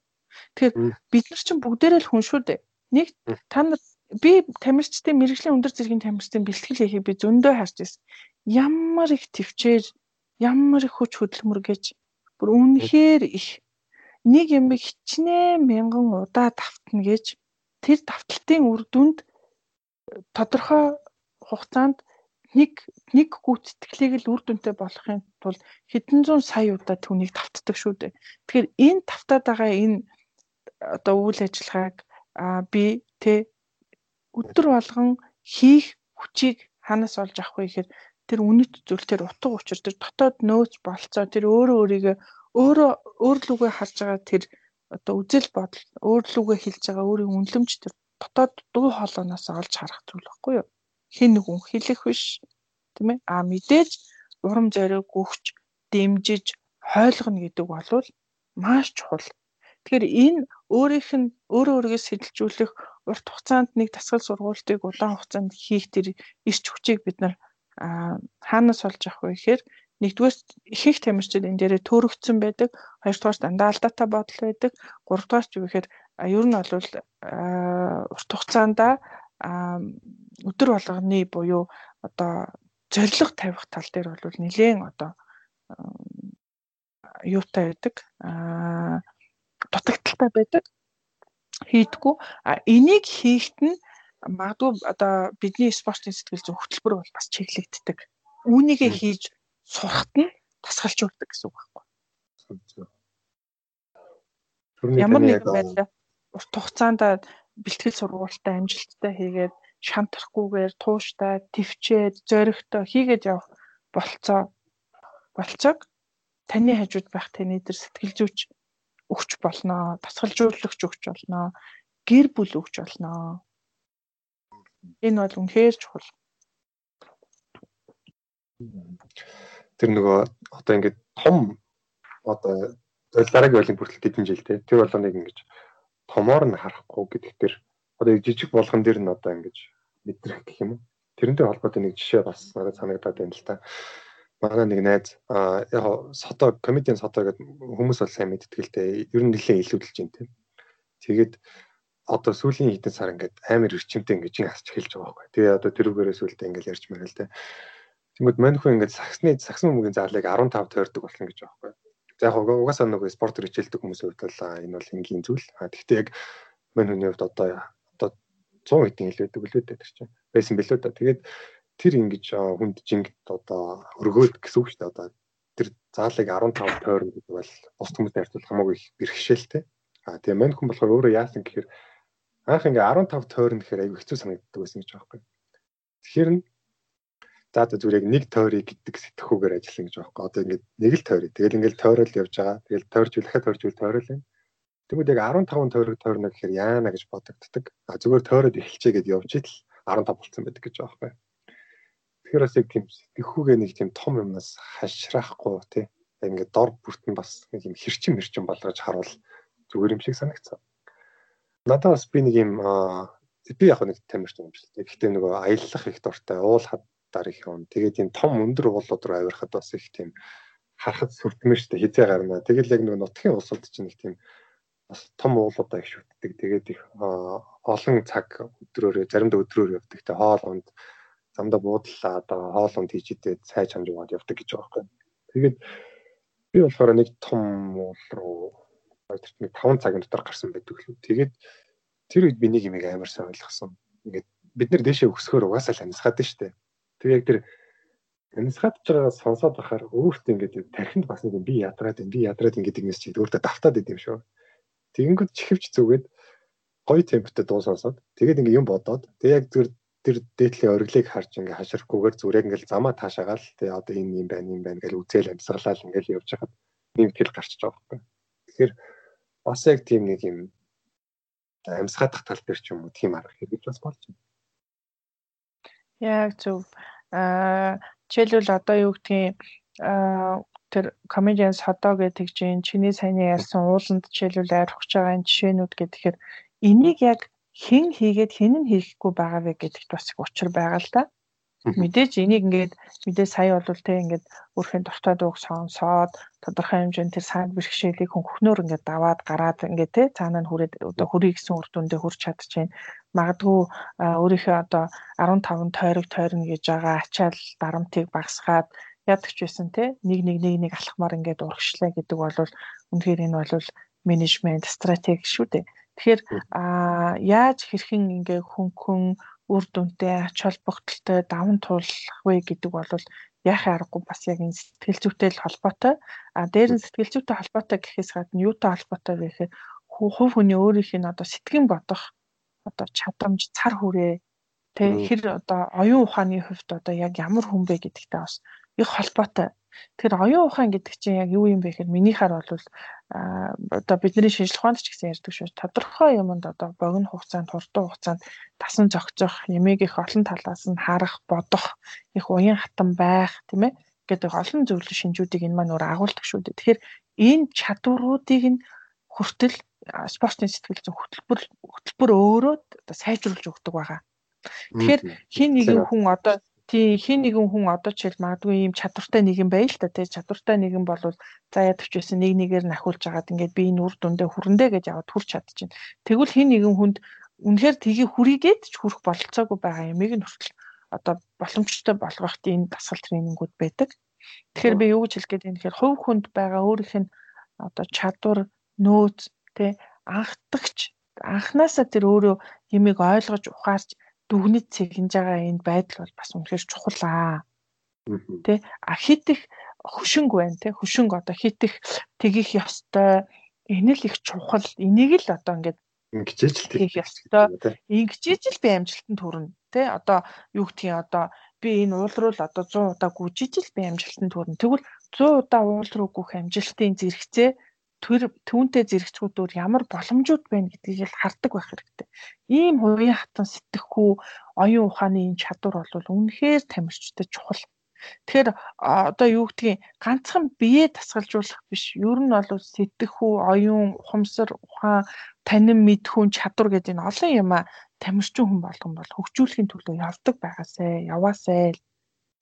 Тэгэхээр бид нар чинь бүгдээрээ л хүн шүү дээ. Нэг та нар би тамирчдын мэрэгжлийн өндөр зэргийн тамирчдын бэлтгэл хийхийг би зөндөө харж ирсэн. Ямар их төвчээр, ямар их хүч хөдөлмөр гэж бүр үнэхээр их нэг юм хичнээн мянган удаа давтна гэж тэр давталтын үр дүнд тодорхой хугацаанд нэг нэг гүйцэтгэлийг л үр дүнтэй болохын тулд хэдэн зуун сая удаа түүнийг давтдаг шүү дээ. Тэгэхээр энэ давтаад байгаа энэ одоо үйл ажиллагааг би тэ өдөр болгон хийх хүчийг ханаас олж авах вэ гэхээр тэр үнэт зүйл тэр утга учир тэр дотоод нөөц болцоо тэр өөрөө өөрийгөө өөрөө өөрлөгөө харж байгаа тэр одоо үзэл бодол өөрлөгөө хэлж байгаа өөрийн үнлэмж тэр дотоод дуу хоолойноос олж харах зүйл баггүй юу хэн нэгэн хэлэх биш тийм ээ? А мэдээж урам зориг өгч дэмжиж хойлгоно гэдэг бол маш чухал. Тэгэхээр энэ өөрийнх нь өөрөө өөрийгөө сэтэлжүүлэх урт хугацаанд нэг дасгал сургуултыг удаан хугацаанд хийх тэр эрч хүчийг бид нар хаанаас олж авах вэ гэхээр нэгдүгээр ихэнх тамирчид энэ дээрээ төөрөгдсөн байдаг хоёрдугаар дандаа алдаатай бодол байдаг гуравдугаар ч юу гэхээр ер нь бол урт хугацаанд өдөр болгоны буюу одоо зориг тавих тал дээр бол нэлээд одоо юутай байдаг. Дутагдaltaй байдаг. Хийдгүү а энийг хийхт нь магадгүй одоо бидний спортын сэтгэл зүйн хөтөлбөр бол бас чиглэгддэг. Үүнийгээ хийж сурахт нь тасгалжуулдаг гэсэн үг байхгүй. Ямар нэгэн байдлаар урт хугацаанд бэлтгэл сургуультай амжилттай хийгээд шантрахгүйгээр тууштай, төвчээд, зоригтой хийгээд явах болцоо болцоог таны хажууд байх таны дээр сэтгэл зүйч өгч болноо, тасгалжуулагч өгч болноо, гэр бүл өгч болноо. Энэ бол үнэхээр чухал. Тэр нөгөө одоо ингээд том одоо дараагийн олимп бүртэл хэдэн жил те тэр болгоныг ингэж томоор нь харахгүй гэдэг тэр одоо жижиг болгон дээр нь одоо ингэж мэдрэх гэх юм уу тэрнтэй холбоотой нэг жишээ бас надад санагдаад байна л та манай нэг найз а яг сото комедиан сото гэдэг хүмүүс бол сайн мэддэг л дээ. Ер нь нэлээд илүүдэлж байна тийм. Тэгээд одоо сүүлийн хэдэн сар ингээд амар өрчмтэй ингээд чин асч эхэлж байгаа байхгүй. Тэгээ одоо тэрүүгээрээ сүүлдээ ингээд ярьж мэрэл дээ. Тэгмэд маньхүү ингээд саксны саксын өмгийн зарлыг 15 тойрдог болно гэж байгаа байхгүй. За яг угаасаа нөгөө спортер хичээлдэг хүмүүсийн хувьд бол энэ бол энгийн зүйл. А тэгтээ яг мань хүний хувьд одоо одоо 100 хэдэн хэлээдэг үлээдэг тэр чинь. Байсан билүү да. Тэгээд тэр ингэж хүнд жинг одоо өргөөд гэсэн үг шүү дээ. Одоо тэр заалыг 15 тойрон гэдэг бол бус хүмүүстэй харьцуулах хамаагүй их бэрхшээлтэй. А тэгээ мань хүн болохоор өөрөө яасан гэхээр Анх ингээ 15 тойрон гэхээр аюу хэцүү санагддаг байсан гэж байгаа юм. Тэгэхээр нь за одоо зүгээр яг нэг тойрыг гэдэг сэтгхүүгээр ажиллана гэж юм. Одоо ингээ нэг л тойрыг. Тэгэл ингээл тойрол явж байгаа. Тэгэл тойржуулахад тойржуул тойрол юм. Тэгмээд яг 15 тойрог тойрно гэхээр яана гэж бодогддог. А зүгээр тойроод эхэлчээ гэд явж идэл 15 болцсон байдаг гэж байгаа юм. Тэгэхээр бас яг тийм сэтгхүүгээ нэг тийм том юмнаас хашраахгүй тий. Ингээ дор бүртэн бас нэг юм хэрчим хэрчим болгож харуул зүгээр юм шиг санагцсан надад бас би нэг юм би яг нэг тамирчин юм шиг. Гэхдээ нөгөө аяллах их дуртай, уул хадаар их юм. Тэгээд юм том өндөр уулууд руу авирахад бас их тийм харахад сүрдмэн штэ хизээ гарна. Тэгэл яг нөгөө нутгийн усууд чинь их тийм бас том уулуудаа их шүтдэг. Тэгээд их олон цаг өдрөөрөө заримдаа өдрөөр явдаг. Тэ хоол унд замдаа буудлаа одоо хоол унд хийж идээд цай чамж уугаад явдаг гэж байгаа юм. Тэгээд би болохоор нэг том уул руу хоёрт нэг 5 цагийн дотор гарсан байдаг лүү. Тэгээд тэр үед би нэг юм амар сайн ойлгосон. Ингээд бид нэр дээшээ өсгөхөөр угаасаа л амьсгаад штэ. Тэр яг тэр байгаа сонсоод бахаар өөртөө ингээд тархинд бас нэг би ядраад юм би ядраад ингээд ингэс чи өөртөө давтаад идэм шүү. Тэгэнгүүт чихвч зүгээд гоё темптэй дуу сонсоод тэгээд ингээд юм бодоод тэг яг зүр тэр дээдлийн ориглыг харж ингээ хаширахгүйгээр зүрэг ингээл замаа таашаагаал тэгээ одоо энэ юм байна юм байна гэж үзэл амьсгалаа ингээл явж хахад нэг тэл гарчиж байгаа байхгүй. Тэгэхээр бас яг тийм нэг юм амьсгаадах тал дээр ч юм уу тийм арга хэрэгж бас болж байна. Яг зөв. Аа жишээлбэл одоо юу гэдгийг аа тэр comedians хотоо гэдэг чинь чиний саяны ярьсан ууланд жишээлбэл айрхаж байгаа энэ жишээнүүд гэхээр энийг яг хэн хийгээд хэн нь хийхгүй байгаа вэ гэдэгт бас их учир байгаа л да. Мэдээж энийг ингээд мэдээ сая бол те ингээд өөрхийн дуртай дууг сонсоод тодорхой хэмжээнд тэр саад бэрхшээлийг хөнхнөр ингээд даваад гараад ингээд те цаанаа нь хүрээд одоо хүрий гэсэн үр дүндээ хүрч чадчихээн. Магадгүй өөрийнхөө одоо 15 тойрог тойрно гэж байгаа ачаал дарамтыг багасгаад яадаг ч байсан те нэг нэг нэг нэг алхмаар ингээд урагшлаа гэдэг бол үнэхээр энэ бол менежмент стратеги шүү дээ. Тэгэхээр а яаж хэрхэн ингээ хүн хүн үр дүнтэй ач холбогдолтой даван туулах вэ гэдэг бол яахын аргагүй бас яг энэ сэтгэл зүйтэй л холбоотой. А дээр нь сэтгэл зүйтэй холбоотой гэхээс гадна юутай холбоотой вэ гэхээр хувь хүний өөрийнх нь одоо сэтгэн бодох одоо чадамж цар хүрээ тэ хэр одоо оюун ухааны хувьд одоо яг ямар хүн бэ гэдэгтэй бас их холбоотой. Тэгэхээр оюун ухаан гэдэг чинь яг юу юм бэ гэхээр минийхаар бол одоо бидний шинжилх ухаанд ч гэсэн ярьдаг шүү. Тодорхой юмд одоо богино хугацаанд, хурдан хугацаанд тасан зохицох, ямиг их олон талаас нь харах, бодох, их уян хатан байх, тийм ээ гэдэг олон зөвлөл шинжүүдийг энэ маань өөр агуулдаг шүү дээ. Тэгэхээр энэ чадваруудыг нь хүртэл спортын сэтгэл зүйн хөтөлбөр хөтөлбөр өөрөө одоо сайжруулж өгдөг байгаа. Тэгэхээр хин нэгэн хүн одоо тий хин нэгэн хүн одоо жишээл магадгүй ийм чадвартай нэгэн байл та тий чадвартай нэгэн бол за ядвч байсан нэг нэгээр нь ахиулж агаад ингээд би энэ үр дүндээ хүрэндээ гэж яваад хүрч чадчихэв. Тэгвэл хин нэгэн хүнд үнэхээр тгий хүрийгээд ч хүрэх бололцоогүй байгаа юмыг нь хүртэл одоо боломжтой болгох энэ дасгал тренингүүд байдаг. Тэгэхээр би юу гэж хэлэх гээд юм тэгэхээр хувь хүнд байгаа өөрийнх нь одоо чадвар нөөц тий анхдагч анханасаа тэр өөрөө юмыг ойлгож ухаарч дүгнэж цэгнэж байгаа энэ байдал бол бас үнэхээр чухал аа. Тэ а хит их хөшинг байна те хөшинг одоо хит их тгийх ёстой. Энэ л их чухал. Энийг л одоо ингээд ингэжээж л тэгэх ёстой. ингэжээж л би амжилтанд хүрнэ те одоо юу гэдгийг одоо би энэ уул руу л одоо 100 удаа гүйжиж л би амжилтанд хүрнэ. Тэгвэл 100 удаа уул руу гүйх амжилтын зэрэгцээ тэр түүнтэй зэрэгцгүүдээр ямар боломжууд байна гэдгийг л хардаг байх хэрэгтэй. Ийм хувийн хатан сэтгэхүй оюун ухааны энэ чадвар бол үнэхээр тамирчтай чухал. Тэгэхээр одоо юу гэдгийг ганцхан бие дасгалжуулах биш. Ер нь бол сэтгэхүй, оюун, ухамсар, ухаан, танин мэдхүүн чадвар гэдэг энэ олон юм а тамирчин хүн болгон бол хөгжүүлэхийн төлөө явдаг байгаасай, яваасай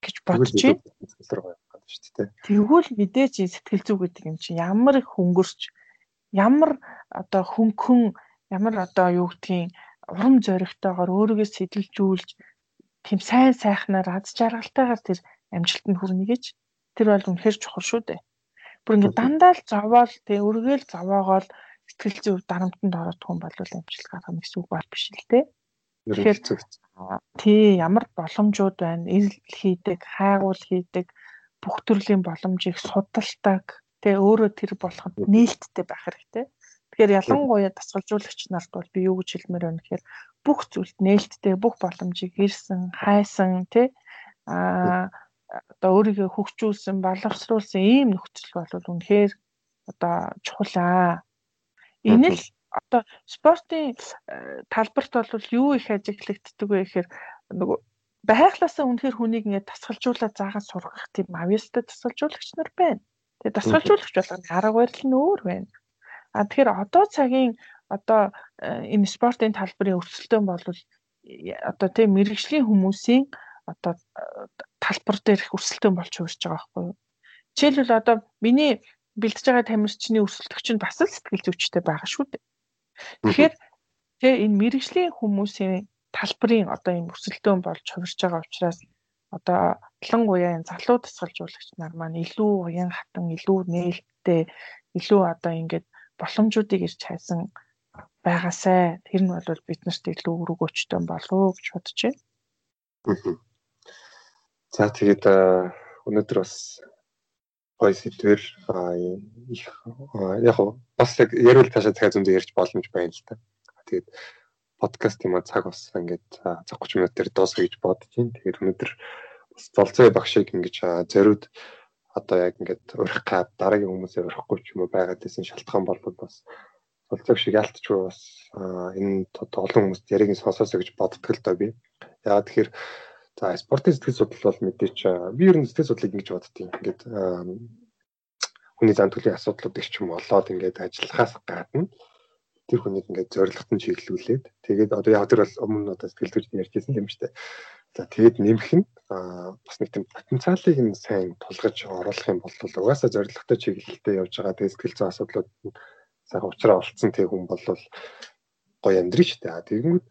гэж бодож байна шүү дээ. Тэгвэл мэдээж сэтгэл зүй гэдэг юм чинь ямар их хөнгөрч ямар одоо хөнгөн ямар одоо юу гэдгийг урам зоригтойгоор өөрийгөө сэтэлжүүлж тийм сайн сайхнаар аз жаргалтайгаар тэр амжилтанд хүрнэ гэж тэр бол үнэхэр чухал шүү дээ. Бүр ингэ дандаа л зовоол тэг өргөөл зовоогоол сэтгэл зүй дарамтанд ороод хүн бол амжилт гаргах гэсэн үг бол биш л дээ. Тэгэхээр тий ямар боломжууд байна? Ил хийдэг, хайгуул хийдэг, бүх төрлийн боломжийг судалдаг тэ өөрөө тэр болоход нээлттэй байх хэрэгтэй. Тэгэхээр ялангуяа дасгалжуулагч нарт бол би юу гэж хэлмээр байна гэхээр бүх зүйлд нээлттэй бүх боломжийг ирсэн, хайсан тий а одоо өөрийгөө хөгжүүлсэн, боловсруулсан ийм нөхцөл бол үнэхээр одоо чухал. Энэ л одоо спортын э, талбарт бол юу их ажиглагддаг вэ гэхээр нөгөө байглаасаа үнэхээр хүнийг ингээд тасгалжуулаад заагаад сургах тийм авьяастай тасгалжуулагч нар байна. Тэгээ тасгалжуулагч болгоны арга барил нь өөр байна. А тэгэхээр одоо цагийн одоо э, энэ спортын талбарын өрсөлдөөн бол одоо тийм мэрэгжлийн хүмүүсийн одоо талбар дээр их өрсөлдөөн болж хуурж байгаа байхгүй юу. Жишээлбэл одоо миний бэлдэж байгаа тамирчны өрсөлдөгч нь бас л сэтгэл зүйчтэй байгаа шүү дээ. Тэгэхээр тэгээ энэ мэрэгжлийн хүмүүсийн талбарын одоо юм өрсөлдөөн болж хувирж байгаа учраас одоо ялангуяа энэ залуу тасгалжуулагч нар маань илүү уян хатан илүү нээлттэй илүү одоо ингээд боломжуудыг ирж хайсан байгаасай тэр нь бол биднэрт илүү өрөг өчтөн болов гэж бодож байна. За тэгээд өнөөдөр бас гоё сэдвэр их яг бас яг ярил таашаа дахиад зөндөө ярьж боломж байна л та. Тэгээд подкаст юм а цаг бас ингээд цаг 30 минутээр дуусгая гэж бодож байна. Тэгээд өнөөдөр бас золцоо багшийг ингэж зориуд одоо яг ингээд урих гад дараагийн хүмүүсээ урихгүй ч юм уу байгаад байсан шалтгаан болбод бас золцоо шиг ялтчгүй бас энэ олон хүмүүст яриг нь сонсоосоо гэж боддог л доо би. Яагаад тэгэхээр за спортын сэтгэл судлал бол мэдээч би ер нь сэтгэл судлалыг ингэж боддtiin. Ингээд хүний зан төлөвийн асуудлууд их ч юм болоод ингээд ажиллахаас гадна тэр хүнийг ингээд зоригтон чиглүүлээд тэгээд одоо яг тэр бол өмнө одоо сэтгэл зүйн ярьжсэн юм дээ. За тэгээд нэмэх нь бас нэг тийм потенциалыг нь сайн тулгаж оруулах юм бол угаасаа зоригтой чиглэлтэй явж байгаа тэгээд сэтгэл зүйн асуудлууд сайхан уучраа олцсон тэг хүн бол гоё амьдрын дээ. Тэгэнгүүт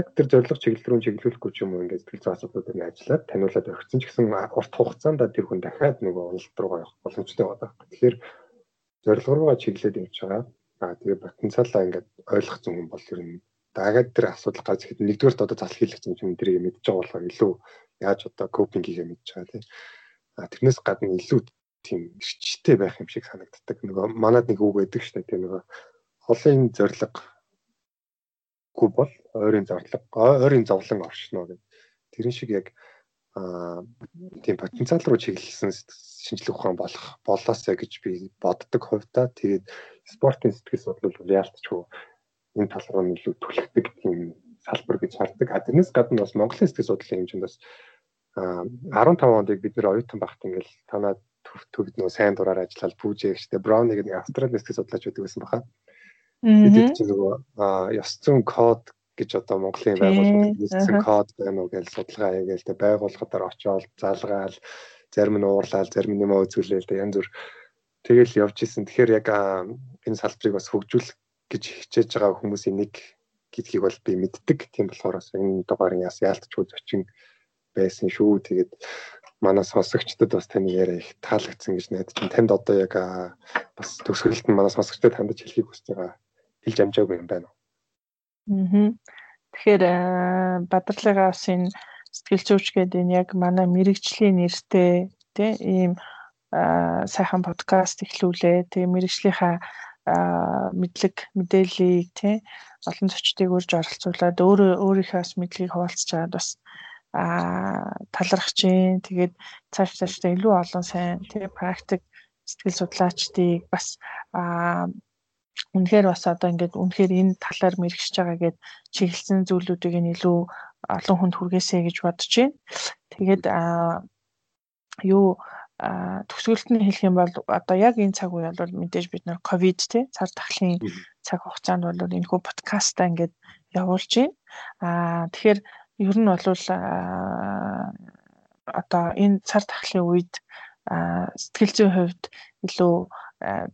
яг тэр зориг чиглэл рүү чиглүүлэхгүй ч юм уу ингээд сэтгэл зүйн асуудлуудыг нь ажиллаад таниулаад өгсөн ч гэсэн урт хугацаанд тэр хүн дахиад нөгөө уналт руу явах боломжтой байна. Тэгэхээр зориг руугаа чиглээд явж байгаа Аа тэгээ потенциалаа ингээд ойлгоцсон хүн бол ер нь дагаад тэр асуудал гарч ихэд нэгдүгээрт одоо засал хийлгэх юм тэрийг мэдж байгаа болохоор илүү яаж одоо копинг хийгээ мэдж байгаа тийм. А тэрнээс гадна илүү тийм эрчтэй байх юм шиг санагддаг. Нөгөө манад нэг үг байдаг шүү дээ тийм нөгөө холын зориг гү бол ойрын зарлаг ойрын зовлон оршно гэдэг. Тэрэн шиг яг а тийм потенциал руу чиглэсэн шинжлэх ухаан болох болоосаа гэж би боддог хувьдаа тэгээд спортын сэтгэл судлал бол яалтчгүй энэ тал руу илүү түлхдэг тийм салбар гэж хардаг. А тэрнээс гадна бас Монголын сэтгэл судлалын хэмжээнд бас 15 онд бид нэр оюутан багт ингээл танаа төгд нөө сайн дураар ажиллаад пүүжээ гэжтэй Браун нэг австрали сэтгэл судлаач байдаг байсан баха. Бид чинь нөгөө ёс зүйн код гэж одоо Монголын байгууллагууд нэгдсэн код байна уу гэж судалгаа хийгээл тэ байгууллагуудаар очиод залгаал зарим нь уурлал зарим нь нэмээ үзүүлээл тэ янз бүр тэгэл явж исэн. Тэгэхээр яг энэ салбарыг бас хөгжүүлэх гэж хичээж байгаа хүмүүсийн нэг гэдгийг бол би мэддэг. Тийм болохоор бас энэ дугаарыг яс яалтчгүй зочин байсан шүү. Тэгээд манай сонсогчдод бас таны яриа их таалагдсан гэж найдаж байна. Танд одоо яг бас төгсгөлт нь манай сонсогчдод хандаж хэлхийг хүсэж байгаа хэлж амжаагүй юм байна уу? Аа. Тэгэхээр Бадрлыгаа бас энэ сэтгэл зүйч гэдэг энэ яг манай мэрэгжлийн нэртэй тий ийм сайхан подкаст эхлүүлээ. Тэгээ мэрэгжлийнхаа мэдлэг мэдээллийг тий олон зочдыг урьж оролцуулаад өөрөө өөрийнхөө бас мэдлэгийг хуваалцаж чаад бас а талархаж чинь тэгээд цааш цаашдаа илүү олон сайн тий практик сэтгэл судлаачдыг бас а үнэхээр бас одоо ингээд үнэхээр энэ талаар мэрэгшиж байгаа гэд чиглэсэн зүйлүүдийг нь илүү олон хүнд хүргээсэй гэж бодож байна. Тэгээд а юу төгсгөлт нь хэлэх юм бол одоо яг энэ цаг үе бол мэдээж бид нар ковид тий цар тахлын цаг хугацаанд бол энэ хүү подкастаа ингээд явуулж байна. Аа тэгэхээр ер нь бол одоо энэ цар тахлын үед сэтгэл зүйн хувьд илүү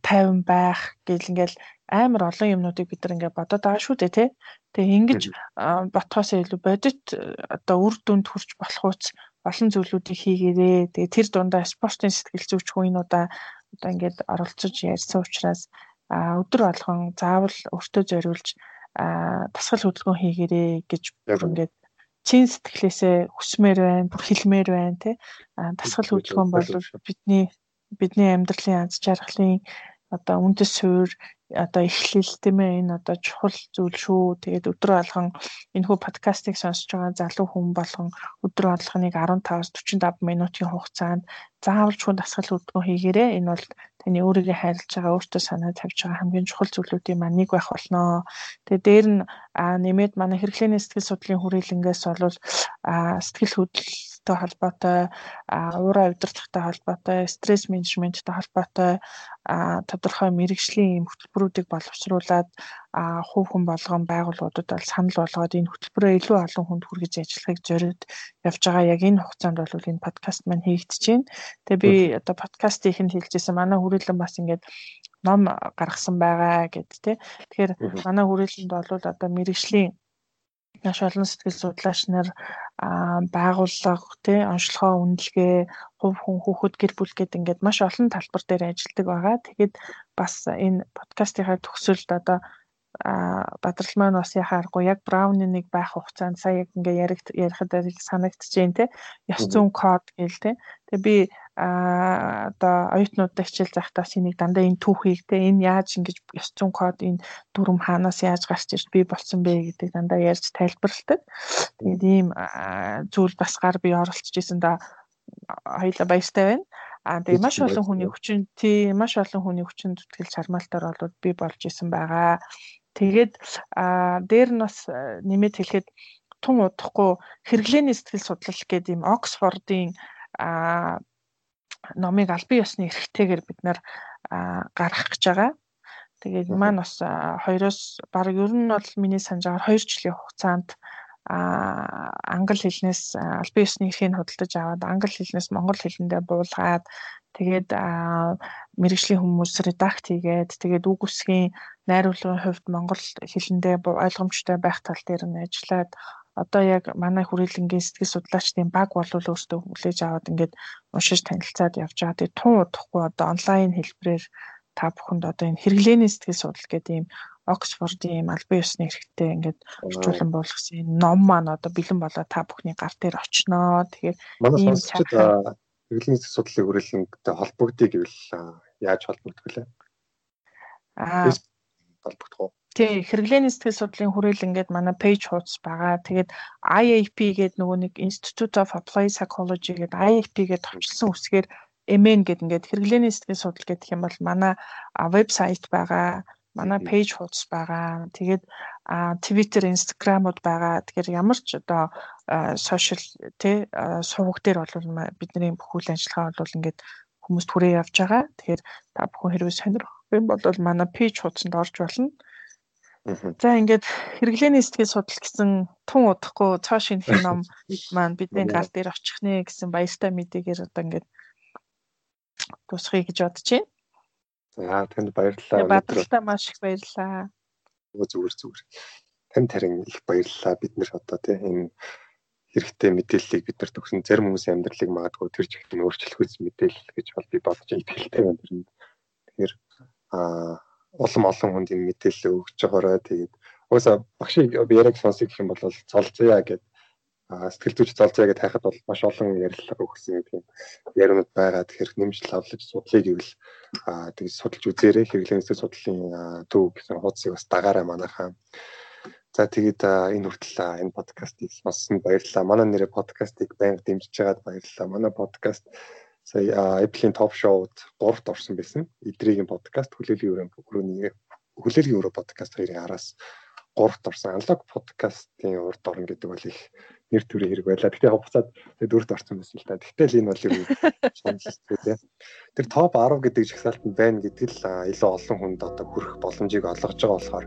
тайван байх гэл ингээл амар олон юмнуудыг бид нар ингээд бодоод байгаа шүү дээ тий. Тэгээ ингэж ботхоос илүү бодит одоо үр дүнд хүрч болох уус олон зүйлүүдийг хийгээрээ. Тэгээ тэр дундаа спортын сэтгэл зүйч хүнүүдаа одоо ингээд оролцож ярьсан учраас өдөр болгон заавал өөртөө зориулж тасгал хөдөлгөөн хийгээрээ гэж ингээд чин сэтгэлээсээ хүсмээр байна, хэлмээр байна тий. Тасгал хөдөлгөөн бол бидний бидний амьдралын аз жаргалын одоо үндэс суурь одоо эхлэл тийм ээ энэ одоо чухал зүйл шүү. Тэгээд өдрө алган энэ хүү подкастыг сонсож байгаа залуу хүн болгон өдрө алганыг 15-аас 45 минутын хугацаанд заавал чуун дасгал хөдөлгөөн хийгээрэй. Энэ бол таны өөрийгөө хайрлаж байгаа, өөртөө санаа тавьж байгаа хамгийн чухал зүйлүүдийн маань нэг байх болноо. Тэгээд дээр нь нэмээд манай хэрэглээний сэтгэл судлалын хүрээлэнгээс бол сэтгэл хөдлөл той холбоотой, уураа удирдахтай холбоотой, стресс менежменттэй холбоотой тодорхой мэрэгжлийн юм хөтөлбөрүүдийг боловсруулад хувь хүн болгон байгууллагуудад бол санал болгоод энэ хөтөлбөрөө илүү олон хүнд хүргэж ажиллахыг зориуд явж байгаа. Яг энэ хугацаанд бол энэ подкаст маань хийгдэж байна. Тэгээ би одоо подкастын ихэнд хэлжсэн манай хүрээлэн бас ингээд ном гаргасан байгаа гэд тэ. Тэгэхээр манай хүрээлэнд бол одоо мэрэгжлийн маш олон сэтгэл судлаач нар байгууллага тий онцлогоо үнэлгээ хувь хүн хүүхэд гэр бүл гэдэг ингээд маш олон талбар дээр ажилладаг байгаа. Тэгээд бас энэ подкастынхаа төгсөлд одоо бадрал маань бас яхааргүй. Яг брауны нэг байх хугацаанд сая яг ингээ ярих ярихад санагдчихээн те. Ёс зүйн код гэл те. Тэгээ би а одоо оюутнуудад хичээл захтаас энийг дандаа энэ түүхийг те. Энэ яаж ингэж ёс зүйн код энэ дүрм хаанаас яаж гарч ирж би болсон бэ гэдэг дандаа ярьж тайлбарладаг. Тэгээд ийм зүйл бас гар би оролцож исэн да. Хоёлаа баяртай байна. А тэгээ маш олон хүний хүчин тий маш олон хүний хүчин зүтгэл чармаалтаар бол би болж исэн байгаа. Тэгээд дээр нь бас нэмэт хэлэхэд тун удахгүй хэрэглээний сэтгэл судлал гэдэг юм Оксфордын номыг албан ёсны эрхтэйгээр бид нар гаргах гэж байгаа. Тэгээд маань бас хоёроос баг ер нь бол миний санджаагаар 2 жилийн хугацаанд англи хэлнээс албан ёсны эрхийг худалдаж аваад англи хэлнээс монгол хэлэндээ буулгаад тэгээд мэрэгжлийн хүмүүс редакт хийгээд тэгээд үг үсгийн найруулгын хувьд монгол хэлэндээ ойлгомжтой байх тал дээр нь ажиллаад одоо яг манай хүрээлэнгийн сэтгэл судлаачдын баг бол өөртөө хүлээж аваад ингээд уншиж танилцаад явж байгаа. Тэгээд тун удахгүй одоо онлайн хэлбэрээр та бүхэнд одоо энэ хэрэглээний сэтгэл судлал гэдэг ийм Оксфордын ийм албан ёсны хэрэгтэй ингээд орчуулан буулгасан энэ ном маань одоо бэлэн болоод та бүхний гар дээр очноо. Тэгэхээр ийм цагаан хэрэглээний сэтгэл судлалын хүрээлэнтэй холбогдъё гэвэл яаж холбогдох вэ? Аа холбогдох уу? Тий, хэрэглээний сэтгэл судлалын хүрээлэн гээд манай пэйж хуудас байгаа. Тэгээд IAP гэдэг нөгөө нэг Institute of Applied Psychology гэдэг IAP гэдэг товчлсон үсгээр MN гэдэг ингээд хэрэглээний сэтгэл судлал гэдэг юм бол манай вебсайт байгаа манай пэйж хуудас байгаа. Тэгээд Twitter, Instagram-ууд байгаа. Тэгэхээр ямар ч одоо сошиал тий сувг дээр бол бидний бүх үйл ажиллагаа бол ингээд хүмүүст хүрээ явж байгаа. Тэгэхээр та бүхэн хэрвээ сонирх юм бол манай пэйж хуудсанд орж болно. За ингээд хэрэглээний сэтгэл судлал гэсэн тун удахгүй цоо шинэх [LAUGHS] ном маань бидний гал дээр очих нэ гэсэн баяртай мэдээгээр одоо ингээд тусахыг гэж бодож байна. За танд баярлалаа. Бадралтай маш их баярлалаа. Зүгээр зүгээр. Танд харин их баярлалаа. Бид нэр одоо тийм энэ хэрэгтэй мэдээллийг бид нар төгсөн зарим хүмүүсийн амьдралыг магадгүй тэр чигт нь өөрчлөх үс мэдээлэл гэж бол би бодож итгэлтэй байна. Тэгэхээр аа улам олон хүнд энэ мэдээлэл өгч байгаарай. Тэгээд уусаа багшийг би яриг сонсох юм бол цолцъя гэдэг сэтгэл зүйч залзаа гэж хайхад бол маш олон ярилцлага өгсөн тийм яриануд байгаа. Тэгэхээр нэмжил авлаж судлыг гэвэл тэгж судалж үзээрэй. Хэрэглэнээс судлалын төв гэсэн хуудсыг бас дагаарай манайхаа. За тэгээд энэ хүртэл энэ подкастыг сонссон баярлалаа. Манай нэрээ подкастыг байнга дэмжиж байгаад баярлалаа. Манай подкаст сая Apple-ийн топ шоуд 3-т орсон байсан. Идригийн подкаст хүлээлгийн өрөөний хүлээлгийн өрөө подкаст хоёрын араас 3-т орсон. Аналог подкастын урд орно гэдэг бол их нэр төрийн хэрэг байлаа. Гэтэ хугацаад тэгээд дөрөвд орсон байсан л та. Гэтэл энэ бол юу шаналжтэй тийм. Тэр топ 10 гэдэг жагсаалтанд байна гэдэг л илүү олон хүнд одоо хүрэх боломжийг олгож байгаа болохоор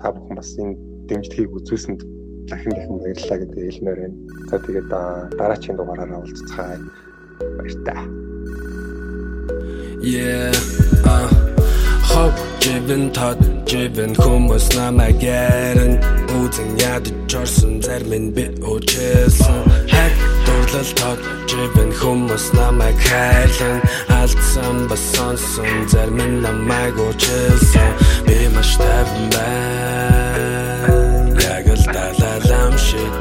та бүхэн бас энэ дэмжлэгийг үзүүлсэнд дахин дахин баярлалаа гэдэг хэлмээр байна. За тэгээд дараагийн дугаараараа уулзцгаая. Баярлалаа. Yeah. Uh, hope driven thought driven хүмүүс намайг яран үзэн ядаж орсон зарим нь би уучлсан хаг дурлал thought driven хүмүүс намайг хайрлан алдсан бас сонсон зарим нь намайг уучлсан би маш тайван байна яг л талалам shit.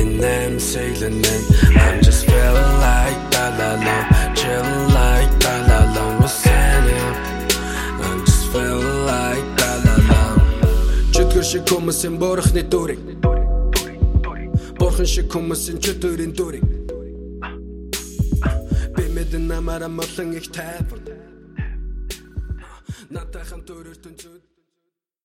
And I'm sailing and I'm just feeling like la la la шиг хүмүүсийн буурахны дүрийг Бурхан шиг хүмүүсийн чөтөрийн дүрийг Би мэдэн намара молон их тайван Натахан төрөртөн